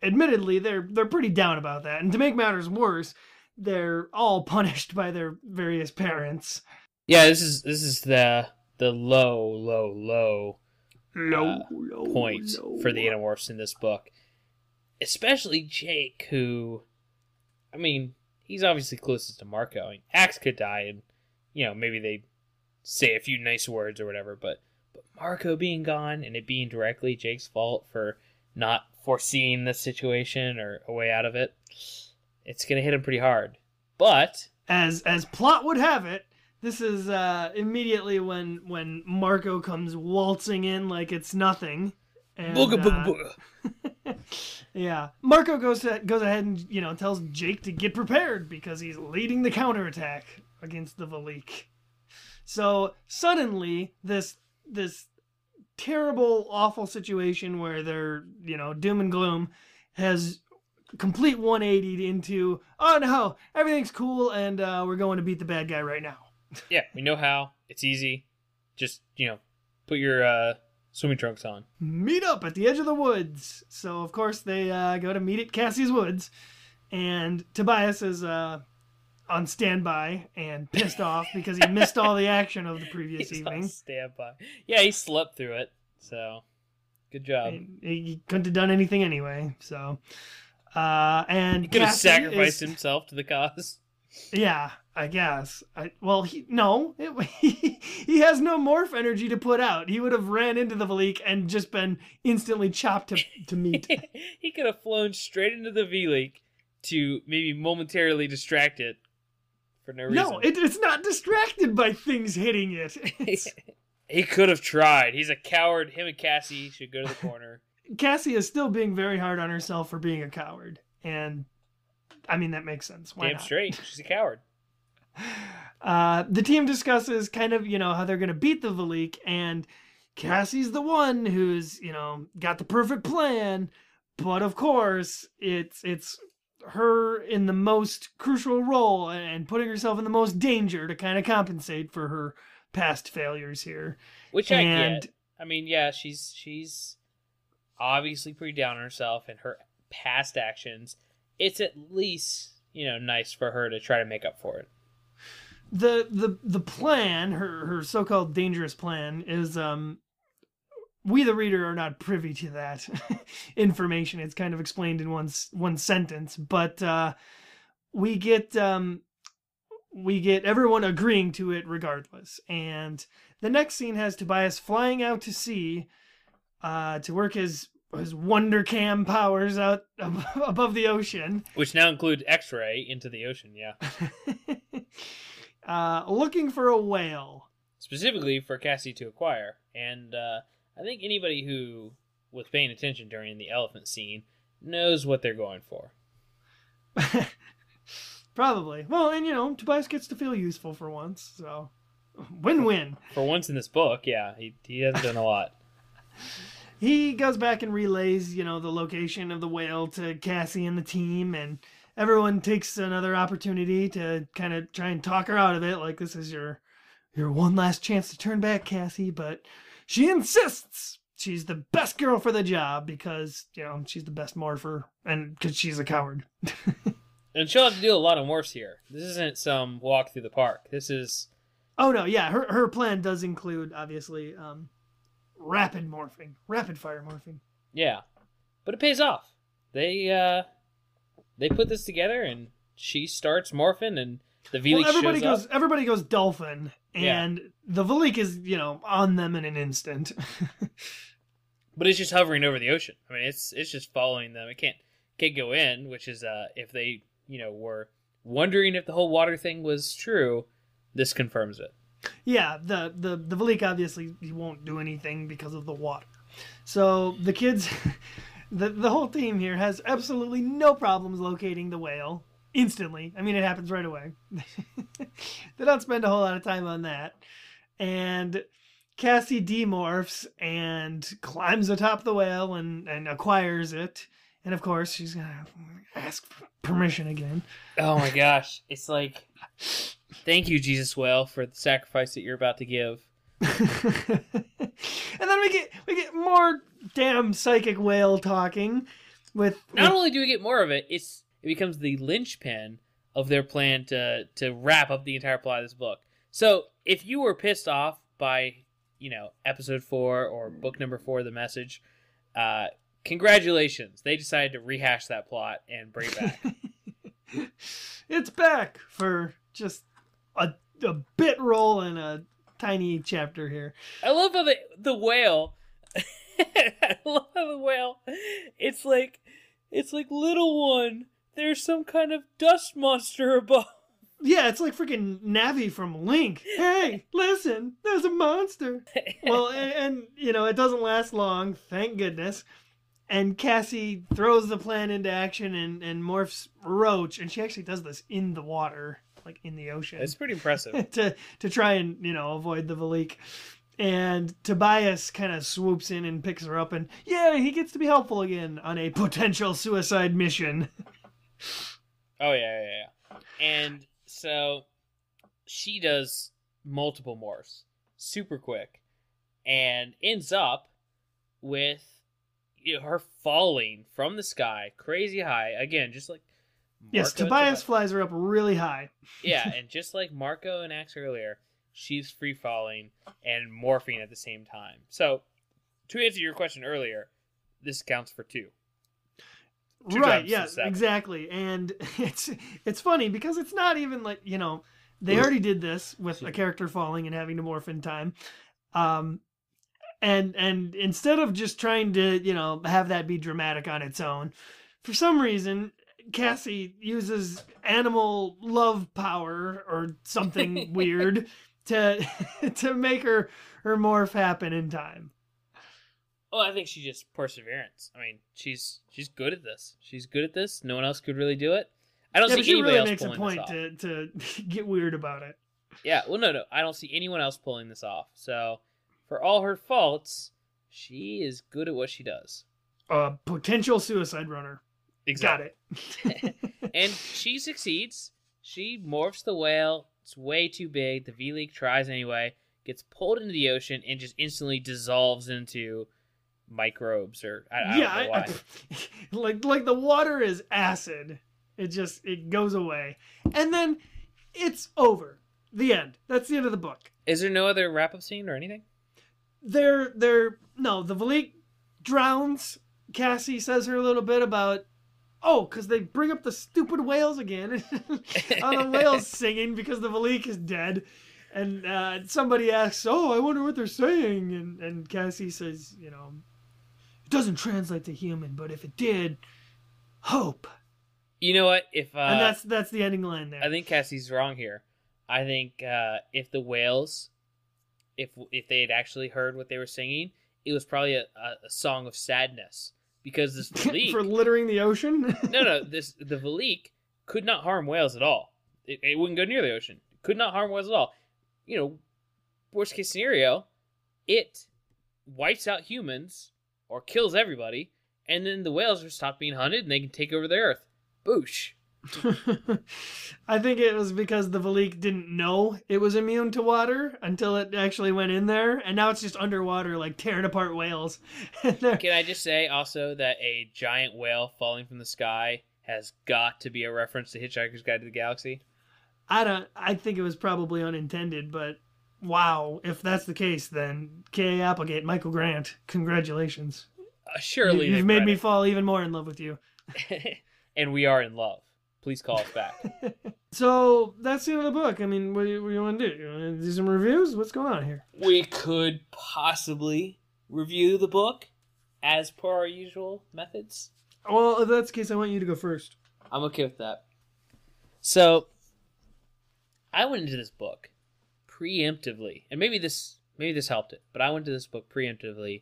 admittedly they're they're pretty down about that and to make matters worse they're all punished by their various parents
Yeah, this is this is the the low, low, low
low,
uh,
low
point
low.
for the Animorphs in this book. Especially Jake, who, I mean, he's obviously closest to Marco. I mean, Ax could die, and you know maybe they say a few nice words or whatever. But but Marco being gone and it being directly Jake's fault for not foreseeing the situation or a way out of it, it's gonna hit him pretty hard. But
as as plot would have it this is uh immediately when when marco comes waltzing in like it's nothing and,
booga
uh,
booga booga.
yeah marco goes to, goes ahead and you know tells jake to get prepared because he's leading the counterattack against the Veleek. so suddenly this this terrible awful situation where they're you know doom and gloom has complete 180 into oh no everything's cool and uh, we're going to beat the bad guy right now
Yeah, we know how. It's easy. Just you know, put your uh, swimming trunks on.
meet up at the edge of the woods so of course they uh, go to meet at cassie's woods and tobias is uh, on standby and pissed off because he missed all the action of the previous
He's on
evening
standby. Yeah, he slept through it. So, good job.
he, he couldn't have done anything anyway so uh, and
He could have sacrificed
is-
himself to the cause.
Yeah, I guess. I, well, he, no, it, he, he has no morph energy to put out. He would have ran into the Veleek and just been instantly chopped to, to meat.
he could have flown straight into the Veleek to maybe momentarily distract it for no reason.
no, it, it's not distracted by things hitting it.
He could have tried. He's a coward. Him and Cassie should go to the corner.
Cassie is still being very hard on herself for being a coward. And, I mean, that makes sense. Why
Damn
not?
straight. She's a coward.
Uh, the team discusses kind of, you know, how they're going to beat the Veleek, and Cassie's the one who's, you know, got the perfect plan. But of course, it's it's her in the most crucial role and putting herself in the most danger to kind of compensate for her past failures here.
Which I get. I mean, yeah, she's she's obviously pretty down on herself and her past actions. It's at least you know nice for her to try to make up for it.
the the the plan, her her so-called dangerous plan, is um, we the reader are not privy to that information. It's kind of explained in one one sentence, but uh, we get um, we get everyone agreeing to it regardless. And the next scene has Tobias flying out to sea uh, to work his his wonder cam powers out above the ocean.
Which now include X-ray into the ocean. Yeah,
uh, looking for a whale.
specifically for Cassie to acquire. And uh, I think anybody who was paying attention during the elephant scene knows what they're going for.
Probably. Well, and you know, Tobias gets to feel useful for once, so win-win.
For once in this book, yeah, he he hasn't done a lot.
He goes back and relays, you know, the location of the whale to Cassie and the team, and everyone takes another opportunity to kind of try and talk her out of it, like this is your your one last chance to turn back, Cassie. But she insists she's the best girl for the job because you know she's the best morpher, and because she's a coward.
And she'll have to do a lot of morphs here. This isn't some walk through the park. This is
Oh no, yeah, her her plan does include obviously um, rapid morphing, rapid fire morphing.
yeah, but it pays off. They uh they put this together, and she starts morphing, and the V
Well, everybody goes
up.
everybody goes dolphin,
Yeah.
and the Veleek is you know on them in an instant.
but it's just hovering over the ocean. I mean, it's it's just following them. It can't can't go in, which is uh if they you know were wondering if the whole water thing was true, this confirms it.
yeah, the the the Veleek obviously he won't do anything because of the water. So the kids, the the whole team here has absolutely no problems locating the whale instantly. I mean, it happens right away. they don't spend a whole lot of time on that. And Cassie demorphs and climbs atop the whale and, and acquires it. And of course, she's gonna ask for permission again.
Oh my gosh, it's like thank you Jesus Whale for the sacrifice that you're about to give.
and then we get we get more damn psychic whale talking with,
Not
with-
only do we get more of it, it's it becomes the linchpin of their plan to to wrap up the entire plot of this book. So if you were pissed off by you know episode four or book number four, the message, uh, congratulations, they decided to rehash that plot and bring it back.
it's back for just a, a bit roll and a tiny chapter here.
I love how the the whale. I love how the whale. It's like it's like little one. There's some kind of dust monster above.
Yeah, it's like freaking Navi from Link. Hey, listen, there's a monster. Well, and, and you know, it doesn't last long, thank goodness. And Cassie throws the plan into action and, and morphs Roach, and she actually does this in the water, like in the ocean.
It's pretty impressive.
to to try and you know avoid the Veleek. And Tobias kind of swoops in and picks her up, and yeah, he gets to be helpful again on a potential suicide mission.
Oh yeah, yeah, yeah. And so she does multiple morphs super quick, and ends up with you know, her falling from the sky crazy high again, just like
yes,
Marco and
Tobias flies her up really high.
yeah, and just like Marco and Ax earlier, she's free falling and morphing at the same time. So, to answer your question earlier, this counts for two.
Right,
times
yeah, exactly. And it's it's funny because it's not even like, you know, they already did this with a character falling and having to morph in time. Um and and instead of just trying to, you know, have that be dramatic on its own, for some reason Cassie uses animal love power or something weird to to make her her morph happen in time.
Well, I think she just perseverance. I mean, she's she's good at this. She's good at this. No one else could really do it. I don't
yeah,
see
but she
anybody
really
else
makes a point to to get weird about it.
Yeah, well, no, no, I don't see anyone else pulling this off. So, for all her faults, she is good at what she does.
A potential suicide runner.
Exactly.
Got it.
and she succeeds. She morphs the whale. It's way too big. The Veleek tries anyway. Gets pulled into the ocean and just instantly dissolves into microbes or I, I
yeah,
don't know
I- like like the water is acid. It just it goes away, and then it's over. The end. That's the end of the book.
Is there no other wrap up scene or anything?
They're they're no the Veleek drowns. Cassie says her a little bit about oh because they bring up the stupid whales again. All the whales singing because the Veleek is dead. And uh, somebody asks, "Oh, I wonder what they're saying," and and Cassie says, "You know, it doesn't translate to human, but if it did, hope."
You know what? If uh,
and that's that's the ending line there.
I think Cassie's wrong here. I think uh, if the whales, if if they had actually heard what they were singing, it was probably a, a, song of sadness because this Veleek
for littering the ocean.
no, no, this the Veleek could not harm whales at all. It, it wouldn't go near the ocean. It Could not harm whales at all. You know, worst case scenario, it wipes out humans or kills everybody, and then the whales are stopped being hunted and they can take over the earth. Boosh.
I think it was because the Veleek didn't know it was immune to water until it actually went in there, and now it's just underwater, like tearing apart whales.
Can I just say also that a giant whale falling from the sky has got to be a reference to Hitchhiker's Guide to the Galaxy?
I don't. I think it was probably unintended, but wow, if that's the case, then K. Applegate, Michael Grant, congratulations.
Uh, surely
you, have made me fall even more in love with you.
and we are in love. Please call us back.
so that's the end of the book. I mean, what do you, you want to do? You want to do some reviews? What's going on here?
We could possibly review the book as per our usual methods.
Well, if that's the case, I want you to go first.
I'm okay with that. So, I went into this book preemptively, and maybe this maybe this helped it, but I went to this book preemptively,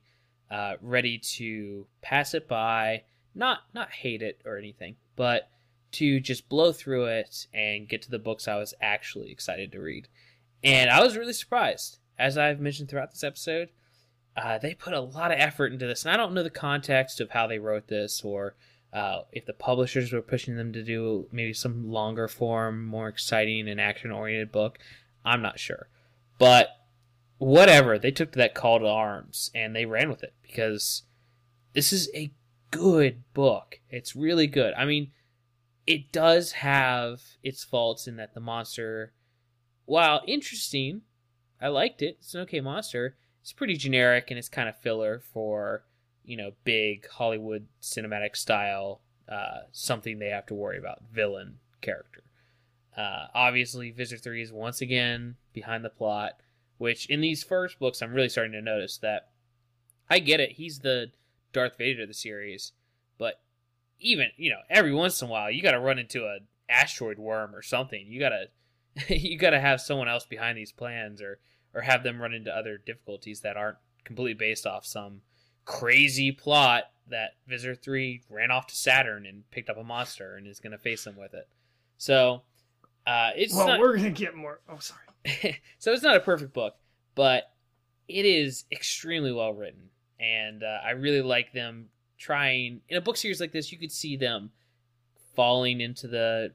uh, ready to pass it by, not not hate it or anything, but to just blow through it and get to the books I was actually excited to read. And I was really surprised. As I've mentioned throughout this episode, uh, they put a lot of effort into this. And I don't know the context of how they wrote this or uh, if the publishers were pushing them to do maybe some longer form, more exciting and action oriented book. I'm not sure. But whatever, they took to that call to arms and they ran with it because this is a good book. It's really good. I mean, it does have its faults in that the monster, while interesting, I liked it. It's an okay monster. It's pretty generic and it's kind of filler for you know big Hollywood cinematic style uh, something they have to worry about villain character. Uh, obviously, Visser Three is once again behind the plot, which in these first books I'm really starting to notice that I get it. He's the Darth Vader of the series, but even you know every once in a while you got to run into an asteroid worm or something. You gotta you gotta have someone else behind these plans or or have them run into other difficulties that aren't completely based off some crazy plot that Visser 3 ran off to Saturn and picked up a monster and is going to face them with it. So, uh, it's
well,
not...
we're going to get more. Oh, sorry.
so it's not a perfect book, but it is extremely well written, and uh, I really like them trying in a book series like this. You could see them falling into the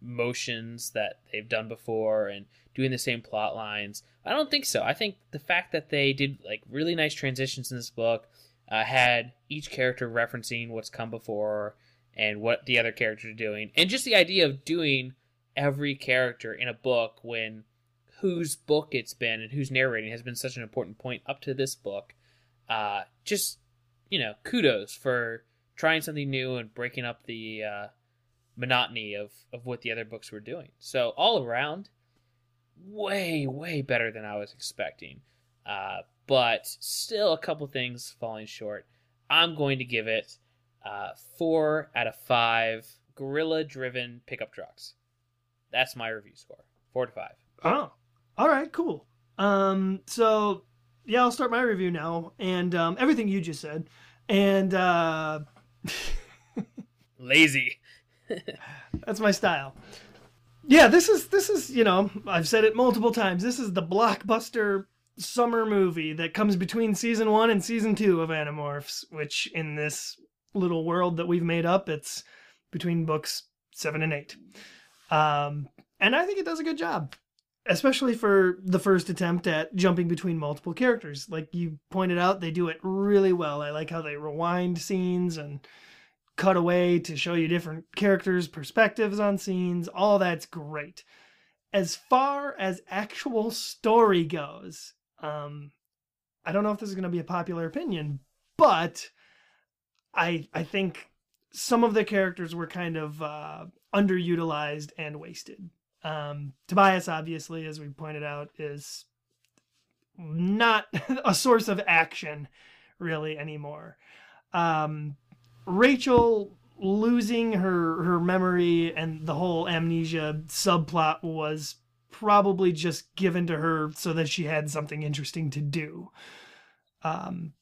motions that they've done before and doing the same plot lines. I don't think so. I think the fact that they did like really nice transitions in this book, uh, had each character referencing what's come before and what the other characters are doing, and just the idea of doing every character in a book when whose book it's been and who's narrating has been such an important point up to this book. Uh, just you know, kudos for trying something new and breaking up the uh, monotony of, of what the other books were doing. So all around, way way better than I was expecting. Uh, but still a couple things falling short. I'm going to give it uh, four out of five gorilla driven pickup trucks. That's my review score. Four to five.
Oh, all right, cool. Um, so yeah, I'll start my review now, and um, everything you just said, and uh,
lazy.
that's my style. Yeah, this is this is you know I've said it multiple times. This is the blockbuster summer movie that comes between season one and season two of Animorphs, which in this little world that we've made up, it's between books seven and eight. Um, and I think it does a good job especially for the first attempt at jumping between multiple characters. Like you pointed out, they do it really well. I like how they rewind scenes and cut away to show you different characters' perspectives on scenes. All that's great. as far as actual story goes, um, I don't know if this is going to be a popular opinion, but I I think some of the characters were kind of uh, underutilized and wasted. Um, Tobias, obviously, as we pointed out, is not a source of action really anymore. Um, Rachel losing her her memory and the whole amnesia subplot was probably just given to her so that she had something interesting to do. Um,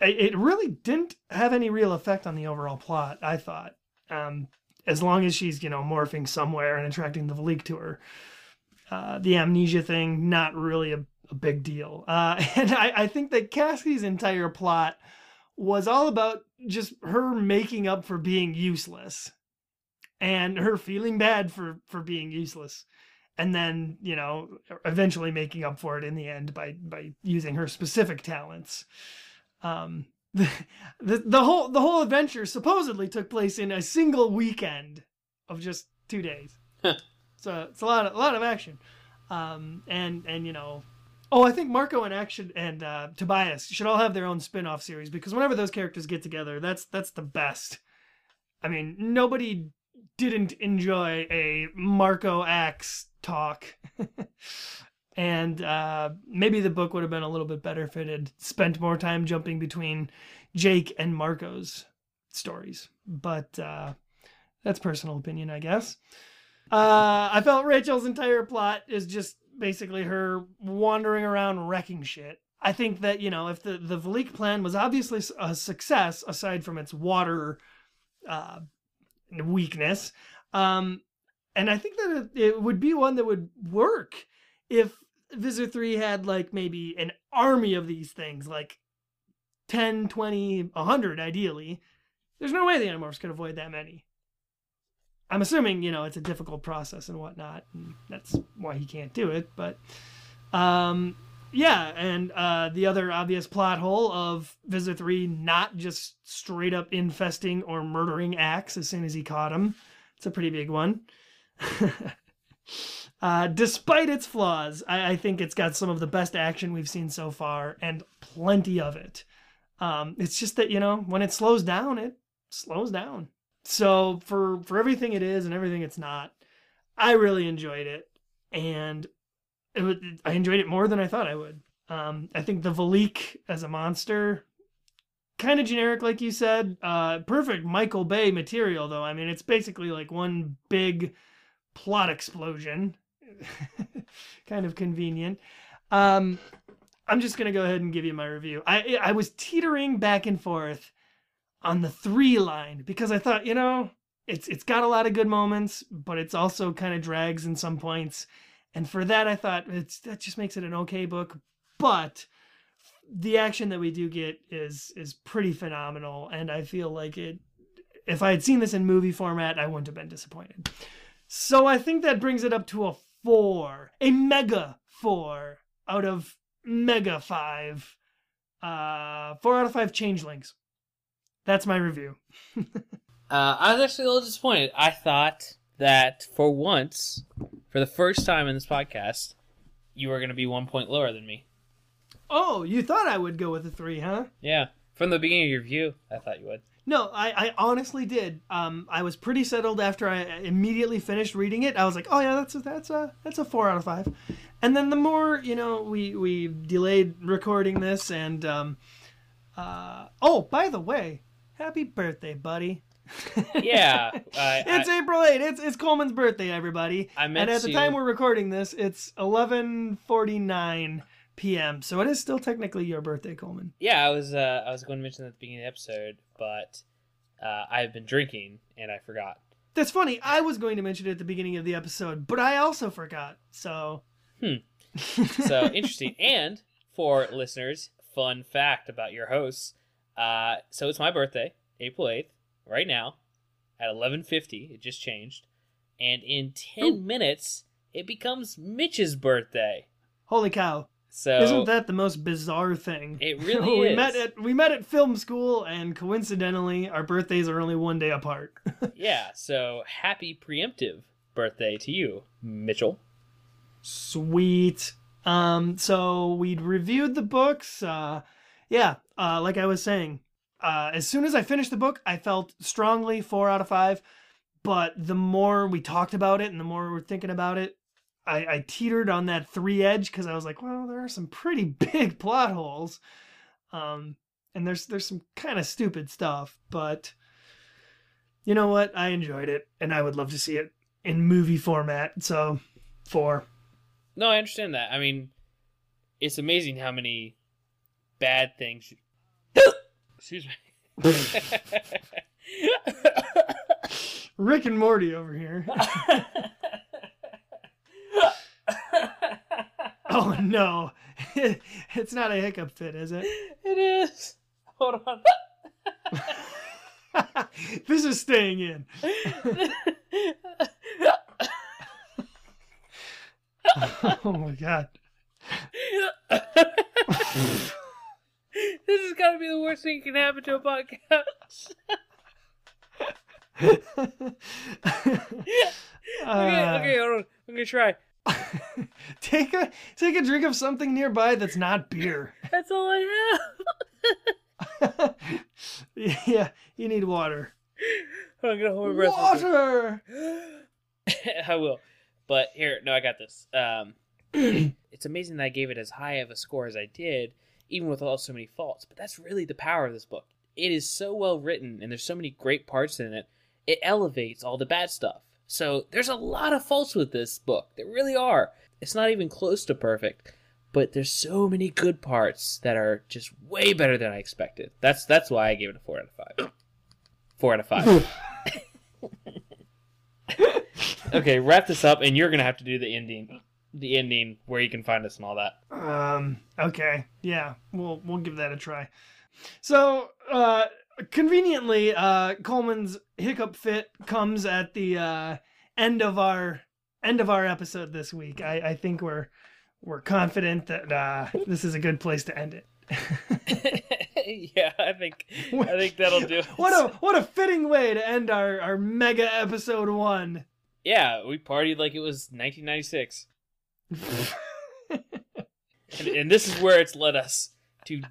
it really didn't have any real effect on the overall plot. I thought, um, as long as she's you know morphing somewhere and attracting the Veleek to her, uh, the amnesia thing not really a, a big deal. Uh, and I, I think that Cassie's entire plot was all about just her making up for being useless and her feeling bad for for being useless and then you know eventually making up for it in the end by by using her specific talents um the, the, the whole the whole adventure supposedly took place in a single weekend of just two days so it's a lot of, a lot of action um and and you know Oh, I think Marco and Action and uh, Tobias should all have their own spin-off series because whenever those characters get together, that's that's the best. I mean, nobody didn't enjoy a Marco Ax talk. and uh, maybe the book would have been a little bit better if it had spent more time jumping between Jake and Marco's stories. But uh, that's personal opinion, I guess. Uh, I felt Rachel's entire plot is just basically her wandering around wrecking shit. I think that, you know, if the, the Veleek plan was obviously a success, aside from its water uh, weakness, um, and I think that it, it would be one that would work if Visser 3 had, like, maybe an army of these things, like 10, 20, 100 ideally. There's no way the Animorphs could avoid that many. I'm assuming, you know, it's a difficult process and whatnot, and that's why he can't do it. But, um, yeah, and uh, the other obvious plot hole of Visser 3 not just straight up infesting or murdering Ax as soon as he caught him. It's a pretty big one. uh, despite its flaws, I, I, think it's got some of the best action we've seen so far, and plenty of it. Um, it's just that, you know, when it slows down, it slows down. So for for everything it is and everything it's not, I really enjoyed it, and it, I enjoyed it more than I thought I would. Um, I think the Veleek as a monster, kind of generic, like you said. Uh, perfect Michael Bay material, though. I mean, it's basically like one big plot explosion. kind of convenient. Um, I'm just gonna go ahead and give you my review. I I was teetering back and forth on the three line because I thought, you know, it's it's got a lot of good moments, but it's also kind of drags in some points. And for that, I thought it's that just makes it an okay book. But the action that we do get is is pretty phenomenal, and I feel like it. If I had seen this in movie format, I wouldn't have been disappointed. So I think that brings it up to a four, a mega four out of mega five. Uh, four out of five changelings. That's my review.
uh, I was actually a little disappointed. I thought that for once, for the first time in this podcast, you were going to be one point lower than me.
Oh, you thought I would go with a three, huh?
Yeah. From the beginning of your review, I thought you would.
No, I, I honestly did. Um, I was pretty settled after I immediately finished reading it. I was like, oh yeah, that's a, that's a that's a four out of five. And then the more you know, we we delayed recording this, and um, uh, oh, by the way, Happy birthday, buddy.
yeah,
it's I, April 8th. It's it's Coleman's birthday, everybody. I meant and at the time we're recording this, it's 11:49 p.m. So it is still technically your birthday, Coleman.
Yeah, I was uh, I was going to mention that at the beginning of the episode, but uh, I've been drinking and I forgot.
That's funny. I was going to mention it at the beginning of the episode, but I also forgot. So.
Hmm. so interesting. And for listeners, fun fact about your hosts uh, so it's my birthday, April 8th, right now at 11:50. It just changed. And in 10 Ooh. minutes, it becomes Mitch's birthday.
Holy cow. So Isn't that the most bizarre thing?
It really
we
is.
Met at, we met at film school and coincidentally our birthdays are only one day apart.
yeah, so happy preemptive birthday to you, Mitchell.
Sweet. Um, so we'd reviewed the books. Uh, yeah, uh, like I was saying, uh, as soon as I finished the book, I felt strongly four out of five. But the more we talked about it and the more we're thinking about it, I, I teetered on that three edge because I was like, well, there are some pretty big plot holes. Um, and there's there's some kind of stupid stuff, but you know what? I enjoyed it, and I would love to see it in movie format. So, four.
No, I understand that. I mean, it's amazing how many bad things. Excuse me.
Rick and Morty over here. oh no, it's not a hiccup fit, is it?
It is. Hold on.
this is staying in. oh my god.
this has got to be the worst thing that can happen to a podcast. okay, okay, hold on. I'm gonna try.
take a take a drink of something nearby that's not beer.
That's all I have.
yeah, you need water.
I'm gonna hold my breath.
Water.
I will. But here, no, I got this. Um, it's amazing that I gave it as high of a score as I did, even with all so many faults. But that's really the power of this book. It is so well written, and there's so many great parts in it. It elevates all the bad stuff. So there's a lot of faults with this book. There really are. It's not even close to perfect, but there's so many good parts that are just way better than I expected. That's that's why I gave it a four out of five. Four out of five. okay, wrap this up, and you're gonna have to do the ending, the ending where you can find us and all that.
Um. Okay. Yeah. We'll we'll give that a try. So, uh, conveniently, uh, Coleman's hiccup fit comes at the uh, end of our end of our episode this week. I, I think we're we're confident that uh, this is a good place to end it.
yeah, I think I think that'll do. It.
What a what a fitting way to end our our mega episode one.
Yeah, we partied like it was 1996, and, and this is where it's led us to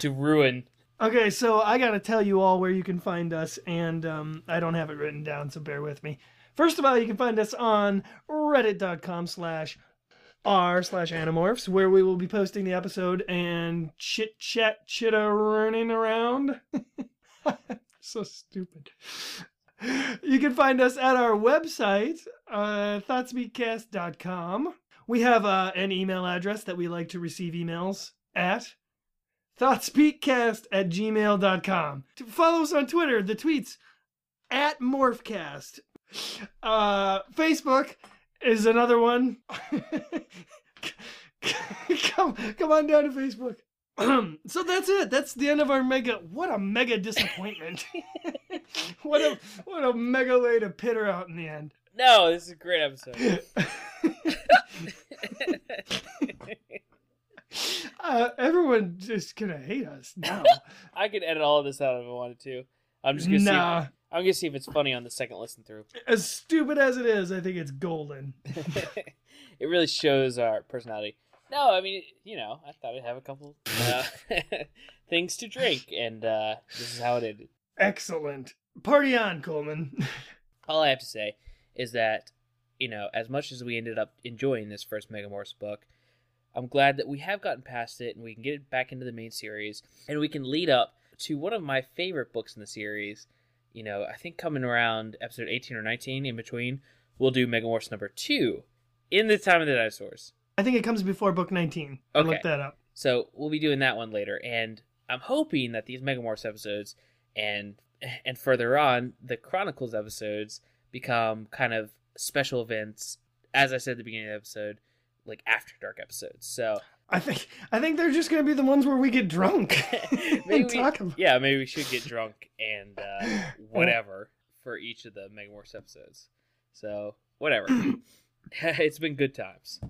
to ruin.
Okay, so I gotta tell you all where you can find us, and um, I don't have it written down, so bear with me. First of all, you can find us on reddit.com slash r slash animorphs, where we will be posting the episode and chit chat chitter running around. so stupid. You can find us at our website, uh. We have uh, an email address that we like to receive emails at thoughtspeakcast at gmail.com. To follow us on Twitter, the tweets at morphcast. Uh, Facebook is another one. come, come on down to Facebook. so that's it. That's the end of our mega. What a mega disappointment. what a what a mega way to pit her out in the end.
No, this is a great episode.
uh, everyone just gonna hate us now.
I could edit all of this out if I wanted to. I'm just gonna
Nah.
see. If, I'm gonna see if it's funny on the second listen through.
As stupid as it is, I think it's golden.
it really shows our personality. No, I mean, you know, I thought I'd have a couple uh, things to drink, and uh, this is how it ended.
Excellent. Party on, Coleman.
All I have to say is that, you know, as much as we ended up enjoying this first Megamorphs book, I'm glad that we have gotten past it and we can get it back into the main series, and we can lead up to one of my favorite books in the series. You know, I think coming around episode 18 or 19 in between, we'll do Megamorphs number two in the Time of the Dinosaurs.
I think it comes before book 19. I looked that up.
So we'll be doing that one later, and I'm hoping that these Megamorphs episodes and and further on the Chronicles episodes become kind of special events. As I said at the beginning of the episode, like after dark episodes. So
I think I think they're just gonna be the ones where we get drunk
maybe
and
we,
talk about.
yeah, maybe we should get drunk and uh, whatever for each of the Megamorphs episodes. So whatever. it's been good times.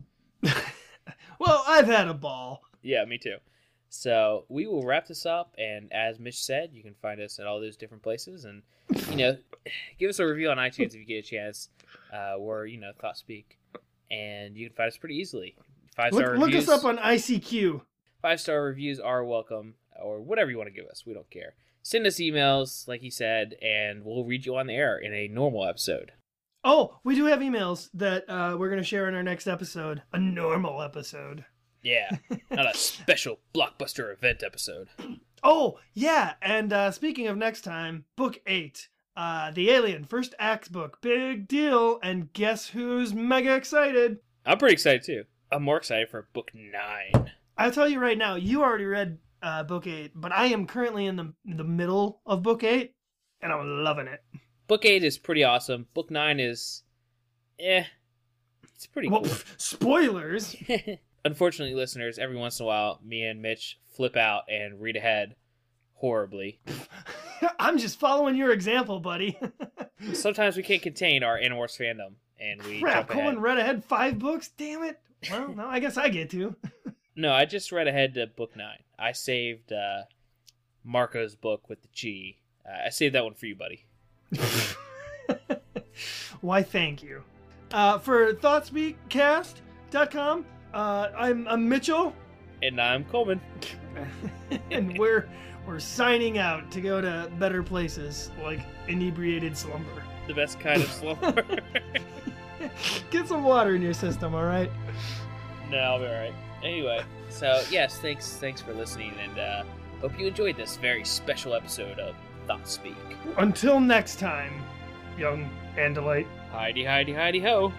Well, I've had a ball.
Yeah, me too. So we will wrap this up, and as Mitch said, you can find us at all those different places, and you know, give us a review on iTunes if you get a chance. Uh, we're you know Thought Speak, and you can find us pretty easily. Five star
look
reviews.
Look us up on ICQ.
Five star reviews are welcome, or whatever you want to give us. We don't care. Send us emails, like he said, and we'll read you on the air in a normal episode.
Oh, we do have emails that uh, we're going to share in our next episode. A normal episode.
Yeah, not a special blockbuster event episode.
Oh, yeah. And uh, speaking of next time, book eight. Uh, the Alien First Ax book. Big deal. And guess who's mega excited?
I'm pretty excited too. I'm more excited for book nine.
I'll tell you right now, you already read uh, book eight, but I am currently in the the middle of book eight, and I'm loving it.
Book eight is pretty awesome. Book nine is, eh, it's pretty
Well,
cool.
pff, spoilers.
Unfortunately, listeners, every once in a while, me and Mitch flip out and read ahead horribly.
I'm just following your example, buddy.
Sometimes we can't contain our Animorphs fandom, and we
Crap,
jump ahead.
Cohen read ahead five books. Damn it. Well, no, I guess I get to.
No, I just read ahead to book nine. I saved uh, Marco's book with the G. Uh, I saved that one for you, buddy.
Why, thank you. Uh, for ThoughtspeakCast.com, uh, I'm, I'm Mitchell,
And I'm Coleman.
and we're we're signing out to go to better places like inebriated slumber.
The best kind of slumber.
Get some water in your system, all right?
no, I'll be alright. Anyway, so yes, thanks thanks for listening, and uh, hope you enjoyed this very special episode of Thought Speak.
Until next time, young Andalite.
Heidi, Heidi, Heidi, ho!